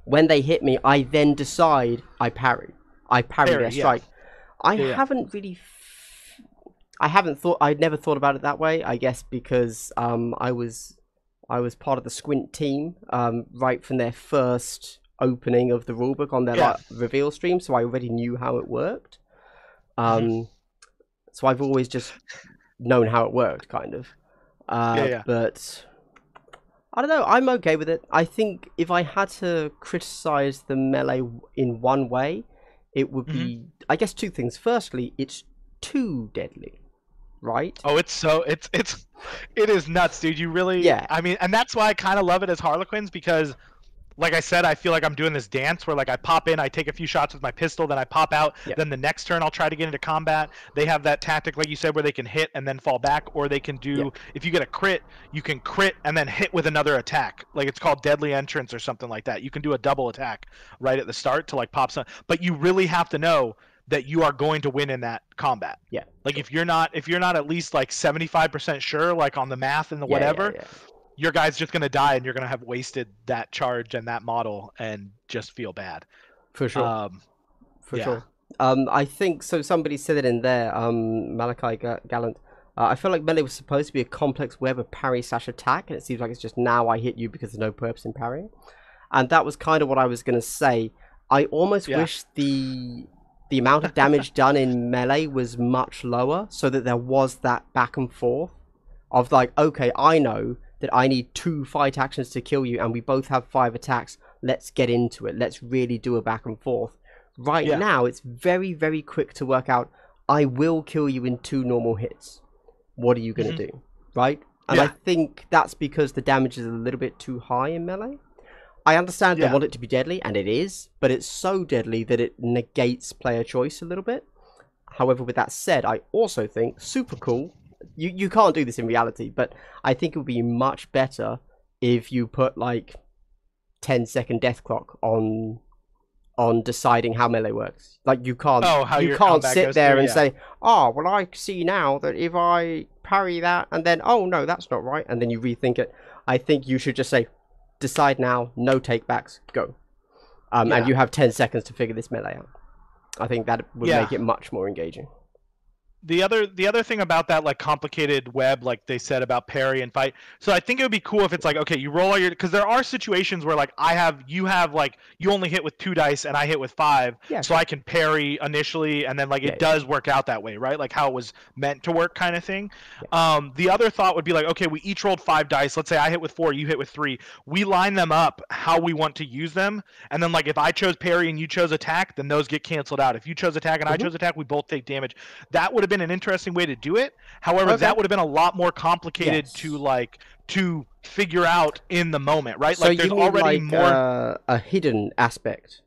when they hit me, I then decide I parry. I parry, their strike. I Yeah, haven't really. F- I haven't thought. I'd never thought about it that way. I guess because um I was I was part of the Squint team um right from their first opening of the rulebook on their Yeah. like, reveal stream, so I already knew how it worked. Um, Mm-hmm. so I've always just known how it worked, kind of. Uh, Yeah, yeah. But I don't know. I'm okay with it. I think if I had to criticize the melee in one way, it would be, Mm-hmm. I guess, two things. Firstly, it's too deadly, right? Oh, it's so it's it's it is nuts, dude. You really Yeah. I mean, and that's why I kind of love it as Harlequins because, like I said, I feel like I'm doing this dance where like I pop in, I take a few shots with my pistol, then I pop out. Yeah. Then the next turn I'll try to get into combat. They have that tactic, like you said, where they can hit and then fall back, or they can do Yeah. if you get a crit, you can crit and then hit with another attack. Like it's called deadly entrance or something like that. You can do a double attack right at the start to like pop some, but you really have to know that you are going to win in that combat. Yeah. Like if you're not if you're not at least like 75% sure like on the math and the Yeah, yeah, whatever, yeah. Your guy's just going to die and you're going to have wasted that charge and that model and just feel bad. For sure. Um for yeah. sure. Um, I think so. Somebody said it in there. Um, Malachi Ga- Gallant. Uh, I feel like melee was supposed to be a complex web of parry slash attack, and it seems like it's just now I hit you because there's no purpose in parrying. And that was kind of what I was gonna say. I almost Yeah. wish the the amount of damage [LAUGHS] done in melee was much lower, so that there was that back and forth of like, okay, I know that I need two fight actions to kill you, and we both have five attacks. Let's get into it. Let's really do a back and forth. Right Yeah. now, it's very, very quick to work out. I will kill you in two normal hits. What are you going to mm-hmm. do? Right? And I think that's because the damage is a little bit too high in melee. I understand Yeah. they want it to be deadly, and it is, but it's so deadly that it negates player choice a little bit. However, with that said, I also think super cool. You you can't do this in reality, but I think it would be much better if you put like 10 second death clock on on deciding how melee works. Like you can't Oh, how you can't sit there through, and yeah. say, "Oh, well I see now that if I parry that and then oh no, that's not right." And then you rethink it. I think you should just say decide now, no takebacks, go. Um, and you have 10 seconds to figure this melee out. I think that would Yeah. make it much more engaging. The other the other thing about that like complicated web like they said about parry and fight so i think it would be cool if it's like okay you roll all your because there are situations where like i have you have like you only hit with two dice and i hit with five Yeah, so i can parry initially and then like it Yeah, yeah. does work out that way right? Like how it was meant to work kind of thing. Um the other thought would be like okay we each rolled five dice let's say i hit with four you hit with three we line them up how we want to use them and then like if i chose parry and you chose attack then those get canceled out. If you chose attack and i Mhm. chose attack we both take damage. That would have been an interesting way to do it. However, Okay. that would have been a lot more complicated Yes. to like to figure out in the moment, right? So like there's already like more uh, a hidden aspect?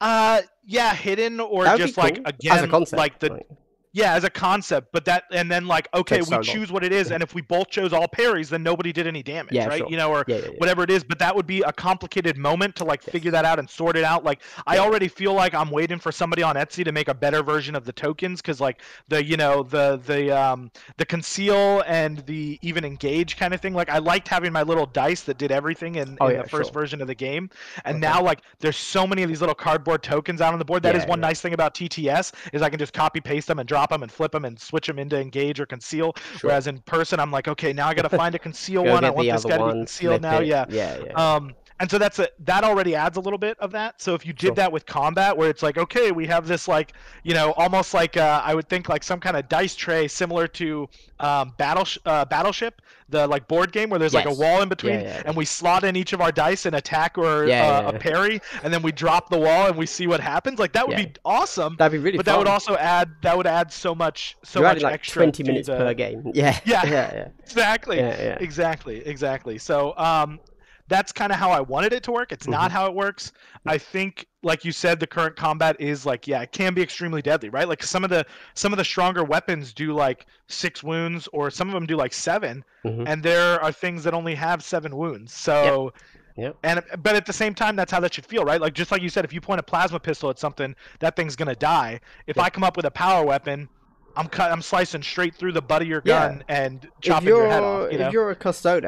uh yeah, hidden or That'd just like cool, again as a concept. like the like- yeah, as a concept, but that and then like okay, Takes we so choose what it is and if we both chose all parries then nobody did any damage, Yeah, right? sure. You know or yeah, yeah, yeah. whatever it is but that would be a complicated moment to like Yes. figure that out and sort it out like i already feel like i'm waiting for somebody on etsy to make a better version of the tokens because like the you know the the um the conceal and the even engage kind of thing like i liked having my little dice that did everything in, Oh, in yeah, the first sure. version of the game and Okay. now like there's so many of these little cardboard tokens out on the board That is Yeah, one yeah. nice thing about tts is i can just copy paste them and drop them and flip them and switch them into engage or conceal Sure. whereas in person i'm like okay now i gotta [LAUGHS] find a conceal Go one i want this guy to be concealed now it. yeah yeah, yeah. um, and so that's a that already adds a little bit of that. So if you did Sure. that with combat, where it's like, okay, we have this like, you know, almost like uh, I would think like some kind of dice tray similar to um, battle uh, battleship, the like board game where there's like a wall in between, yeah, yeah. and we slot in each of our dice an attack or uh, a parry, and then we drop the wall and we see what happens. Like that would be awesome. That'd be really but fun. that would also add that would add so much so You're much like extra 20 minutes the- per game. [LAUGHS] Yeah. [LAUGHS] Yeah. yeah, exactly exactly exactly so um that's kind of how i wanted it to work it's not Mhm. how it works i think like you said the current combat is like yeah it can be extremely deadly right like some of the some of the stronger weapons do like six wounds or some of them do like 7 Mhm. and there are things that only have seven wounds so Yep. and but at the same time that's how that should feel right like just like you said if you point a plasma pistol at something that thing's gonna die if Yeah. i come up with a power weapon i'm cut i'm slicing straight through the butt of your Yeah. gun and chopping your head off you know if you're a custode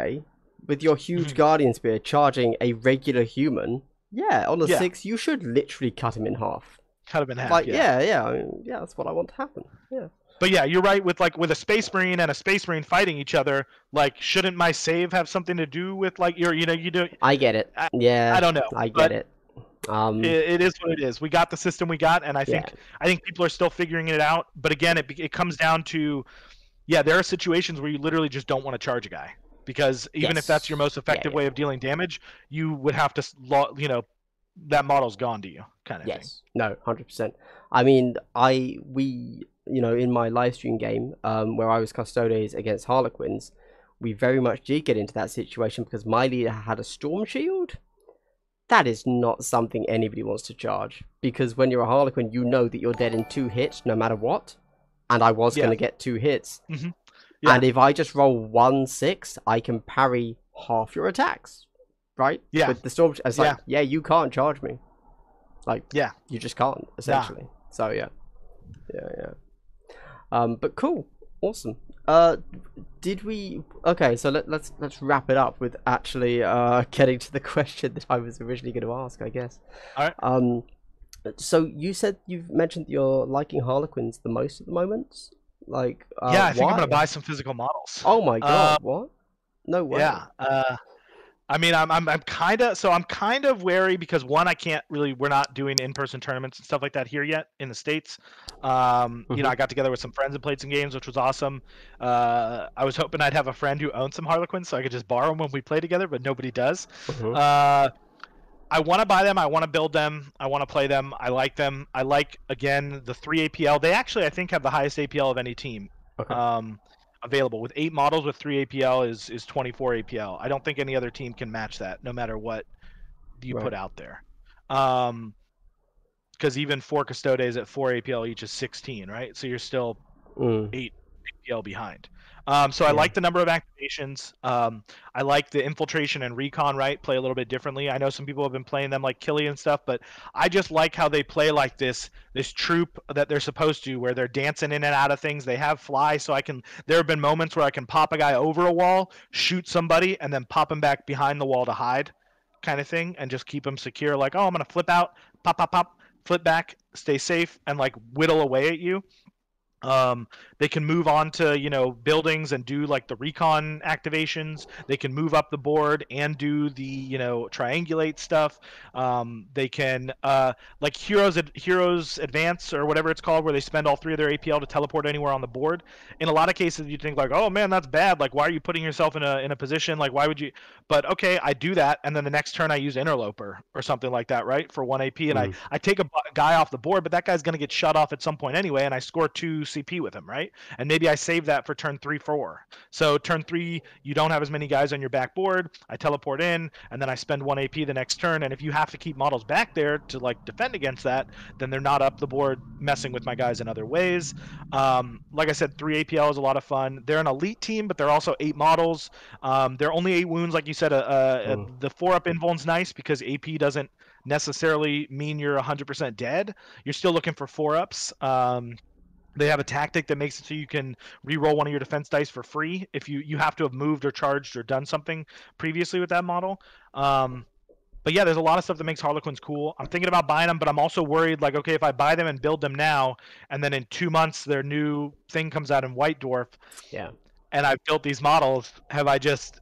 with your huge Mhm. guardian spear charging a regular human, yeah, on a Yeah. six, you should literally cut him in half. cut him in half like, yeah. yeah, yeah, I mean, yeah, that's what I want to happen. Yeah. But yeah, you're right with like with a space marine and a space marine fighting each other. Like, shouldn't my save have something to do with like your you know you do? I get it. I- yeah, I don't know. I get it. Um, It, it is what it is. We got the system we got, and I think yeah. I think people are still figuring it out. But again, it it comes down to, yeah, there are situations where you literally just don't want to charge a guy because even if that's your most effective yeah. way of dealing damage, you would have to, you know, that model's gone to you, kind of thing. Yes. No, hundred percent. I mean, I we you know in my live stream game um, where I was custodes against Harlequins, we very much did get into that situation because my leader had a storm shield. That is not something anybody wants to charge because when you're a Harlequin, you know that you're dead in two hits no matter what. And I was Yeah. going to get two hits. Mhm. Yeah. And if I just roll one six, I can parry half your attacks, right? Yeah. With the storm, it's like, yeah, you can't charge me. Like, Yeah. you just can't essentially. So yeah, yeah, yeah. Um, but cool, awesome. Uh, did we? Okay, so let, let's let's wrap it up with actually uh [LAUGHS] getting to the question that I was originally going to ask. I guess. Alright. Um, so you said you've mentioned that you're liking Harlequins the most at the moment. Like, uh, yeah, I think I'm gonna buy some physical models. Oh my god! Uh, what? No way. Yeah. Uh, I mean, I'm I'm I'm kind of so I'm kind of wary because one, I can't really. We're not doing in-person tournaments and stuff like that here yet in the states. Um, you know, Mhm. I got together with some friends and played some games, which was awesome. Uh, I was hoping I'd have a friend who owned some Harlequins so I could just borrow them when we play together, but nobody does. Mhm. Uh, I want to buy them. I want to build them. I want to play them. I like them. I like again the three APL. They actually, I think, have the highest APL of any team Okay. um, available. With eight models with three APL is is 24 APL. I don't think any other team can match that, no matter what you Right. put out there. Um, because even four custodes at four APL each is 16, right? So you're still Mm. Behind. Um, so I like the number of activations. Um, I like the infiltration and recon, right? Play a little bit differently. I know some people have been playing them like Killy and stuff, but I just like how they play like this this troop that they're supposed to, where they're dancing in and out of things. They have fly, so I can. There have been moments where I can pop a guy over a wall, shoot somebody, and then pop him back behind the wall to hide, kind of thing, and just keep him secure. Like, oh, I'm gonna flip out, pop, pop, pop, flip back, stay safe, and like whittle away at you Um, they can move on to you know buildings and do like the recon activations. They can move up the board and do the you know triangulate stuff. Um, they can uh, like heroes heroes advance or whatever it's called, where they spend all three of their APL to teleport anywhere on the board. In a lot of cases, you think like, oh man, that's bad. Like, why are you putting yourself in a in a position? Like, why would you? But okay, I do that, and then the next turn I use interloper or something like that, right, for one AP, and mm. I I take a guy off the board, but that guy's gonna get shut off at some point anyway, and I score two CP with him, right? And maybe I save that for turn three, four. So turn three, you don't have as many guys on your backboard. I teleport in, and then I spend one AP the next turn. And if you have to keep models back there to like defend against that, then they're not up the board messing with my guys in other ways. Um, like I said, three APL is a lot of fun. They're an elite team, but they're also eight models. Um, they're only eight wounds, like you said. Uh, uh, mm. The four up invuln's nice because AP doesn't necessarily mean you're 100% dead. You're still looking for four ups. Um, they have a tactic that makes it so you can re-roll one of your defense dice for free if you you have to have moved or charged or done something previously with that model. Um, but yeah, there's a lot of stuff that makes Harlequins cool. I'm thinking about buying them, but I'm also worried like, okay, if I buy them and build them now, and then in two months their new thing comes out in White Dwarf, yeah, and I've built these models, have I just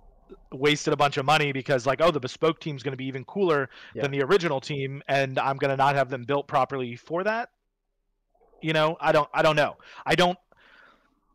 wasted a bunch of money because like, oh, the bespoke team's going to be even cooler yeah. than the original team, and I'm going to not have them built properly for that? You know, I don't I don't know. I don't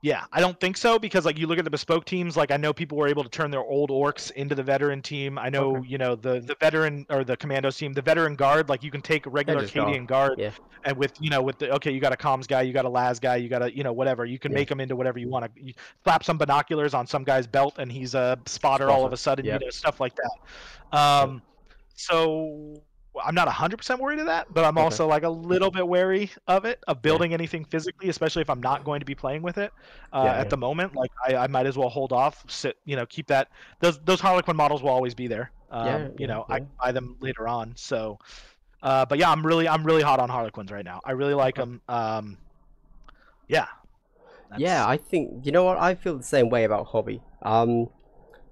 yeah, I don't think so because like you look at the bespoke teams, like I know people were able to turn their old Orks into the veteran team. I know, okay. you know, the the veteran or the commandos team, the veteran guard, like you can take a regular Cadian guard yeah. and with you know, with the okay, you got a comms guy, you got a las guy, you got a you know, whatever. You can yeah. make them into whatever you want to you slap some binoculars on some guy's belt and he's a spotter, spotter. all of a sudden, yep. you know, stuff like that. Um so I'm not 100% worried of that, but I'm okay. also like a little bit wary of it, of building yeah. anything physically, especially if I'm not going to be playing with it uh, yeah, at yeah. the moment. Like I, I, might as well hold off, sit, you know, keep that. Those those Harlequin models will always be there. Um, yeah, you know, I buy them later on. So, uh, but yeah, I'm really I'm really hot on Harlequins right now. I really like them. Um, yeah. That's... Yeah, I think you know what I feel the same way about hobby. Um,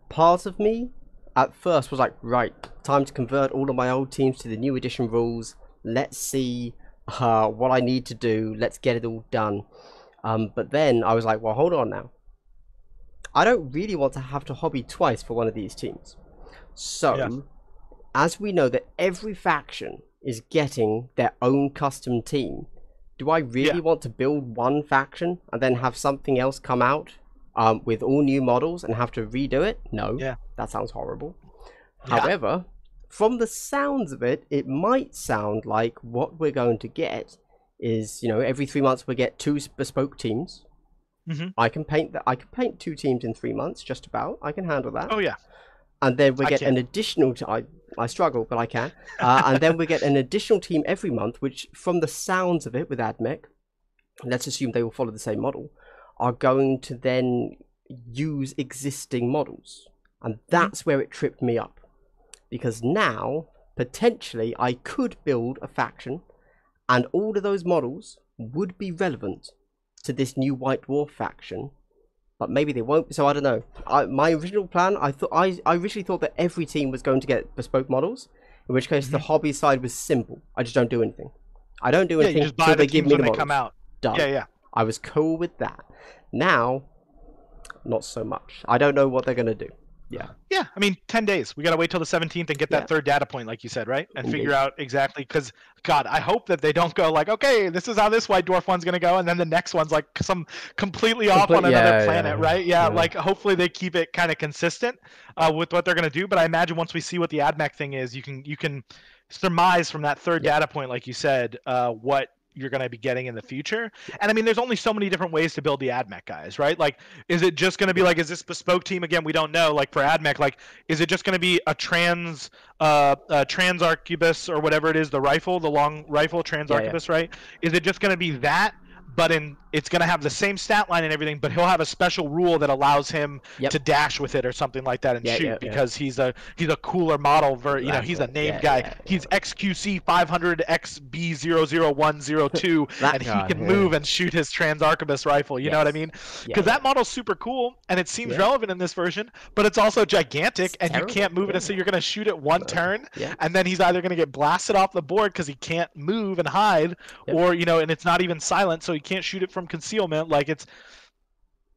part of me at first was like, right, time to convert all of my old teams to the new edition rules. Let's see uh, what I need to do. Let's get it all done. Um, but then I was like, well, hold on now. I don't really want to have to hobby twice for one of these teams. So, yeah. as we know that every faction is getting their own custom team, do I really yeah. want to build one faction and then have something else come out um, with all new models and have to redo it? No. Yeah. That sounds horrible. Yeah. However, from the sounds of it, it might sound like what we're going to get is, you know, every three months we get two bespoke teams. Mm-hmm. I can paint that. I can paint two teams in three months, just about. I can handle that. Oh yeah. And then we get an additional. T- I I struggle, but I can. Uh, and then we get an additional team every month, which, from the sounds of it, with AdMech, let's assume they will follow the same model are going to then use existing models. And mm-hmm. that's where it tripped me up. Because now, potentially, I could build a faction, and all of those models would be relevant to this new White Dwarf faction. But maybe they won't. So I don't know. I, my original plan, I thought I, I originally thought that every team was going to get bespoke models. In which case, mm-hmm. the hobby side was simple. I just don't do anything. I don't do anything until they give me the models. come out. Done. Yeah, yeah. I was cool with that. Now, not so much. I don't know what they're going to do. Yeah. Yeah. I mean, 10 days. We got to wait till the 17th and get that yeah. third data point, like you said, right? And Indeed. figure out exactly. Because, God, I hope that they don't go like, okay, this is how this White Dwarf one's going to go. And then the next one's like some completely off on another planet, yeah, right? Yeah, Like, hopefully they keep it kind of consistent uh, with what they're going to do. But I imagine once we see what the AdMech thing is, you can, you can surmise from that third data point, like you said, uh, what you're going to be getting in the future. And I mean, there's only so many different ways to build the AdMech guys, right? Like, is it just going to be like, is this bespoke team again? We don't know. Like for AdMech, like, is it just going to be a trans, uh, a trans arquebus or whatever it is, the rifle, the long rifle, trans arquebus, yeah, yeah. right? Is it just going to be that? But in it's going to have the same stat line and everything, but he'll have a special rule that allows him yep. to dash with it or something like that and yeah, shoot yeah, because yeah. he's a he's a cooler model. Ver, you know, he's a named guy. He's XQC 500 XB00102, and he can move and shoot his trans arquebus rifle. You yes. know what I mean? Because that model's super cool and it seems relevant in this version, but it's also gigantic it's and terrible. you can't move it. So you're going to shoot it one turn, and then he's either going to get blasted off the board because he can't move and hide, or you know, and it's not even silent, so He can't shoot it from concealment. Like it's,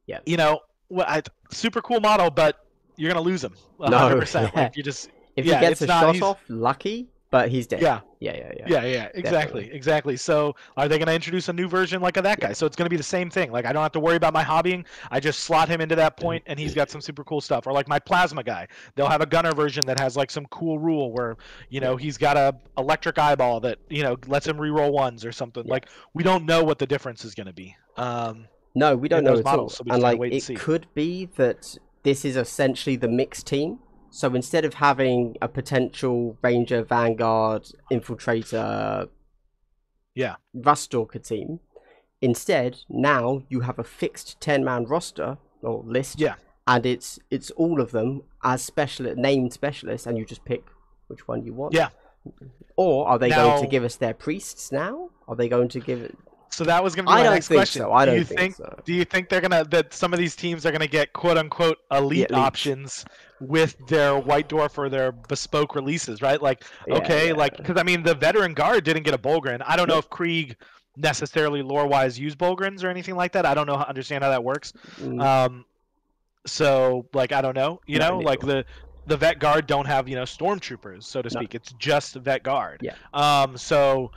Yeah. you know, I, super cool model, but you're gonna lose him. No, 100. percent yeah. Like you just, [LAUGHS] If Yeah, he gets a not- shot he's- off, lucky, but he's dead. yeah, yeah, yeah, yeah. yeah, yeah, exactly, exactly. So are they gonna introduce a new version like of that guy? So it's gonna be the same thing. Like I don't have to worry about my hobbying. I just slot him into that point, and he's got some super cool stuff. Or like my plasma guy, they'll have a gunner version that has like some cool rule where you know he's got a electric eyeball that you know lets him reroll ones or something. Yeah. Like we don't know what the difference is gonna be. Um, No, we don't know at models, all. so and like, it see. could be that this is essentially the mixed team. So instead of having a potential Ranger, Vanguard, Infiltrator, Yeah. Ruststalker team, instead now you have a fixed ten-man roster or list. Yeah. And it's it's all of them as special named specialists, and you just pick which one you want. Yeah. Or are they going to give us their priests now? Are they going to give it? So that was gonna be I my don't next think question. so. I do don't you think think so. Do you think they're gonna that some of these teams are gonna get quote unquote elite options with their White Dwarf or their bespoke releases, right? Like, Yeah, okay, yeah. like because I mean the veteran guard didn't get a Bullgryn. I don't know if Krieg necessarily lore wise use Bullgryns or anything like that. I don't know how understand how that works. Mm, Um, so like I don't know, you No, know, like the the vet guard don't have you know stormtroopers so to No. speak. It's just vet guard. Yeah. Um. So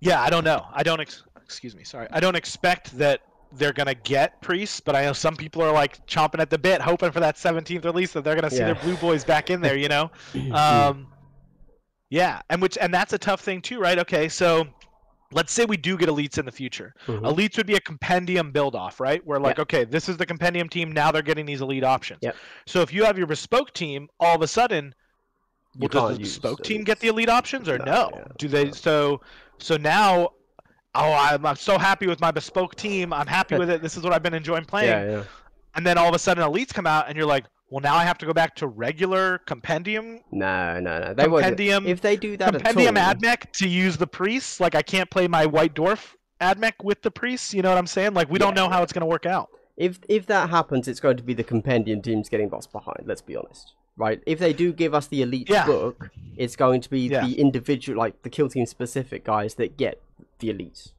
yeah, I don't know. I don't. Ex- excuse me. Sorry. I don't expect that they're gonna get priests, but I know some people are like chomping at the bit, hoping for that 17th release that they're gonna see Yeah. their blue boys back in there. You know. [LAUGHS] Um, yeah, and which and that's a tough thing too, right? Okay, so let's say we do get elites in the future. Mhm. Elites would be a compendium build off, right? Where like, okay, this is the compendium team. Now they're getting these elite options. Yep. So if you have your bespoke team, all of a sudden, well, does the bespoke team get the elite options or No, no? yeah. Do they? So so now. Oh, I'm, I'm so happy with my bespoke team. I'm happy with it. This is what I've been enjoying [LAUGHS] playing Yeah, yeah. and then all of a sudden elites come out and you're like well now i have to go back to regular compendium No, no, no. They won't. compendium If they do that compendium at all, admech to use the priests like i can't play my white dwarf admech with the priests you know what i'm saying like we don't know how it's going to work out if if that happens, it's going to be the compendium teams getting lost behind. Let's be honest, right? If they do give us the elite Yeah. book, it's going to be Yeah. the individual, like the kill team specific guys that get the elites.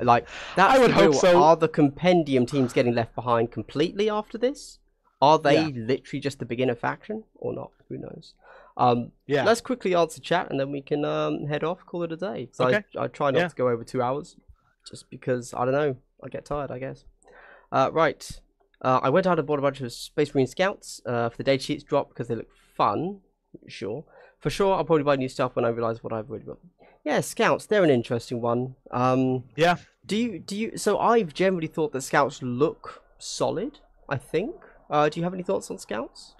Like that's I would hope so. Are the compendium teams getting left behind completely after this? Are they Yeah. literally just the beginner faction or not? Who knows? Um, yeah Let's quickly answer chat and then we can um, head off, call it a day. So Okay. I, I try not Yeah. to go over two hours just because, I don't know, I get tired, I guess. Uh, right. Uh, I went out and bought a bunch of Space Marine Scouts uh, for the data sheets drop because they look fun. Sure. For sure, I'll probably buy new stuff when I realise what I've already got. Yeah, Scouts, they're an interesting one. Um, yeah. do you, do you, so I've generally thought that Scouts look solid, I think. Uh, do you have any thoughts on Scouts?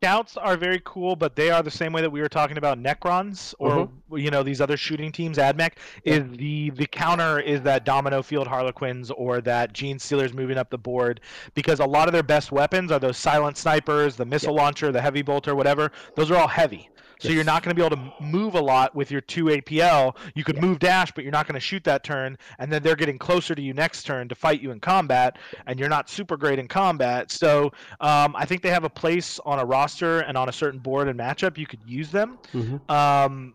scouts are very cool but they are the same way that we were talking about necrons or you know these other shooting teams admech. Is the the counter is that domino field harlequins or that Genestealers moving up the board because a lot of their best weapons are those silent snipers the missile launcher the heavy bolter whatever. Those are all heavy so you're not going to be able to move a lot with your two APL. You could Yeah. move dash, but you're not going to shoot that turn. And then they're getting closer to you next turn to fight you in combat, and you're not super great in combat. So um, I think they have a place on a roster and on a certain board and matchup. You could use them. Mm-hmm. Um,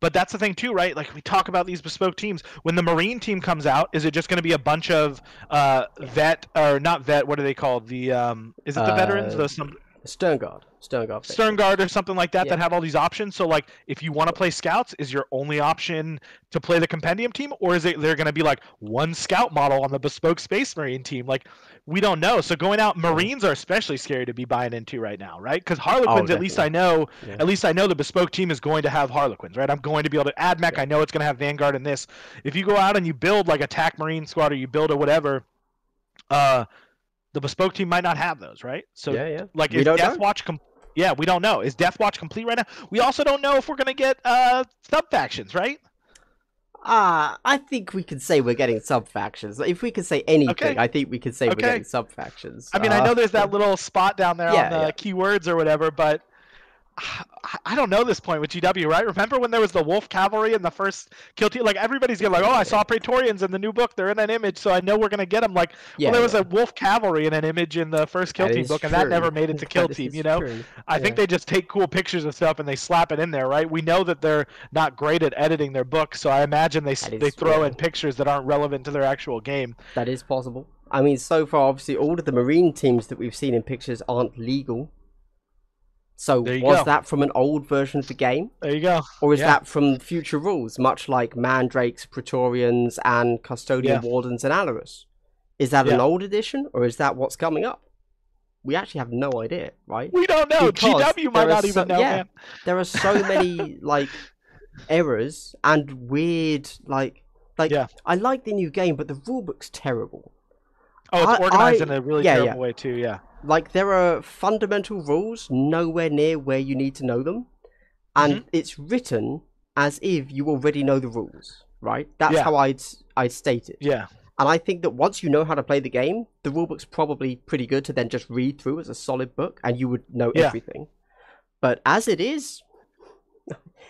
but that's the thing too, right? Like we talk about these bespoke teams. When the Marine team comes out, is it just going to be a bunch of uh, vet or not vet? What are they called? The um, is it the veterans? Uh, Those some Sternguard. Stern Guard. thing. Sternguard or something like that Yeah. that have all these options. So like if you want to play scouts, is your only option to play the compendium team, or is it they're gonna be like one scout model on the bespoke space marine team? Like we don't know. So going out Marines are especially scary to be buying into right now, right? Because Harlequins, at least I know Yeah. at least I know the bespoke team is going to have Harlequins, right? I'm going to be able to add mech. I know it's gonna have Vanguard in this. If you go out and you build like attack Marine squad or you build a whatever, uh the bespoke team might not have those, right? So yeah, yeah. like We is Death know. Watch com- Yeah, we don't know. Is Deathwatch complete right now? We also don't know if we're gonna get uh sub factions, right? Ah, I think we can say we're getting sub factions. If we could say anything, Okay. I think we can say we're getting sub factions. I mean, I Uh, know there's that little spot down there yeah, on the yeah. keywords or whatever, but I don't know this point with GW, right? Remember when there was the Wolf Cavalry in the first Kill Team? Like everybody's getting like, oh, I saw Praetorians in the new book. They're in an image, so I know we're gonna get them. Like, Yeah, well, there was yeah. a Wolf Cavalry in an image in the first Kill That Team book, and that never made it to [LAUGHS] Kill Team. You know, true. I think they just take cool pictures and stuff and they slap it in there, right? We know that they're not great at editing their books, so I imagine they That they throw yeah. in pictures that aren't relevant to their actual game. That is possible. I mean, so far, obviously, all of the marine teams that we've seen in pictures aren't legal. So was go. that from an old version of the game, There you go. or is Yeah. that from future rules, much like Mandrakes, Praetorians, and Custodian Yeah. Wardens and Allarus? Is that an old edition, or is that what's coming up? We actually have no idea, right? We don't know. Because GW might not so- even know, yeah. man. There are so many [LAUGHS] like errors and weird like like Yeah. I like the new game, but the rulebook's terrible. Oh, it's I- organized I- in a really yeah, terrible yeah. way too. Yeah. Like there are fundamental rules nowhere near where you need to know them and Mm-hmm. it's written as if you already know the rules right that's Yeah. how i'd i'd state it Yeah. and i think that once you know how to play the game the rulebook's probably pretty good to then just read through as a solid book and you would know Yeah. everything but as it is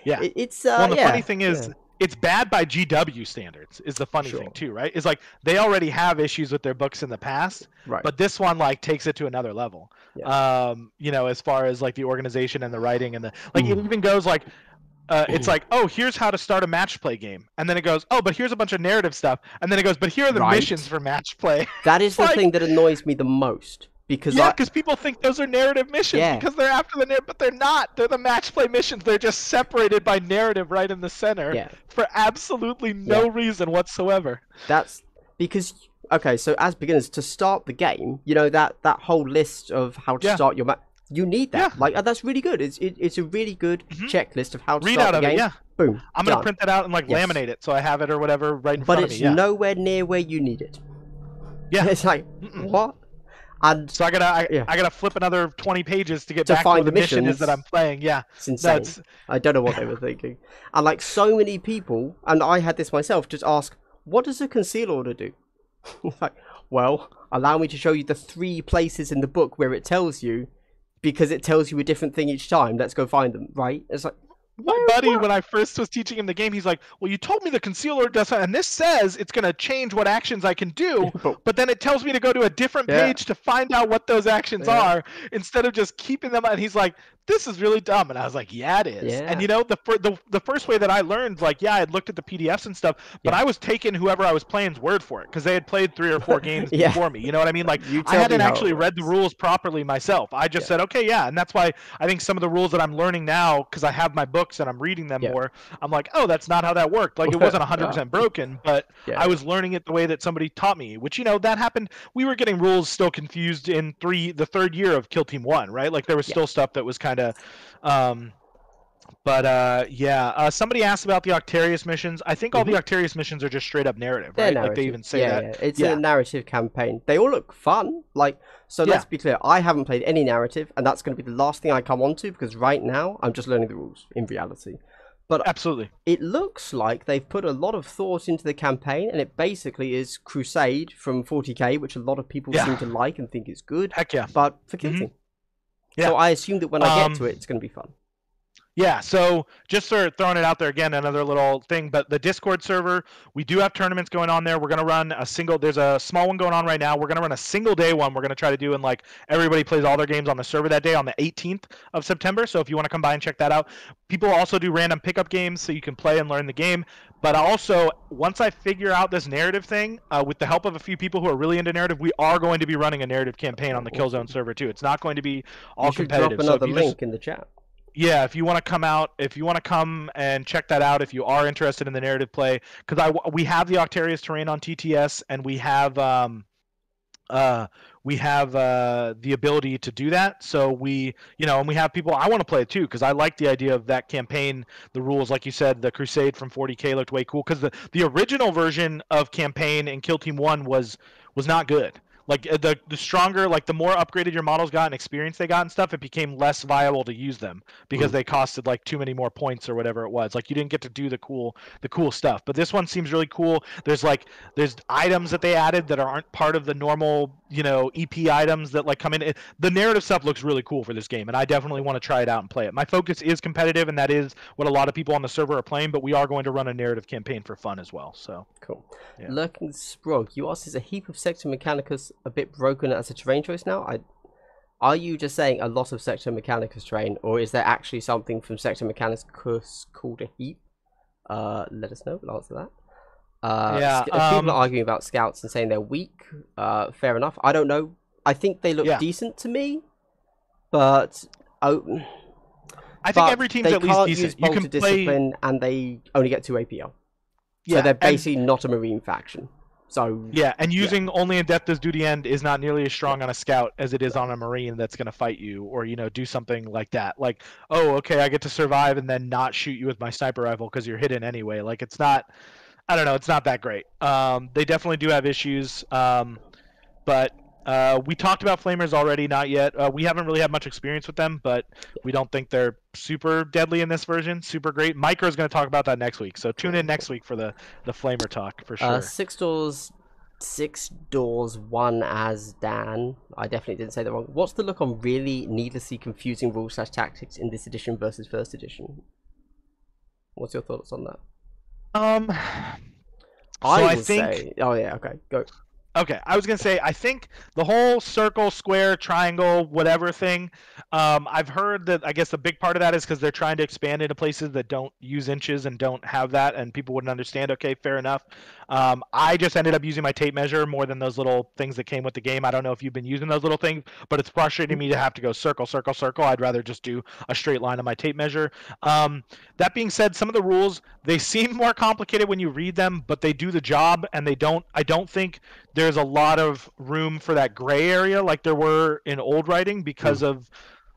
Yeah. it, it's uh well, the yeah, funny thing is. It's bad by GW standards. Is the funny Sure. thing too, right? Is like they already have issues with their books in the past, right but this one like takes it to another level. Um, you know, as far as like the organization and the writing and the like, it Mm. even goes like. Uh, it's like, oh, here's how to start a match play game, and then it goes, oh, but here's a bunch of narrative stuff, and then it goes, but here are the Right. missions for match play. that is [LAUGHS] the like- thing that annoys me the most because yeah, because people think those are narrative missions Yeah. because they're after the narrative, but they're not. They're the match play missions. They're just separated by narrative right in the center yeah for absolutely no reason whatsoever. That's because okay. So as beginners, to start the game, you know that that whole list of how to Yeah. start your map. You need that. Yeah. Like uh, that's really good. It's it, it's a really good Mhm. checklist of how to Read start out the of game. it, yeah. Boom. I'm gonna print that out and like Yes. laminate it so I have it or whatever right in But front of me. Yeah. But it's nowhere near where you need it. Yeah. [LAUGHS] It's like Mm-mm. what? And So I gotta I, Yeah. I gotta flip another 20 pages to get To back to find the mission is that. I'm playing. Yeah, it's insane. that's I don't know what they were thinking. And like so many people, and I had this myself, just ask, what does a conceal order do? [LAUGHS] Like, well, allow me to show you the three places in the book where it tells you, because it tells you a different thing each time. Let's go find them, right? It's like, my buddy what? when I first was teaching him the game. He's like, "Well, you told me the concealer does, and this says it's gonna change what actions I can do." [LAUGHS] but but then it tells me to go to a different Yeah. page to find out what those actions Yeah. are instead of just keeping them and he's like this is really dumb and i was like yeah it is Yeah. and you know the, fir- the the first way that i learned like yeah i had looked at the pdfs and stuff but Yeah. i was taking whoever i was playing's word for it because they had played three or four [LAUGHS] games Yeah. before me you know what i mean like You i hadn't actually read the rules properly myself i just said okay yeah and that's why i think some of the rules that i'm learning now because i have my books and i'm reading them more i'm like oh that's not how that worked like it wasn't [LAUGHS] 100% broken but. I was learning it the way that somebody taught me, which you know that happened. We were getting rules still confused in three, the third year of Kill Team One, right? Like there was still stuff that was kind of, um, but uh, yeah. Uh, somebody asked about the Octarius missions. I think all the Octarius missions are just straight up narrative, Mm-hmm. Right? narrative. Like they even say yeah, that. yeah. It's Yeah. a narrative campaign. They all look fun. Like, so let's be clear. I haven't played any narrative, and that's going to be the last thing I come onto because right now I'm just learning the rules in reality. But absolutely. It looks like they've put a lot of thought into the campaign, and it basically is Crusade from 40k, which a lot of people seem to like and think is good, Heck yeah. but for Mhm. team. Yeah. So I assume that when I Um, get to it, it's going to be fun. Yeah, so just sort of throwing it out there again, another little thing. But the Discord server, we do have tournaments going on there. We're gonna run a single. There's a small one going on right now. We're gonna run a single day one. We're gonna try to do and like everybody plays all their games on the server that day on the 18th of September. So if you want to come by and check that out, people also do random pickup games so you can play and learn the game. But also, once I figure out this narrative thing, uh, with the help of a few people who are really into narrative, we are going to be running a narrative campaign on the Killzone server too. It's not going to be all competitive. drop So another just- link in the chat. yeah if you want to come out if you want to come and check that out if you are interested in the narrative play because i we have the octarius terrain on tts and we have um uh we have uh the ability to do that. So we you know and we have people i want to play it too because i like the idea of that campaign the rules like you said the crusade from 40k looked way cool because the the original version of campaign in kill team 1 was was not good like uh, the the stronger like the more upgraded your models got and experience they got and stuff it became less viable to use them because Mm. they costed like too many more points or whatever it was like you didn't get to do the cool the cool stuff but this one seems really cool there's like there's items that they added that aren't part of the normal you know ep items that like come in it, the narrative stuff looks really cool for this game and i definitely want to try it out and play it my focus is competitive and that is what a lot of people on the server are playing but we are going to run a narrative campaign for fun as well so Cool. Yeah. Lurking Sprog, you asked, is a heap of Sector Mechanicus a bit broken as a terrain choice now? I, are you just saying a lot of Sector Mechanicus terrain, or is there actually something from Sector Mechanicus called a heap? Uh, let us know. We'll answer that. Uh, Yeah, sc- people um, are arguing about scouts and saying they're weak. Uh, fair enough. I don't know. I think they look Yeah. decent to me, but oh, i think every team's at least decent you can play discipline, and they only get two APL. yeah, so they're and- basically not a marine faction. So Yeah, and using only in depth Adeptus Duty End is not nearly as strong on a scout as it is on a Marine that's going to fight you or, you know, do something like that. Like, oh, okay, I get to survive and then not shoot you with my sniper rifle because you're hidden anyway. Like, it's not, I don't know, it's not that great. Um, they definitely do have issues. Um, but uh, we talked about Flamers already, not yet. Uh, we haven't really had much experience with them, but we don't think they're super deadly in this version. Super great. Micro is going to talk about that next week. So tune in next week for the, the Flamer talk for sure. Uh, six doors, six doors, one as Dan. I definitely didn't say that wrong. What's the look on really needlessly confusing rules slash tactics in this edition versus first edition? What's your thoughts on that? Um, I so I would think say. Oh yeah, okay, go. Okay. I was gonna say I think the whole circle, square, triangle, whatever thing. Um, I've heard that I guess the big part of that is because they're trying to expand into places that don't use inches and don't have that, and people wouldn't understand. Okay, fair enough. Um, I just ended up using my tape measure more than those little things that came with the game. I don't know if you've been using those little things, but it's frustrating me to have to go circle, circle, circle. I'd rather just do a straight line on my tape measure. Um, that being said, some of the rules they [LAUGHS] seem more complicated when you read them, but they do the job, and they don't. I don't think there's a lot of room for that gray area like there were in old writing because of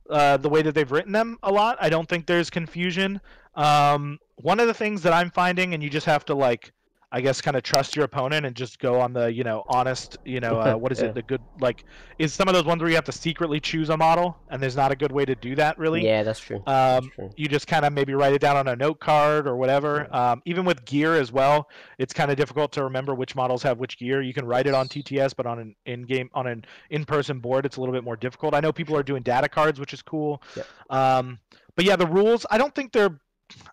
uh, the way that they've written them a lot. I don't think there's confusion. Um, one of the things that I'm finding, and you just have to like, I guess, kind of trust your opponent and just go on the, you know, honest, you know, uh, what is [LAUGHS] Yeah. it, the good, like, is some of those ones where you have to secretly choose a model, and there's not a good way to do that really. Yeah, that's true. that's Um, true. you just kind of maybe write it down on a note card or whatever. Um, even with gear as well, it's kind of difficult to remember which models have which gear. You can write it on TTS, but on an in-game on an in-person board, it's a little bit more difficult. I know people are doing data cards, which is cool. Um, but yeah, the rules. I don't think they're.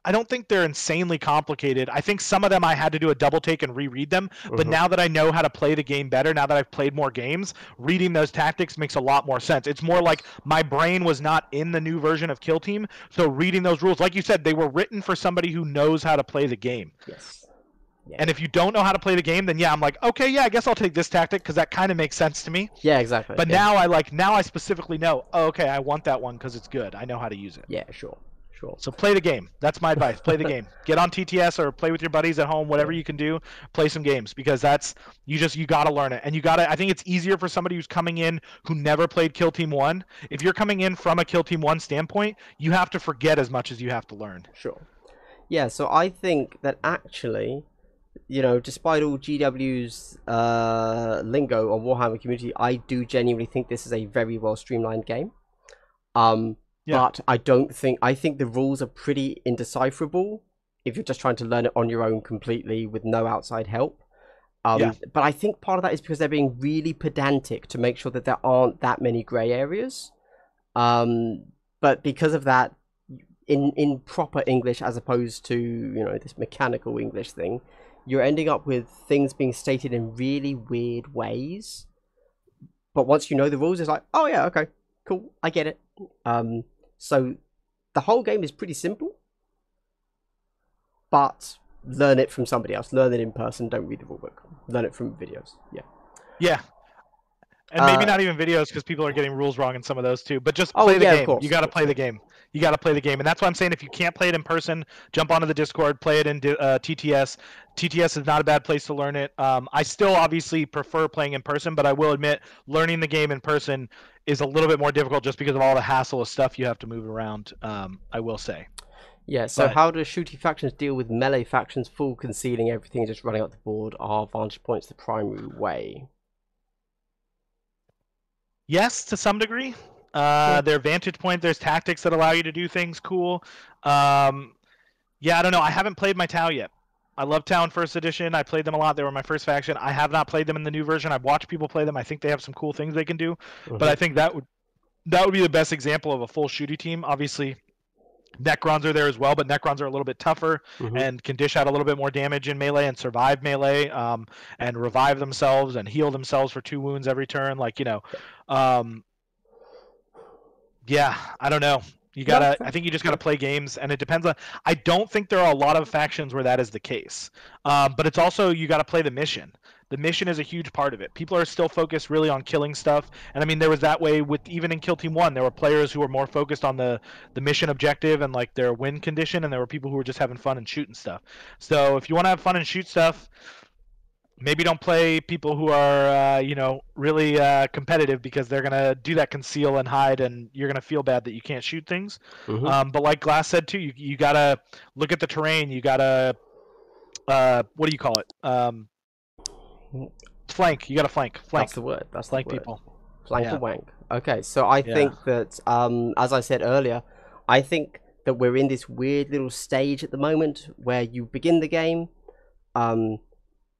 I don't think they're insanely complicated. I think some of them I had to do a double take and reread them. But Mhm. now that I know how to play the game better, now that I've played more games, reading those tactics makes a lot more sense. It's more like my brain was not in the new version of Kill Team, so reading those rules, like you said, they were written for somebody who knows how to play the game. Yes. Yeah. And if you don't know how to play the game, then yeah, I'm like, okay, yeah, I guess I'll take this tactic because that kind of makes sense to me. Yeah, exactly. But yeah. now I like now I specifically know, oh, okay, I want that one because it's good. I know how to use it. Yeah, sure, sure. So play the game. That's my advice. Play the game. [LAUGHS] Get on TTS or play with your buddies at home. Whatever you can do, play some games because that's you just you got to learn it. And you got to. I think it's easier for somebody who's coming in who never played Kill Team One. If you're coming in from a Kill Team One standpoint, you have to forget as much as you have to learn. Sure. Yeah, so I think that actually, you know, despite all GW's uh, lingo on Warhammer community, I do genuinely think this is a very well streamlined game. Um, Yeah. But I don't think I think the rules are pretty indecipherable if you're just trying to learn it on your own completely with no outside help. Um, Yeah. But I think part of that is because they're being really pedantic to make sure that there aren't that many grey areas. Um, but because of that, in in proper English as opposed to you know this mechanical English thing, you're ending up with things being stated in really weird ways. But once you know the rules, it's like, oh yeah, okay, cool, I get it. Um, so the whole game is pretty simple, but learn it from somebody else. Learn it in person. Don't read the rulebook. Learn it from videos. Yeah. Yeah. And maybe Uh, not even videos because people are getting rules wrong in some of those too. But just Oh, play the yeah, game. You got to play the game. You got to play the game, and that's why I'm saying if you can't play it in person, jump onto the Discord, play it in uh, TTS. TTS is not a bad place to learn it. Um, I still obviously prefer playing in person, but I will admit learning the game in person is a little bit more difficult just because of all the hassle of stuff you have to move around. Um, I will say. Yeah, so But- how do shooty factions deal with melee factions full concealing everything and just running up the board? Are vantage points the primary way? Yes, to some degree. Uh. Their vantage point, there's tactics that allow you to do things cool. Um, yeah, I don't know. I haven't played my Tau yet. I love Town First Edition. I played them a lot. They were my first faction. I have not played them in the new version. I've watched people play them. I think they have some cool things they can do. Mhm. But I think that would that would be the best example of a full shooty team. Obviously, Necrons are there as well, but Necrons are a little bit tougher Mhm. and can dish out a little bit more damage in melee and survive melee, um, and revive themselves and heal themselves for two wounds every turn. Like you know, um, yeah, I don't know. You gotta. I think you just gotta play games, and it depends on. I don't think there are a lot of factions where that is the case, um, but it's also you gotta play the mission. The mission is a huge part of it. People are still focused really on killing stuff, and I mean there was that way with even in Kill Team One. There were players who were more focused on the the mission objective and like their win condition, and there were people who were just having fun and shooting stuff. So if you want to have fun and shoot stuff, maybe don't play people who are uh, you know really uh, competitive because they're gonna do that conceal and hide, and you're gonna feel bad that you can't shoot things. Mhm. Um, but like Glass said too, you, you gotta look at the terrain. You gotta uh, what do you call it? Um, flank. You gotta flank. Flank. That's the word. That's flank the word. people. Flank Yeah. and wank. Okay, so I Yeah. think that, um, as I said earlier, I think that we're in this weird little stage at the moment where you begin the game, um,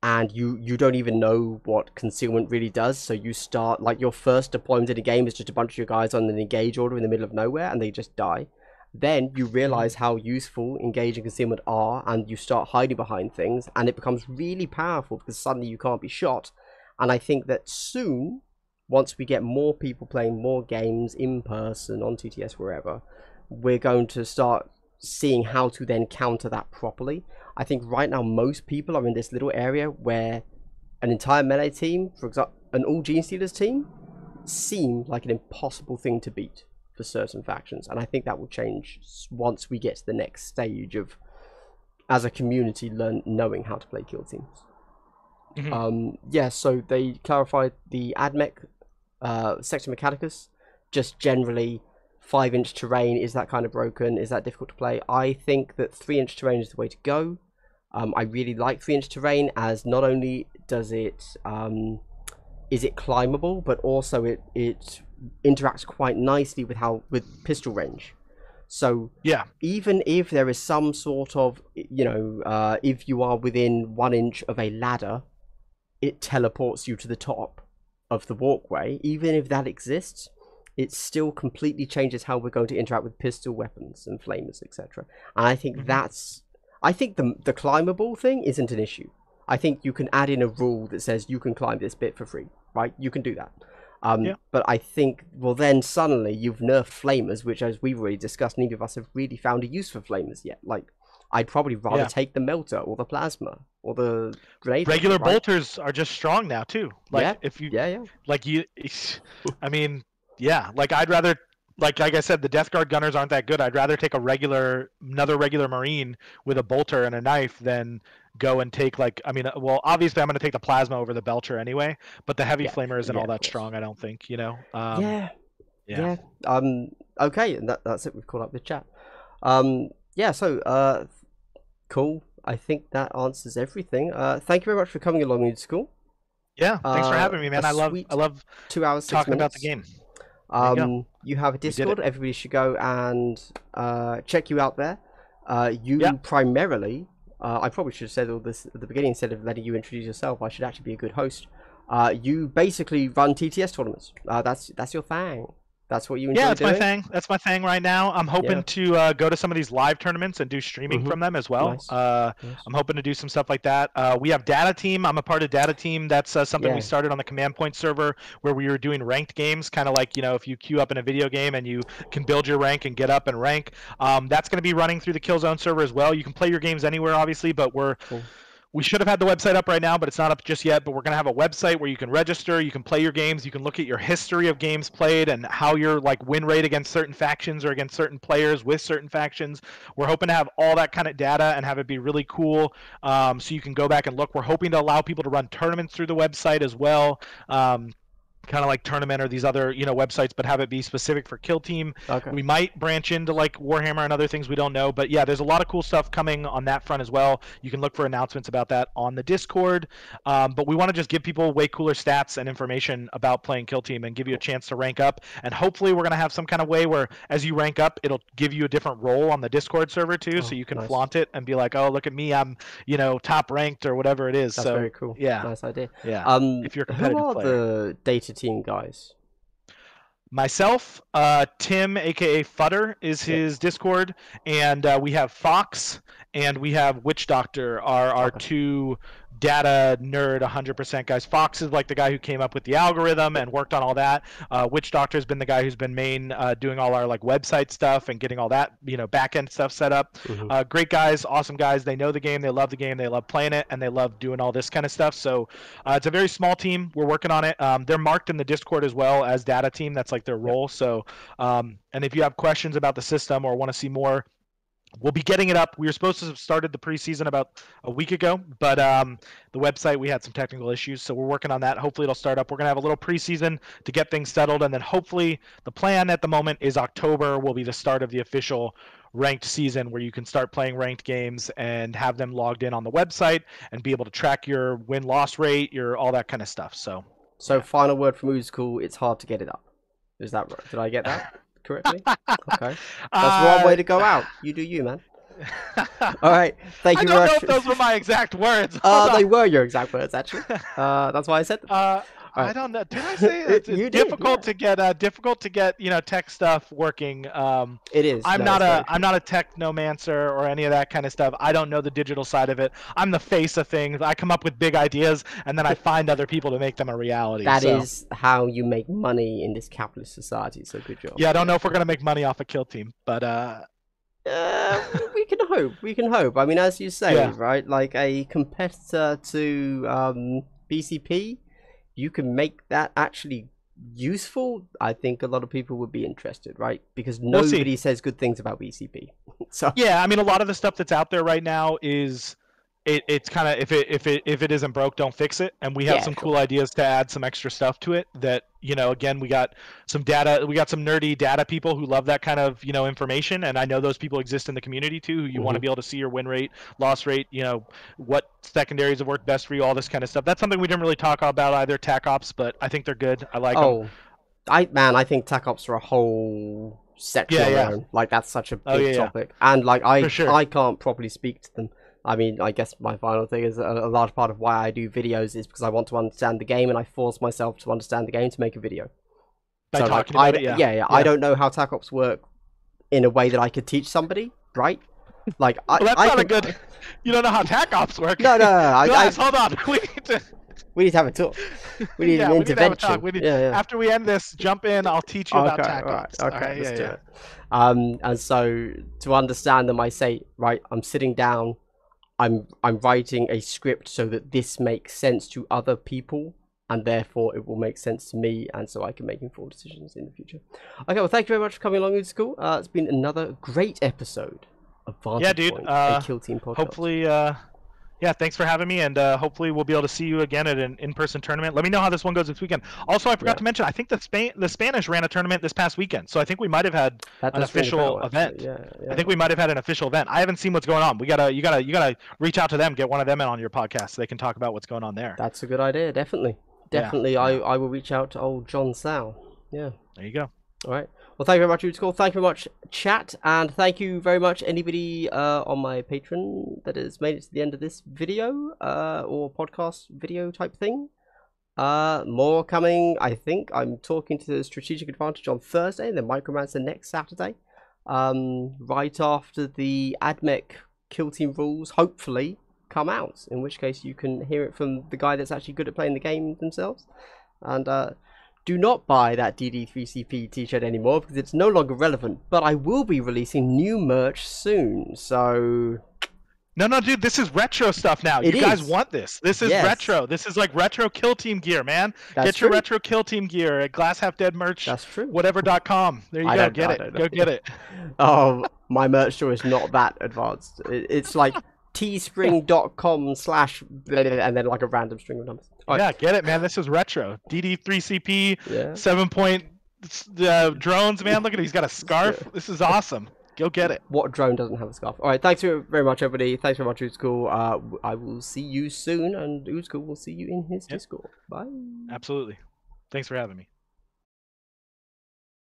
and you you don't even know what concealment really does. So you start like your first deployment in a game is just a bunch of your guys on an engage order in the middle of nowhere, and they just die. Then you realize how useful engage and concealment are, and you start hiding behind things, and it becomes really powerful because suddenly you can't be shot. And I think that soon, once we get more people playing more games in person on TTS wherever, we're going to start seeing how to then counter that properly. I think right now most people are in this little area where an entire melee team, for example, an all Genestealers team, seem like an impossible thing to beat for certain factions, and I think that will change once we get to the next stage of, as a community, learn knowing how to play kill teams. Mhm. Um, yeah, so they clarified the AdMech uh, Sector Mechanicus, just generally five inch terrain. Is that kind of broken? Is that difficult to play? I think that three inch terrain is the way to go. Um, I really like three inch terrain as not only does it um, is it climbable, but also it it interacts quite nicely with how with pistol range. So Yeah. even if there is some sort of you know uh, if you are within one inch of a ladder it teleports you to the top of the walkway even if that exists it still completely changes how we're going to interact with pistol weapons and flamers etc and i think Mhm. that's i think the the climbable thing isn't an issue i think you can add in a rule that says you can climb this bit for free right you can do that um, Yeah. But I think, well, then suddenly you've nerfed flamers, which, as we've already discussed, neither of us have really found a use for flamers yet. Like, I'd probably rather Yeah. take the melter or the plasma or the grenade. Regular right? bolters are just strong now too. Like Yeah, if you Yeah, yeah. like you [LAUGHS] I mean, yeah, like I'd rather like like I said, the Death Guard gunners aren't that good. I'd rather take a regular another regular Marine with a bolter and a knife than go and take like I mean, uh, well, obviously I'm going to take the plasma over the Belcher anyway, but the heavy Yeah, flamer isn't yeah, all that strong. I don't think you know. Um, yeah, yeah. yeah. Um. Okay, and that, that's it. We've caught up with chat. Um. Yeah. So. Uh. Cool. I think that answers everything. Uh. Thank you very much for coming along Oodsicle. Yeah, Thanks for Uh, having me, man. I love I love Two hours. Talking about the game. There you. Um, you have a. Discord. Everybody should go and uh, check you out there. Uh, you Yeah. primarily, uh, I probably should have said all this at the beginning instead of letting you introduce yourself. I should actually be a good host. Uh, you basically run TTS tournaments. Uh, that's that's your thing. That's what you enjoy Yeah, that's doing. my thing. That's my thing right now. I'm hoping Yeah. to uh, go to some of these live tournaments and do streaming Mhm. from them as well. Nice. Uh, Yes. I'm hoping to do some stuff like that. Uh, we have Data Team. I'm a part of Data Team. That's uh, something Yeah. we started on the Command Point server where we were doing ranked games, kind of like you know if you queue up in a video game and you can build your rank and get up and rank. Um, that's going to be running through the Killzone server as well. You can play your games anywhere, obviously, but we're Cool. We should have had the website up right now, but it's not up just yet. But we're gonna have a website where you can register, you can play your games, you can look at your history of games played and how your like win rate against certain factions or against certain players with certain factions. We're hoping to have all that kind of data and have it be really cool, um, so you can go back and look. We're hoping to allow people to run tournaments through the website as well. Um, kind of like tournament or these other you know websites, but have it be specific for Kill Team. Okay. We might branch into like Warhammer and other things we don't know, but yeah, there's a lot of cool stuff coming on that front as well. You can look for announcements about that on the Discord. Um, but we want to just give people way cooler stats and information about playing Kill Team and give you a chance to rank up. And hopefully, we're gonna have some kind of way where as you rank up, it'll give you a different role on the Discord server too, Oh, so you can nice. flaunt it and be like, oh, look at me, I'm you know top ranked or whatever it is. That's so very cool. yeah. Nice idea. yeah. Um, if you're a who are player. the data team guys? myself uh, tim aka futter is Yeah. his discord and uh, we have fox and we have witch doctor are our Okay. two data nerd 100% guys fox is like the guy who came up with the algorithm and worked on all that uh, witch doctor has been the guy who's been main uh, doing all our like website stuff and getting all that you know back end stuff set up Mhm. uh, great guys, awesome guys. They know the game, they love the game, they love playing it, and they love doing all this kind of stuff. So uh, it's a very small team. We're working on it. Um, they're marked in the Discord as well as data team. That's like their role. So, um, and if you have questions about the system or want to see more, we'll be getting it up. We were supposed to have started the preseason about a week ago, but um, the website we had some technical issues, so we're working on that. Hopefully, it'll start up. We're gonna have a little preseason to get things settled, and then hopefully, the plan at the moment is October will be the start of the official ranked season where you can start playing ranked games and have them logged in on the website and be able to track your win loss rate, your all that kind of stuff. So So, final word from Oodsicle: It's hard to get it up. Is that right? Did I get that [LAUGHS] correctly? [LAUGHS] Okay, that's one way to go out. You do you, man. [LAUGHS] All right, thank you. I don't know if those were my exact words. Uh, they were your exact words, actually. [LAUGHS] Uh, that's why I said them. Uh, I don't know. Did I say it? [LAUGHS] it's You did, difficult yeah. to get uh, difficult to get you know tech stuff working? Um, It is. I'm no, not a I'm not a technomancer or any of that kind of stuff. I don't know the digital side of it. I'm the face of things. I come up with big ideas and then I find other people to make them a reality. That so. is how you make money in this capitalist society. So good job. Yeah, I don't know if we're gonna make money off a kill team, but uh, Uh, [LAUGHS] we can hope. We can hope. I mean, as you say, Yeah. right? Like a competitor to um, BCP, you can make that actually useful. I think a lot of people would be interested, right? Because We'll nobody says good things about BCP. [LAUGHS] so yeah, I mean a lot of the stuff that's out there right now is it, it's kind of if it if it if it isn't broke, don't fix it. And we have Yeah, some sure. cool ideas to add some extra stuff to it. That you know, again, we got some data. We got some nerdy data people who love that kind of you know information, and I know those people exist in the community too. Who you want to mm-hmm. be able to see your win rate, loss rate, you know, what secondaries have worked best for you, all this kind of stuff. That's something we didn't really talk about either, TAC ops, but I think they're good. I like them. oh, I man, I think TAC ops are a whole section Yeah, yeah. Like that's such a oh, big Oh, yeah, yeah. topic, and like I sure. I can't properly speak to them. I mean, I guess my final thing is a, a large part of why I do videos is because I want to understand the game, and I force myself to understand the game to make a video. By So, like, about I, it, yeah. yeah, I Yeah. don't know how TAC ops work in a way that I could teach somebody, right? Like, I, [LAUGHS] Well, that's I not a good. You don't know how TAC ops work. No, no, no, no, I, [LAUGHS] I, Guys, hold on. [LAUGHS] We need to. we need to have a talk. We need yeah, an we need to have a intervention. talk. We need- yeah, yeah. After we end this, jump in. I'll teach you about okay, TAC alright, ops. okay, Alright, let's yeah, do yeah. it. Um, and so to understand them, I say, right, I'm sitting down, I'm I'm writing a script so that this makes sense to other people, and therefore it will make sense to me, and so I can make informed decisions in the future. Okay, well, thank you very much for coming along Oodsicle. Uh, it's been another great episode of Vantage Yeah, dude, Point, uh, a Kill Team podcast. Hopefully, uh, yeah. Thanks for having me, and uh, hopefully we'll be able to see you again at an in-person tournament. Let me know how this one goes this weekend. Also, I forgot Yeah. to mention, I think the Spain, the Spanish ran a tournament this past weekend, so I think we might have had, That an does ring a official event. Yeah, yeah. I think we might have had an official event. I haven't seen what's going on. We gotta, you gotta, you gotta reach out to them, get one of them in on your podcast, so they can talk about what's going on there. That's a good idea. Definitely, definitely. I I will reach out to old John Sal. Yeah. There you go. All right. Well, thank you very much, Oodsicle. Thank you very much, chat, and thank you very much anybody uh, on my Patreon that has made it to the end of this video uh, or podcast video type thing. Uh, more coming. I think I'm talking to the Strategic Advantage on Thursday, and then Micromancer next Saturday. Um, right after the AdMech Kill Team rules, hopefully come out. In which case, you can hear it from the guy that's actually good at playing the game themselves. And uh, do not buy that DD3CP t-shirt anymore because it's no longer relevant. But I will be releasing new merch soon, so No, no, dude, this is retro stuff now. It you guys want this. This is Yes. retro. This is like retro kill team gear, man. that's Get your true. retro kill team gear at Glass Half Dead merch. That's true. Whatever.com. There you I go. Get it. Go get it. Oh, my merch store is not that advanced. It's like teespring.com slash and then like a random string of numbers. Right. Yeah, get it, man. This is retro. DD3CP, Yeah. seven point uh, drones, man. Look at it. He's got a scarf. This is awesome. Go get it. What drone doesn't have a scarf? All right, thanks very much, everybody. Thanks very much, Who's Uh, I will see you soon, and Who's will see you in his Yep. Discord. Bye. Absolutely. Thanks for having me.